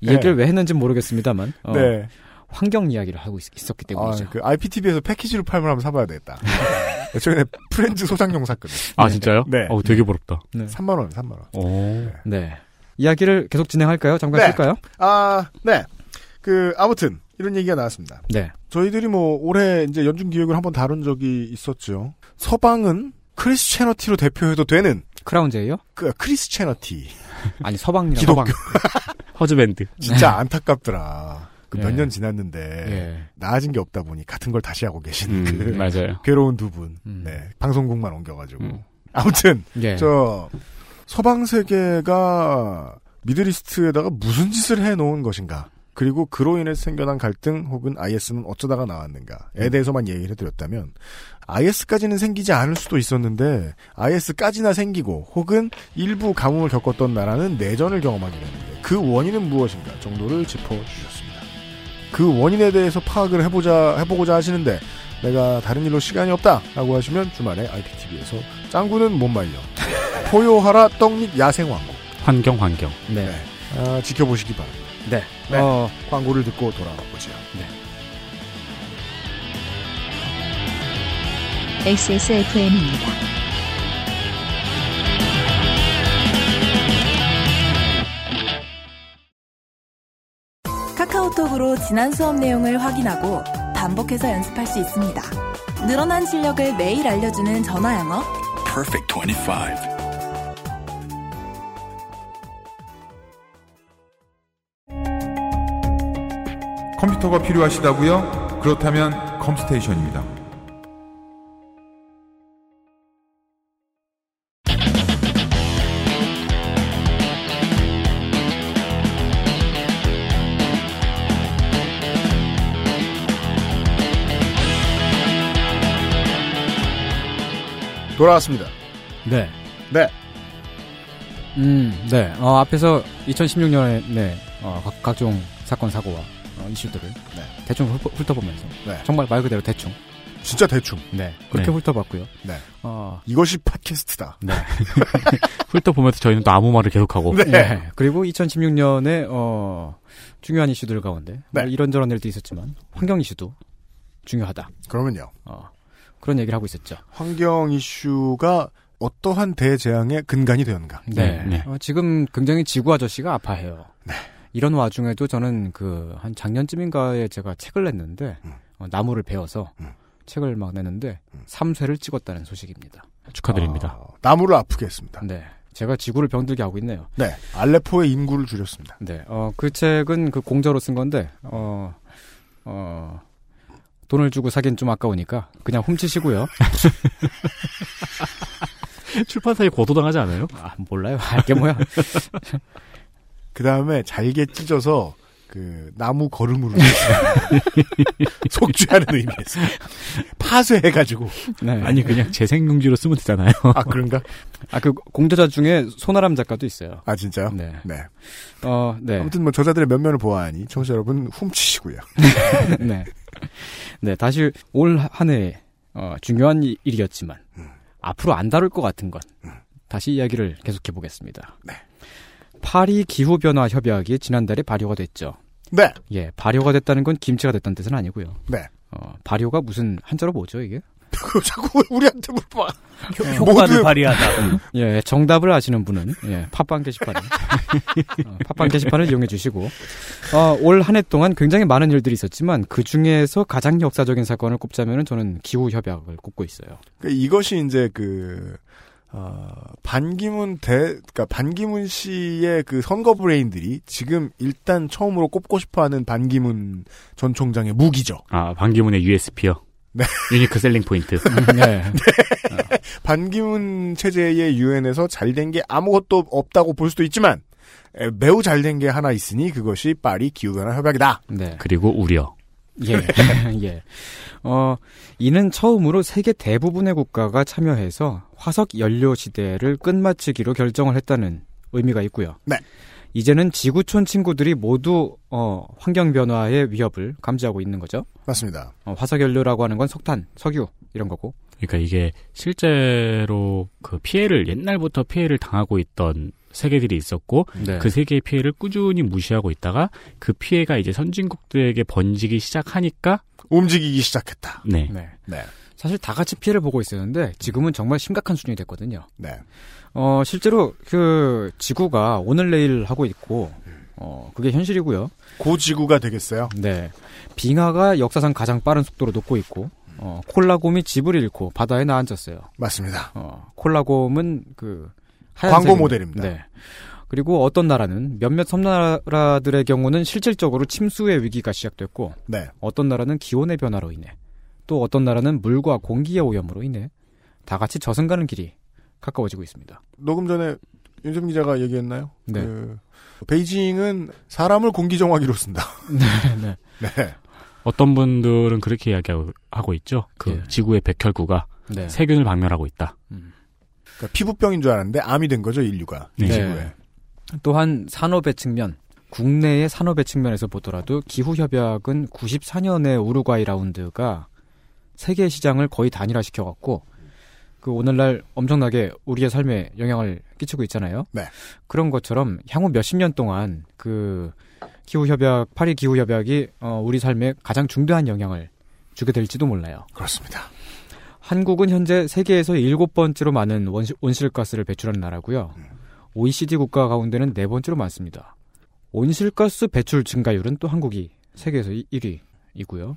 이 얘기를 왜 했는지 모르겠습니다만 어, 네. 환경 이야기를 하고 있, 었기 아, 때문이죠. 그 IPTV에서 패키지로 팔면 한번 사봐야 되겠다. *laughs* 최근에 프렌즈 소장용 샀거든. 아, 진짜요? 네. 어, 되게 부럽다. 네. 3만 원, 3만 원. 오. 네. 이야기를 계속 진행할까요? 잠깐 네. 쉴까요? 아, 네. 그 아무튼 이런 얘기가 나왔습니다. 네. 저희들이 뭐 올해 이제 연중 기획을 한번 다룬 적이 있었죠. 서방은 Christianity로 대표해도 되는 그런 거예요? 그 Christianity. *laughs* 아니 서방이라고. 기독교. *laughs* Husband. 진짜 안타깝더라. 그 몇 예. 년 지났는데 예. 나아진 게 없다 보니 같은 걸 다시 하고 계신 음, 그 *laughs* 맞아요. 괴로운 두 분. 음. 네. 방송국만 옮겨가지고. 음. 아무튼 예. 저 서방 세계가 Middle East에다가 무슨 짓을 해놓은 것인가? 그리고 그로 인해 생겨난 갈등 혹은 IS는 어쩌다가 나왔는가에 대해서만 얘기를 해드렸다면 IS까지는 생기지 않을 수도 있었는데 IS까지나 생기고 혹은 일부 가뭄을 겪었던 나라는 내전을 경험하게 되는데 그 원인은 무엇인가 정도를 짚어주셨습니다. 그 원인에 대해서 파악을 해보자 해보고자 하시는데 내가 다른 일로 시간이 없다라고 하시면 주말에 IPTV에서 짱구는 못 말려 *laughs* 포효하라 떡잎 야생왕국 환경 환경. 네. 아, 지켜보시기 바랍니다. 네. 네. 어, 광고를 듣고 돌아오죠. XSFM입니다. 카카오톡으로 지난 수업 내용을 확인하고 반복해서 연습할 수 있습니다. 늘어난 실력을 매일 알려주는 전화 영어. Perfect 25. 컴퓨터가 필요하시다고요? 그렇다면 컴스테이션입니다. 돌아왔습니다. 네. 네. 음, 네. 어, 앞에서 2016년에 네, 어, 각, 각종 사건 사고와 어, 이슈들을 네. 대충 훑, 훑어보면서 네. 정말 말 그대로 대충 진짜 대충. 네 그렇게 네. 훑어봤고요. 네. 어, 이것이 팟캐스트다. 네. *laughs* 훑어보면서 저희는 또 아무 말을 계속하고. 네. 네. 그리고 2016년에 어, 중요한 이슈들 가운데 네. 뭐 이런저런 일도 있었지만 환경 이슈도 중요하다. 그러면요. 어, 그런 얘기를 하고 있었죠. 환경 이슈가 어떠한 대재앙의 근간이 되었는가. 네. 네. 어, 지금 굉장히 지구 아저씨가 아파해요. 네. 이런 와중에도 저는 그 한 작년쯤인가에 제가 책을 냈는데 음. 어, 나무를 베어서 음. 책을 막 내는데 음. 3쇄를 찍었다는 소식입니다. 축하드립니다. 아, 나무를 아프게 했습니다. 네. 제가 지구를 병들게 하고 있네요. 네. 알레포의 인구를 줄였습니다. 네. 어, 그 책은 그 공짜로 쓴 건데 어, 어, 돈을 주고 사긴 좀 아까우니까 그냥 훔치시고요. *laughs* 출판사에 고소당하지 않아요? 아, 몰라요. 알게 뭐야. *laughs* 그 다음에 잘게 찢어서 그 나무 거름으로 *laughs* 속죄하는 의미에서 파쇄해가지고 네. 아니 그냥 재생용지로 쓰면 되잖아요. 아 그런가? 아, 그 공저자 중에 소나람 작가도 있어요. 아 진짜요? 네. 네. 어, 네. 아무튼 뭐 저자들의 면면을 보아하니 청취자 여러분 훔치시고요. *laughs* 네. 네, 다시 올 한 해, 어, 중요한 이- 일이었지만, 음. 앞으로 안 다룰 것 같은 것, 다시 이야기를 계속해 보겠습니다. 네. 파리 기후변화 협약이 지난달에 발효가 됐죠. 네. 예, 발효가 됐다는 건 김치가 됐다는 뜻은 아니고요. 네. 어, 발효가 무슨 한자로 뭐죠, 이게? 그거 자꾸 우리한테 물어봐. 효, 과를 발휘하다. *laughs* 예, 정답을 아시는 분은, 예, 팟빵 게시판에, 어, 팟빵 게시판을 이용해 주시고, 어, 올 한 해 동안 굉장히 많은 일들이 있었지만, 그 중에서 가장 역사적인 사건을 꼽자면은 저는 기후 협약을 꼽고 있어요. 그 이것이 이제 그 어, 반기문 대 그러니까 반기문 씨의 그 선거 브레인들이 지금 일단 처음으로 꼽고 싶어하는 반기문 전 총장의 무기죠. 아 반기문의 USP요. 네. 유니크 셀링 포인트. *laughs* 네. 반기문 체제의 유엔에서 잘된 게 아무것도 없다고 볼 수도 있지만 에, 매우 잘된 게 하나 있으니 그것이 파리 기후변화 협약이다. 네. 그리고 우려. 예. *laughs* 예. 어, 이는 처음으로 세계 대부분의 국가가 참여해서 화석 연료 시대를 끝마치기로 결정을 했다는 의미가 있고요. 네. 이제는 지구촌 친구들이 모두 어, 환경 변화의 위협을 감지하고 있는 거죠. 맞습니다. 어, 화석 연료라고 하는 건 석탄, 석유 이런 거고. 그러니까 이게 실제로 그 피해를 옛날부터 피해를 당하고 있던 세계들이 있었고 네. 그 세계의 피해를 꾸준히 무시하고 있다가 그 피해가 이제 선진국들에게 번지기 시작하니까 움직이기 시작했다. 네. 네. 네. 사실 다 같이 피해를 보고 있었는데 지금은 정말 심각한 수준이 됐거든요. 네. 어, 실제로 그 지구가 오늘 내일 하고 있고 어, 그게 현실이고요. 고지구가 되겠어요. 네. 빙하가 역사상 가장 빠른 속도로 녹고 있고 어, 콜라곰이 집을 잃고 바다에 나앉았어요. 맞습니다. 어, 콜라곰은 그 광고 하얀색입니다. 모델입니다. 네. 그리고 어떤 나라는 몇몇 섬나라들의 경우는 실질적으로 침수의 위기가 시작됐고 네. 어떤 나라는 기온의 변화로 인해 또 어떤 나라는 물과 공기의 오염으로 인해 다 같이 저승 가는 길이 가까워지고 있습니다. 녹음 전에 윤세민 기자가 얘기했나요? 네. 그, 베이징은 사람을 공기 정화기로 쓴다. *laughs* 네, 네. 네. 어떤 분들은 그렇게 이야기하고 있죠. 그 예. 지구의 백혈구가 네. 세균을 박멸하고 있다. 그러니까 피부병인 줄 알았는데 암이 된 거죠 인류가 이 네. 지구에. 또한 산업의 측면, 국내의 산업의 측면에서 보더라도 기후 협약은 94년에 우루과이 라운드가 세계 시장을 거의 단일화시켜 갖고 그 오늘날 엄청나게 우리의 삶에 영향을 끼치고 있잖아요. 네. 그런 것처럼 향후 몇십 년 동안 그 기후 협약, 파리 기후 협약이 어, 우리 삶에 가장 중대한 영향을 주게 될지도 몰라요. 그렇습니다. 한국은 현재 세계에서 일곱 번째로 많은 원시- 온실 가스를 배출하는 나라고요. OECD 국가 가운데는 네 번째로 많습니다. 온실가스 배출 증가율은 또 한국이 세계에서 1위이고요.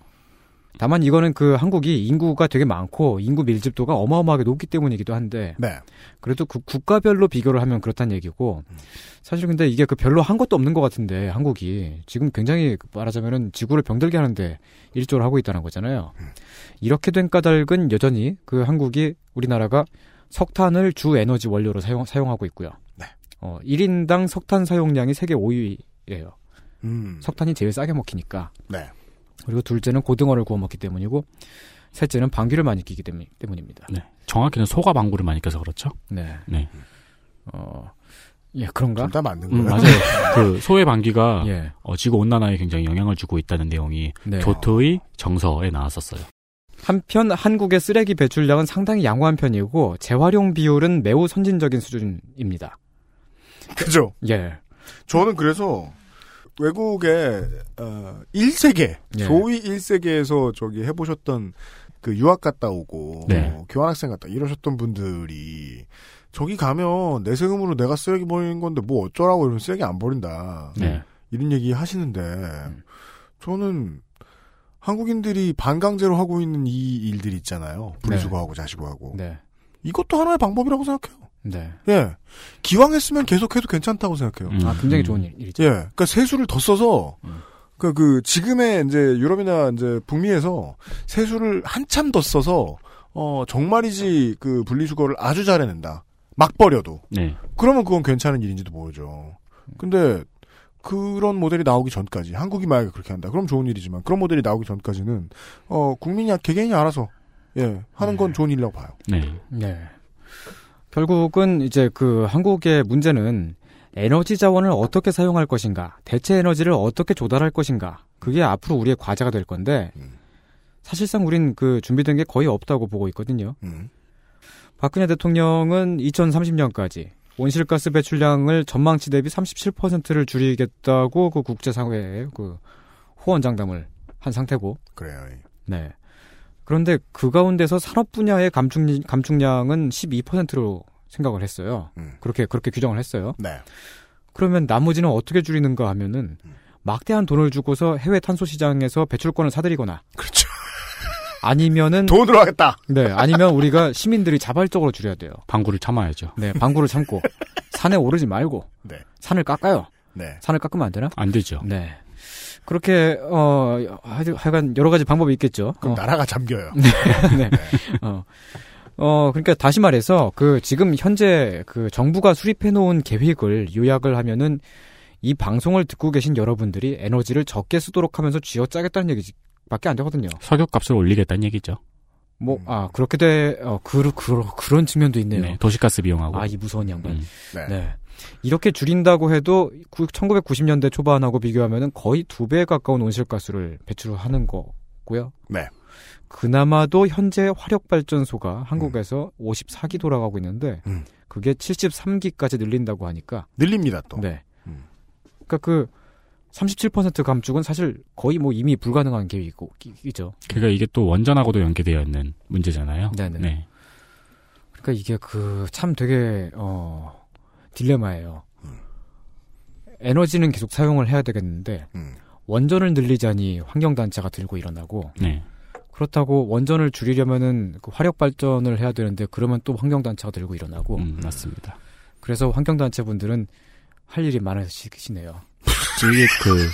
다만 이거는 그 한국이 인구가 되게 많고 인구 밀집도가 어마어마하게 높기 때문이기도 한데 네. 그래도 그 국가별로 비교를 하면 그렇다는 얘기고 사실 근데 이게 그 별로 한 것도 없는 것 같은데 한국이 지금 굉장히 말하자면은 지구를 병들게 하는데 일조를 하고 있다는 거잖아요. 이렇게 된 까닭은 여전히 그 한국이 우리나라가 석탄을 주 에너지 원료로 사용, 사용하고 있고요. 네. 어, 1인당 석탄 사용량이 세계 5위예요. 음. 석탄이 제일 싸게 먹히니까. 네. 그리고 둘째는 고등어를 구워 먹기 때문이고 셋째는 방귀를 많이 끼기 때문, 때문입니다. 네. 정확히는 소가 방구를 많이 껴서 그렇죠. 네. 네. 어, 예, 그런가? 둘다 맞는 음, 거예요. 맞아요. *laughs* 그 소의 방귀가 예. 어, 지구 온난화에 굉장히 영향을 주고 있다는 내용이 네. 교토의 정서에 나왔었어요. 한편 한국의 쓰레기 배출량은 상당히 양호한 편이고 재활용 비율은 매우 선진적인 수준입니다. 그죠. 예. 저는 그래서 외국의 어 1세계 예. 소위 1세계에서 저기 해보셨던 그 유학 갔다 오고 네. 뭐 교환학생 갔다 이러셨던 분들이 저기 가면 내 세금으로 내가 쓰레기 버리는 건데 뭐 어쩌라고 이러면 쓰레기 안 버린다. 네. 이런 얘기 하시는데 저는 한국인들이 반강제로 하고 있는 이 일들 있잖아요. 분리수거하고 자시고하고 네. 이것도 하나의 방법이라고 생각해요. 네. 예, 기왕 했으면 계속해도 괜찮다고 생각해요. 음. 아, 굉장히 좋은 일, 일이죠. 예, 그러니까 세수를 더 써서 그, 그 지금의 이제 유럽이나 이제 북미에서 세수를 한참 더 써서 어 정말이지 그 분리수거를 아주 잘 해낸다. 막 버려도 네. 그러면 그건 괜찮은 일인지도 모르죠. 근데 그런 모델이 나오기 전까지 한국이 만약에 그렇게 한다. 그럼 좋은 일이지만 그런 모델이 나오기 전까지는 어 국민이 개개인이 알아서 예 하는 건 좋은 일이라고 봐요. 네. 네. 결국은 이제 그 한국의 문제는 에너지 자원을 어떻게 사용할 것인가, 대체 에너지를 어떻게 조달할 것인가, 그게 앞으로 우리의 과제가 될 건데, 사실상 우린 그 준비된 게 거의 없다고 보고 있거든요. 음. 박근혜 대통령은 2030년까지 온실가스 배출량을 전망치 대비 37%를 줄이겠다고 그 국제사회에 그 호언장담을 한 상태고, 그래요. 네. 그런데 그 가운데서 산업 분야의 감축, 감축량은 12%로 생각을 했어요. 음. 그렇게, 그렇게 규정을 했어요. 네. 그러면 나머지는 어떻게 줄이는가 하면은 막대한 돈을 주고서 해외 탄소 시장에서 배출권을 사들이거나. 그렇죠. 아니면은. *laughs* 돈으로 하겠다! 네. 아니면 우리가 시민들이 자발적으로 줄여야 돼요. 방구를 참아야죠. 네. 방구를 참고. 산에 오르지 말고. 네. 산을 깎아요. 네. 산을 깎으면 안 되나? 안 되죠. 네. 그렇게 어 하여- 하여간 여러 가지 방법이 있겠죠. 그럼 어. 나라가 잠겨요. *laughs* 네. 어. 어, 그러니까 다시 말해서 그 지금 현재 그 정부가 수립해 놓은 계획을 요약을 하면은 이 방송을 듣고 계신 여러분들이 에너지를 적게 쓰도록 하면서 쥐어짜겠다는 얘기밖에 안 되거든요. 석유값을 올리겠다는 얘기죠. 뭐, 아, 그렇게 돼, 어, 그, 그, 그런 측면도 있네요. 네, 도시가스 비용하고. 아, 이 무서운 양반. 음. 네. 네. 이렇게 줄인다고 해도 1990년대 초반하고 비교하면은 거의 두 배 가까운 온실가스를 배출하는 거고요. 네. 그나마도 현재 화력발전소가 한국에서 54기 돌아가고 있는데 음. 그게 73기까지 늘린다고 하니까 늘립니다 또. 네. 음. 그러니까 그 37% 감축은 사실 거의 뭐 이미 불가능한 계획이죠. 그러니까 이게 또 원전하고도 연계되어 있는 문제잖아요. 네네. 네. 그러니까 이게 그 참 되게 어 딜레마예요. 에너지는 계속 사용을 해야 되겠는데 음. 원전을 늘리자니 환경 단체가 들고 일어나고 네. 그렇다고 원전을 줄이려면은 그 화력 발전을 해야 되는데 그러면 또 환경 단체가 들고 일어나고 음, 맞습니다. 그래서 환경 단체 분들은 할 일이 많으시네요. 이게 *laughs* 그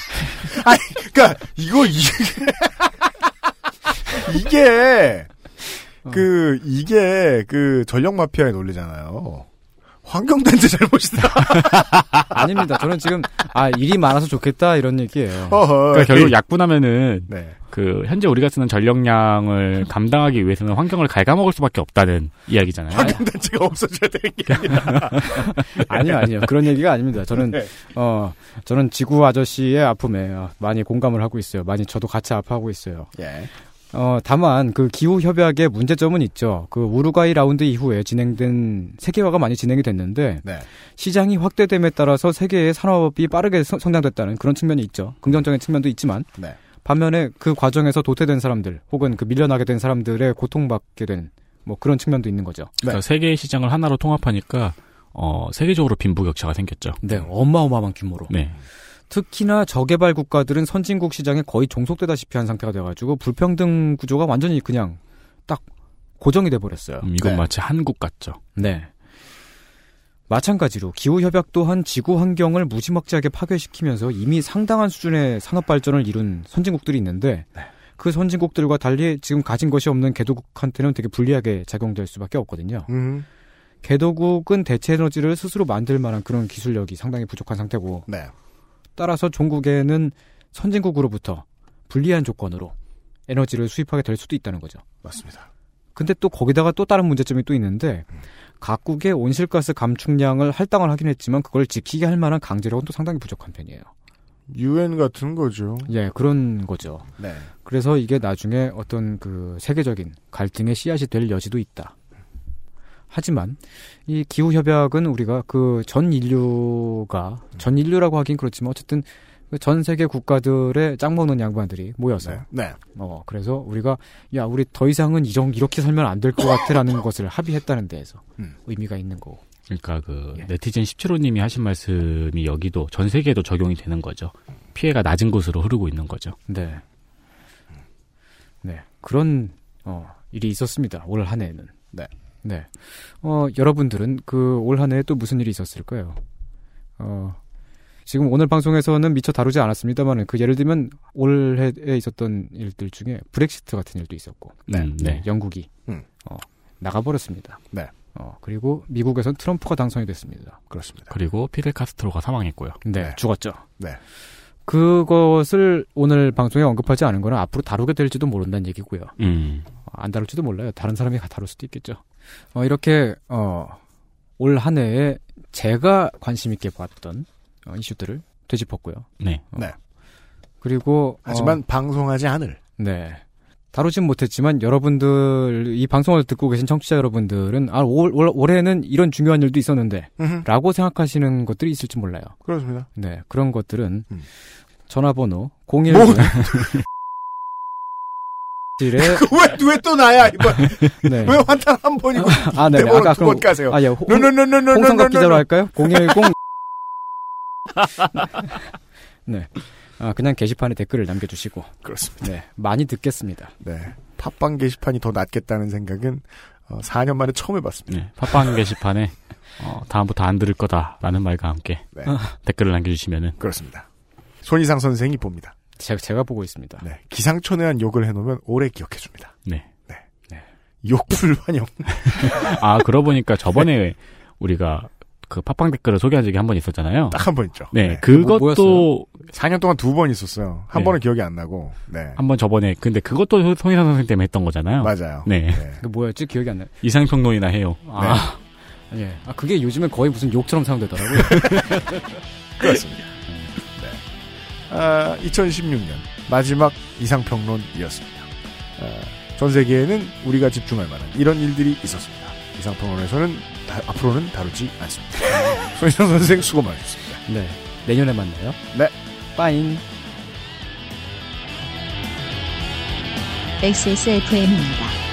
*laughs* 아니, 그니까, 이거, 이게, *laughs* 이게, 그, 이게, 그, 전력 마피아의 논리잖아요. 환경단체 잘못이다. *laughs* 아닙니다. 저는 지금 아 일이 많아서 좋겠다 이런 얘기예요. 그러니까 결국 약분하면은 네. 그 현재 우리가 쓰는 전력량을 감당하기 위해서는 환경을 갉아먹을 수밖에 없다는 이야기잖아요. 환경단체가 없어져야 되는 게 아니라. *laughs* 아니요, 아니요. 그런 얘기가 아닙니다. 저는, 네. 어, 저는 지구 아저씨의 아픔에 어, 많이 공감을 하고 있어요. 많이 저도 같이 아파하고 있어요. 예. 어, 다만 그 기후 협약의 문제점은 있죠. 그 우루과이 라운드 이후에 진행된 세계화가 많이 진행이 됐는데 네. 시장이 확대됨에 따라서 세계의 산업이 빠르게 성- 성장됐다는 그런 측면이 있죠. 긍정적인 측면도 있지만 네. 반면에 그 과정에서 도태된 사람들 혹은 그 밀려나게 된 사람들의 고통받게 된 뭐 그런 측면도 있는 거죠. 그러니까 세계의 시장을 하나로 통합하니까 어, 세계적으로 빈부격차가 생겼죠. 네, 어마어마한 규모로. 네. 특히나 저개발 국가들은 선진국 시장에 거의 종속되다시피 한 상태가 돼가지고 불평등 구조가 완전히 그냥 딱 고정이 돼 버렸어요. 음, 이건 마치 한국 같죠. 네. 마찬가지로 기후 협약 또한 지구 환경을 무지막지하게 파괴시키면서 이미 상당한 수준의 산업 발전을 이룬 선진국들이 있는데 그 선진국들과 달리 지금 가진 것이 없는 개도국한테는 되게 불리하게 작용될 수밖에 없거든요. 음. 개도국은 대체 에너지를 스스로 만들 만한 그런 기술력이 상당히 부족한 상태고 네. 따라서 종국에는 선진국으로부터 불리한 조건으로 에너지를 수입하게 될 수도 있다는 거죠. 맞습니다. 근데 또 거기다가 또 다른 문제점이 또 있는데 각국의 온실가스 감축량을 할당을 하긴 했지만 그걸 지키게 할 만한 강제력은 또 상당히 부족한 편이에요. 유엔 같은 거죠. 예, 그런 거죠. 네. 그래서 이게 나중에 어떤 그 세계적인 갈등의 씨앗이 될 여지도 있다. 하지만 이 기후 협약은 우리가 그 전 인류가 전 인류라고 하긴 그렇지만 어쨌든 그전 세계 국가들의 짱 먹는 양반들이 모여서 네. 어 그래서 우리가 야 우리 더 이상은 이정 이렇게 살면 안 될 것 같아라는 *laughs* 것을 합의했다는 데에서 음. 의미가 있는 거고. 그러니까 그 네티즌 17호님이 하신 말씀이 여기도 전 세계에도 적용이 되는 거죠. 피해가 낮은 곳으로 흐르고 있는 거죠. 네. 네. 그런, 어, 일이 있었습니다. 올 한 해에는. 네. 네. 어, 여러분들은 그 올 한 해에 또 무슨 일이 있었을까요? 어, 지금 오늘 방송에서는 미처 다루지 않았습니다만 그 예를 들면 올해에 있었던 일들 중에 브렉시트 같은 일도 있었고. 네. 음, 네. 영국이. 음. 어, 나가버렸습니다. 네. 어, 그리고 미국에선 트럼프가 당선이 됐습니다. 그렇습니다. 그리고 피델 카스트로가 사망했고요. 네, 죽었죠. 네. 그것을 오늘 방송에 언급하지 않은 거는 앞으로 다루게 될지도 모른다는 얘기고요. 음. 안 다룰지도 몰라요. 다른 사람이 다룰 수도 있겠죠. 어, 이렇게 어, 올 한 해에 제가 관심 있게 봤던 어, 이슈들을 되짚었고요. 네. 어, 네. 그리고 하지만 어, 방송하지 않을. 네. 다루진 못했지만 여러분들 이 방송을 듣고 계신 청취자 여러분들은 아 올, 올, 올해는 이런 중요한 일도 있었는데 음흠. 라고 생각하시는 것들이 있을지 몰라요. 그렇습니다. 네 그런 것들은 음. 전화번호 010 뭐? *laughs* *laughs* *laughs* 왜, 왜 또 나야, 이번. *laughs* 네. 왜 환탄 한 번이고. 아, 네. 대본을 아까 두번. 아, 예. 홍- 노노노노노노노. 홍성갑 기자로 할까요? 010. *laughs* 네. 아, 그냥 게시판에 댓글을 남겨주시고. 그렇습니다. 네. 많이 듣겠습니다. 네. 팟빵 게시판이 더 낫겠다는 생각은 어, 4년 만에 처음 해봤습니다. 네. 팟빵 게시판에 어, 다음부터 안 들을 거다라는 말과 함께 네. 댓글을 남겨주시면은 그렇습니다. 손희상 선생이 봅니다. 제가, 제가 보고 있습니다. 네. 기상천외 한 욕을 해놓으면 오래 기억해줍니다. 네. 욕불 환영. *laughs* 아 그러고 보니까 저번에 우리가 그 팟빵 댓글을 소개한 적이 한 번 있었잖아요. 딱 한 번 있죠. 네, 네. 그것도 뭐- 뭐였어요? 4년 동안 두 번 있었어요. 한 네. 번은 기억이 안 나고. 네. 한 번 저번에 근데 그것도 송희상 선생 때문에 했던 거잖아요. 맞아요. 네. 그 뭐였지? 기억이 안 나요. 이상 평론이나 해요. 아. 예. 아, 그게 요즘에 거의 무슨 욕처럼 사용되더라고요. *laughs* 그렇습니다. 네. 아, 2016년 마지막 이상평론이었습니다. 아, 전 세계에는 우리가 집중할 만한 이런 일들이 있었습니다. 이상평론에서는 다- 앞으로는 다루지 않습니다. *laughs* 손희상 선생 수고 많으셨습니다. 네. 내년에 만나요. 네. 빠잉. XSFM입니다.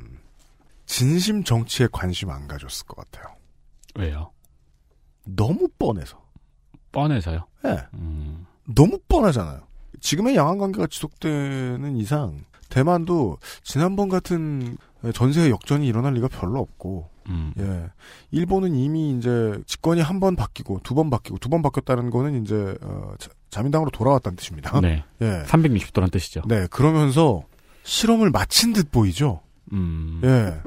진심 정치에 관심 안 가졌을 것 같아요. 왜요? 너무 뻔해서. 뻔해서요? 예. 음, 너무 뻔하잖아요. 지금의 양안 관계가 지속되는 이상 대만도 지난번 같은 전세 역전이 일어날 리가 별로 없고 음. 예. 일본은 이미 이제 집권이 한 번 바뀌고 두 번 바뀌고 두 번 바뀌었다는 거는 이제 어, 자, 자민당으로 돌아왔다는 뜻입니다. 네. 예. 360도란 뜻이죠. 네, 그러면서 실험을 마친 듯 보이죠. 음. 예.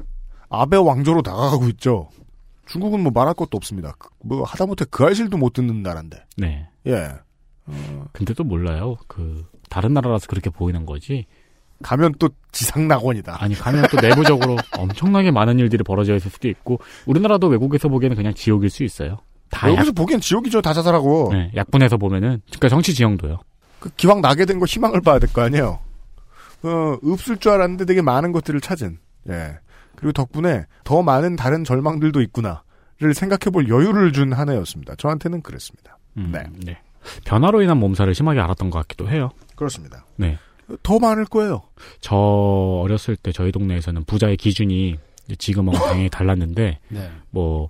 아베 왕조로 다가가고 있죠. 중국은 뭐 말할 것도 없습니다. 그- 뭐 하다못해 그 알실도 못 듣는 나라인데. 네. 예. 근데 또 몰라요. 그 다른 나라라서 그렇게 보이는 거지. 가면 또 지상낙원이다. 아니 가면 또 내부적으로 *laughs* 엄청나게 많은 일들이 벌어져 있을 수도 있고 우리나라도 외국에서 보기에는 그냥 지옥일 수 있어요. 다 여기서 약, 보기엔 지옥이죠. 다 자살하고. 네, 약분해서 보면은 그러니까 정치 지형도요. 그 기왕 나게 된 거 희망을 봐야 될 거 아니에요. 어, 없을 줄 알았는데 되게 많은 것들을 찾은. 예. 그리고 덕분에 더 많은 다른 절망들도 있구나를 생각해 볼 여유를 준 한 해였습니다. 저한테는 그랬습니다. 음, 네. 네. 변화로 인한 몸살을 심하게 알았던 것 같기도 해요. 그렇습니다. 네. 더 많을 거예요. 저 어렸을 때 저희 동네에서는 부자의 기준이 지금하고 당연히 달랐는데 *laughs* 네. 뭐,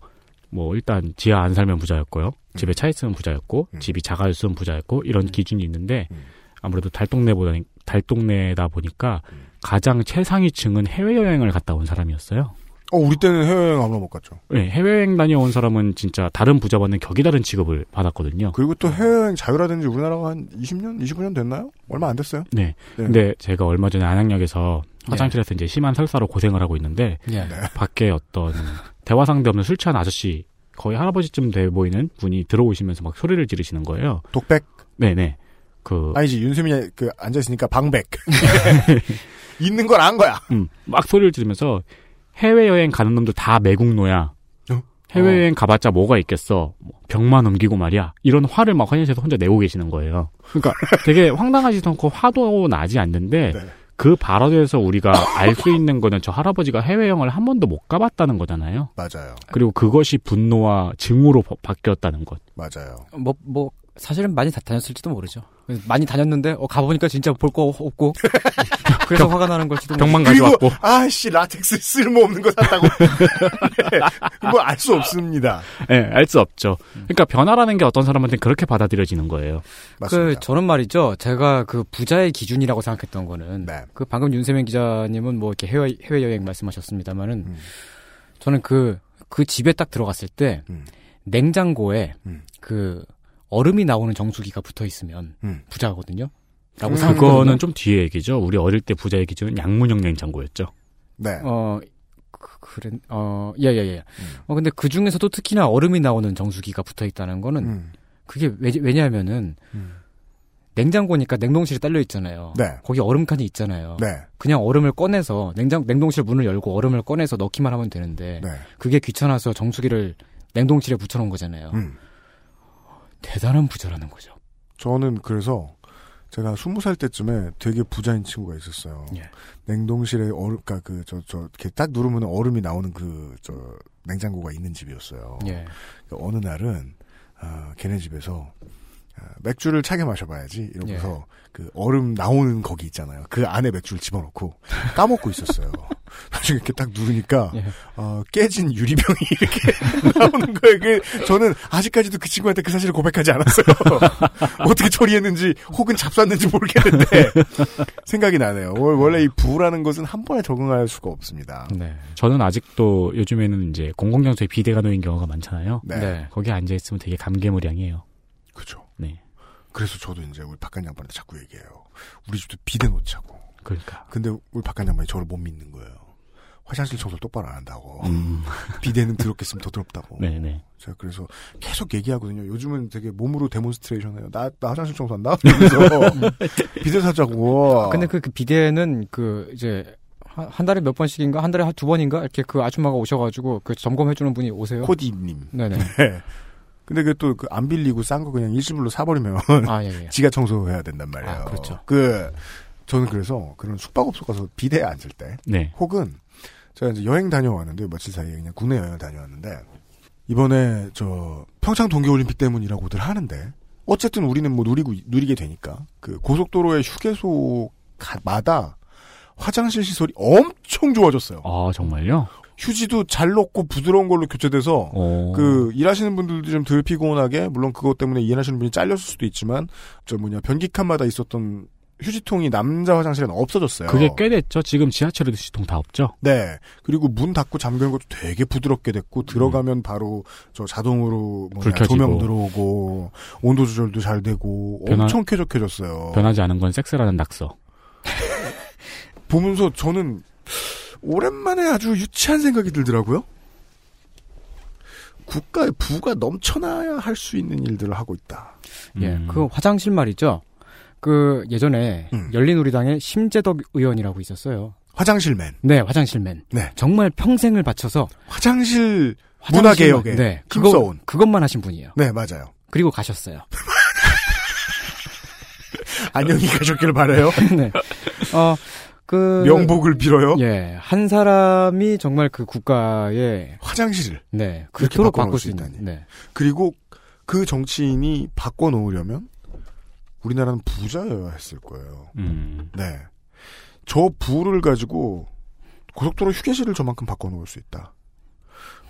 뭐, 일단, 지하 안 살면 부자였고요. 집에 차 있으면 부자였고, 음. 집이 작아있으면 부자였고, 이런 기준이 있는데, 음. 아무래도 달동네보다, 달동네다 보니까, 가장 최상위층은 해외여행을 갔다 온 사람이었어요. 어, 우리 때는 해외여행 아무나 못 갔죠. 네, 해외여행 다녀온 사람은 진짜 다른 부자와는 격이 다른 취급을 받았거든요. 그리고 또 해외여행 자유화된 지 우리나라가 한 20년, 25년 됐나요? 얼마 안 됐어요. 네. 네. 근데 제가 얼마 전에 안양역에서 화장실에서 이제 심한 설사로 고생을 하고 있는데, 예. 밖에 어떤 대화 상대 없는 술 취한 아저씨, 거의 할아버지쯤 돼 보이는 분이 들어오시면서 막 소리를 지르시는 거예요. 독백? 네네. 그, 아니지, 윤세민이 그 앉아 있으니까 방백. *laughs* 있는 걸 안 거야. 음, 막 소리를 지르면서 해외여행 가는 놈들 다 매국노야. 어? 해외여행 가봤자 뭐가 있겠어. 뭐 병만 넘기고 말이야. 이런 화를 막 화장실에서 혼자 내고 계시는 거예요. 그러니까 되게 황당하지도 않고 화도 나지 않는데 네. 그 발언에서 우리가 알 수 있는 거는 저 할아버지가 해외여행을 한 번도 못 가봤다는 거잖아요. 맞아요. 그리고 그것이 분노와 증오로 바- 바뀌었다는 것. 맞아요. 뭐, 뭐, 사실은 많이 다 다녔을지도 모르죠. 많이 다녔는데, 어, 가보니까 진짜 볼 거 없고. *laughs* 그래서 화가 나는 걸지도 병만. 가져왔고. 아씨, 라텍스 쓸모없는 거 샀다고. *laughs* 네. 뭐알 수 없습니다. 예, 알수 없죠. 그러니까 변화라는 게 어떤 사람한테는 그렇게 받아들여지는 거예요. 그, 맞습니다. 저는 말이죠. 제가 그 부자의 기준이라고 생각했던 거는. 네. 그 방금 윤세민 기자님은 뭐 이렇게 해외, 해외 여행 말씀하셨습니다만은. 음. 저는 그, 그 집에 딱 들어갔을 때. 음. 냉장고에 음. 그 얼음이 나오는 정수기가 붙어 있으면 음. 부자거든요. 라고 음. 그거는 좀 뒤에 얘기죠. 우리 어릴 때 부자의 기준은 양문형 냉장고였죠. 네. 어, 그, 그래, 어, 예, 예, 예. 음. 어, 근데 그 중에서도 특히나 얼음이 나오는 정수기가 붙어 있다는 거는 음. 그게 왜, 왜냐하면은 음. 냉장고니까 냉동실이 딸려 있잖아요. 네. 거기 얼음칸이 있잖아요. 네. 그냥 얼음을 꺼내서 냉장 냉동실 문을 열고 얼음을 꺼내서 넣기만 하면 되는데 네. 그게 귀찮아서 정수기를 냉동실에 붙여놓은 거잖아요. 음. 대단한 부자라는 거죠. 저는 그래서 제가 스무 살 때쯤에 되게 부자인 친구가 있었어요. 예. 냉동실에 얼음, 그니까 그, 저, 저, 이렇게 딱 누르면 얼음이 나오는 그, 저, 냉장고가 있는 집이었어요. 예. 어느 날은, 아, 걔네 집에서, 아, 맥주를 차게 마셔봐야지. 이러면서, 예. 그 얼음 나오는 거기 있잖아요. 그 안에 맥주를 집어넣고, 까먹고 있었어요. *laughs* 나중에 이렇게 딱 누르니까, 예. 어, 깨진 유리병이 *laughs* 이렇게 나오는 거예요. 그, 저는 아직까지도 그 친구한테 그 사실을 고백하지 않았어요. *laughs* 어떻게 처리했는지, 혹은 잡쌌는지 모르겠는데, 생각이 나네요. 월- 원래 이 부라는 것은 한 번에 적응할 수가 없습니다. 네. 저는 아직도 요즘에는 이제 공공장소에 비데가 놓인 경우가 많잖아요. 네. 네. 거기 앉아 있으면 되게 감개무량해요. 네. 그래서 저도 이제 우리 바깥양반한테 자꾸 얘기해요. 우리 집도 비데 놓자고. 그러니까. 근데 우리 바깥양반이 저를 못 믿는 거예요. 화장실 청소를 똑바로 안 한다고. 음. *laughs* 비데는 더럽게 쓰면 더 더럽다고. 네네. 제가 그래서 계속 얘기하거든요. 요즘은 되게 몸으로 demonstration 해요. 나, 나 화장실 청소한다? 그래서 *laughs* 비데 사자고. 근데 그, 그 비데는 그 이제 한, 한 달에 몇 번씩인가 한 달에 한 두 번인가 이렇게 그 아줌마가 오셔가지고 그 점검해주는 분이 오세요. 코디님. 네네. *laughs* 네. 근데 그또그 안 빌리고 싼 거 그냥 일시불로 사버리면 아 예, 예. *laughs* 지가 청소해야 된단 말이에요. 아, 그렇죠. 그 저는 그래서 그런 숙박업소 가서 비대에 앉을 때 네. 혹은 제가 이제 여행 다녀왔는데 며칠 사이에 그냥 국내 여행을 다녀왔는데 이번에 저 평창 동계올림픽 때문이라고들 하는데 어쨌든 우리는 뭐 누리고 누리게 되니까 그 고속도로의 휴게소마다 화장실 시설이 엄청 좋아졌어요. 아 정말요? 휴지도 잘 녹고 부드러운 걸로 교체돼서 어. 그 일하시는 분들도 좀 덜 피곤하게 물론 그것 때문에 일하시는 분이 잘렸을 수도 있지만 저 뭐냐 변기칸마다 있었던 휴지통이 남자 화장실에는 없어졌어요. 그게 꽤 됐죠. 지금 지하철에도 휴지통 다 없죠. 네. 그리고 문 닫고 잠그는 것도 되게 부드럽게 됐고 들어가면 바로 저 자동으로 뭐냐, 불 켜지고. 조명 들어오고 온도 조절도 잘 되고 변화- 엄청 쾌적해졌어요. 변하지 않은 건 섹스라는 낙서. 보면서 저는 오랜만에 아주 유치한 생각이 들더라고요. 국가의 부가 넘쳐나야 할 수 있는 일들을 하고 있다. 예, 음. 그 화장실 말이죠. 그 예전에 음. 열린우리당에 심재덕 의원이라고 있었어요. 화장실맨. 네, 화장실맨. 네. 정말 평생을 바쳐서 화장실 화장실만- 문화 개혁에 네, 힘써온. 그거, 그것만 하신 분이에요. 네, 맞아요. 그리고 가셨어요. *laughs* 안녕히 가셨길 바래요. *laughs* 네. 어, 그 명복을 빌어요. 예, 한 사람이 정말 그 국가의 화장실을 네, 그렇게 바꿀 수. 있다니. 네. 그리고 그 정치인이 바꿔 놓으려면 우리나라는 부자여야 했을 거예요. 음. 네. 저 부를 가지고 고속도로 휴게실을 저만큼 바꿔 놓을 수 있다.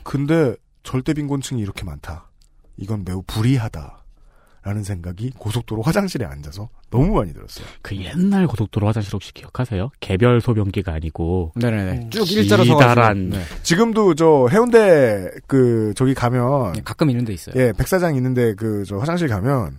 근데 절대 빈곤층이 이렇게 많다. 이건 매우 불이하다. 라는 생각이 고속도로 화장실에 앉아서 너무 많이 들었어요. 그 옛날 고속도로 화장실 혹시 기억하세요? 개별 소변기가 아니고 네네네. 쭉 일자로 서가지고. 기다란 네. 지금도 저 해운대 그 저기 가면 네, 가끔 있는 데 있어요. 예 백사장 있는데 그 저 화장실 가면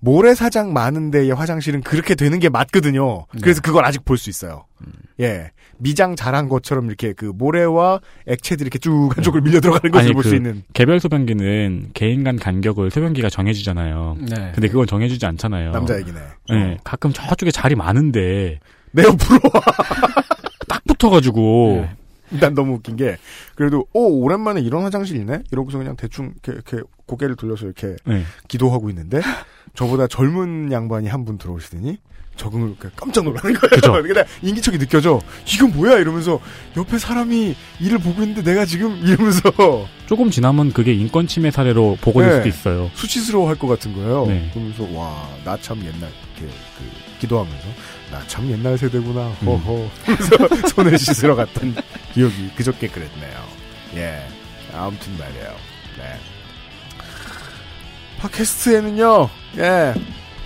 모래사장 많은 데의 화장실은 그렇게 되는 게 맞거든요. 네. 그래서 그걸 아직 볼 수 있어요. 음. 예 미장 잘한 것처럼 이렇게 그 모래와 액체들이 이렇게 쭉 한쪽을 밀려 들어가는 것을 아니, 볼수그 있는 개별 소변기는 개인 간 간격을 소변기가 정해주잖아요. 네. 근데 그건 정해주지 않잖아요. 남자 얘기네. 네, 가끔 저쪽에 자리 많은데 내 옆으로 *laughs* 딱 붙어가지고 네. 난 너무 웃긴 게 그래도 오 오랜만에 이런 화장실이네 이러고서 그냥 대충 이렇게, 이렇게 고개를 돌려서 이렇게 네. 기도하고 있는데 저보다 젊은 양반이 한 분 들어오시더니 적응을 깜짝 놀라는 거예요. 그죠. *laughs* 인기척이 느껴져. 이건 뭐야 이러면서 옆에 사람이 일을 보고 있는데 내가 지금 이러면서 조금 지나면 그게 인권 침해 사례로 보고될 네. 수도 있어요. 수치스러워할 것 같은 거예요. 네. 그러면서 와 나 참 옛날 이렇게 그 기도하면서 나 참 옛날 세대구나. 음. 허허. *laughs* 그래서 손을 씻으러 갔던 기억이 그저께 그랬네요. 예. 아무튼 말이에요. 네. 팟캐스트에는요. 예.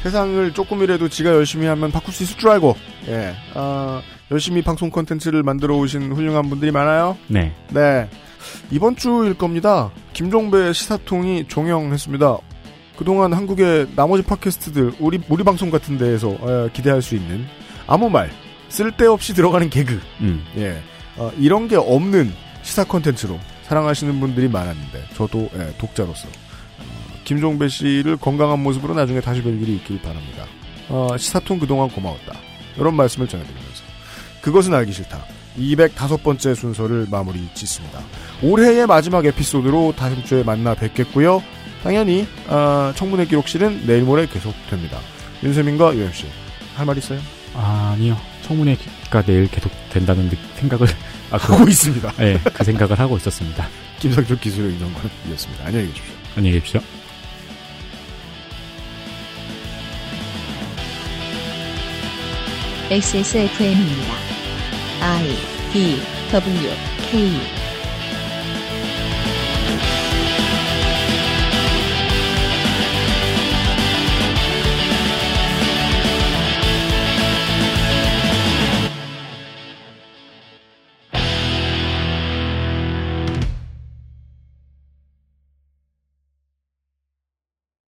세상을 조금이라도 지가 열심히 하면 바꿀 수 있을 줄 알고 예. 아, 열심히 방송 콘텐츠를 만들어 오신 훌륭한 분들이 많아요. 네. 네. 이번 주일 겁니다. 김종배 시사통이 종영했습니다. 그동안 한국의 나머지 팟캐스트들, 우리, 우리 방송 같은 데에서 어, 기대할 수 있는 아무 말, 쓸데없이 들어가는 개그, 음. 예. 어, 이런 게 없는 시사 콘텐츠로 사랑하시는 분들이 많았는데, 저도 예, 독자로서 어, 김종배 씨를 건강한 모습으로 나중에 다시 뵐 일이 있길 바랍니다. 어, 시사통 그동안 고마웠다. 이런 말씀을 전해드리면서 그것은 알기 싫다. 205번째 순서를 마무리 짓습니다. 올해의 마지막 에피소드로 다음 주에 만나 뵙겠고요. 당연히 아, 청문회 기록실은 내일 모레 계속됩니다. 윤세민과 UMC 할말 있어요? 아 니요. 청문회가 내일 계속 된다는 느- 생각을 아, 그, 하고 있습니다. 네, 그 생각을 하고 있었습니다. *laughs* 김상철 기술의 이정관이었습니다. 안녕히 계십시오. 안녕히 계십시오. XSFM입니다. I D W K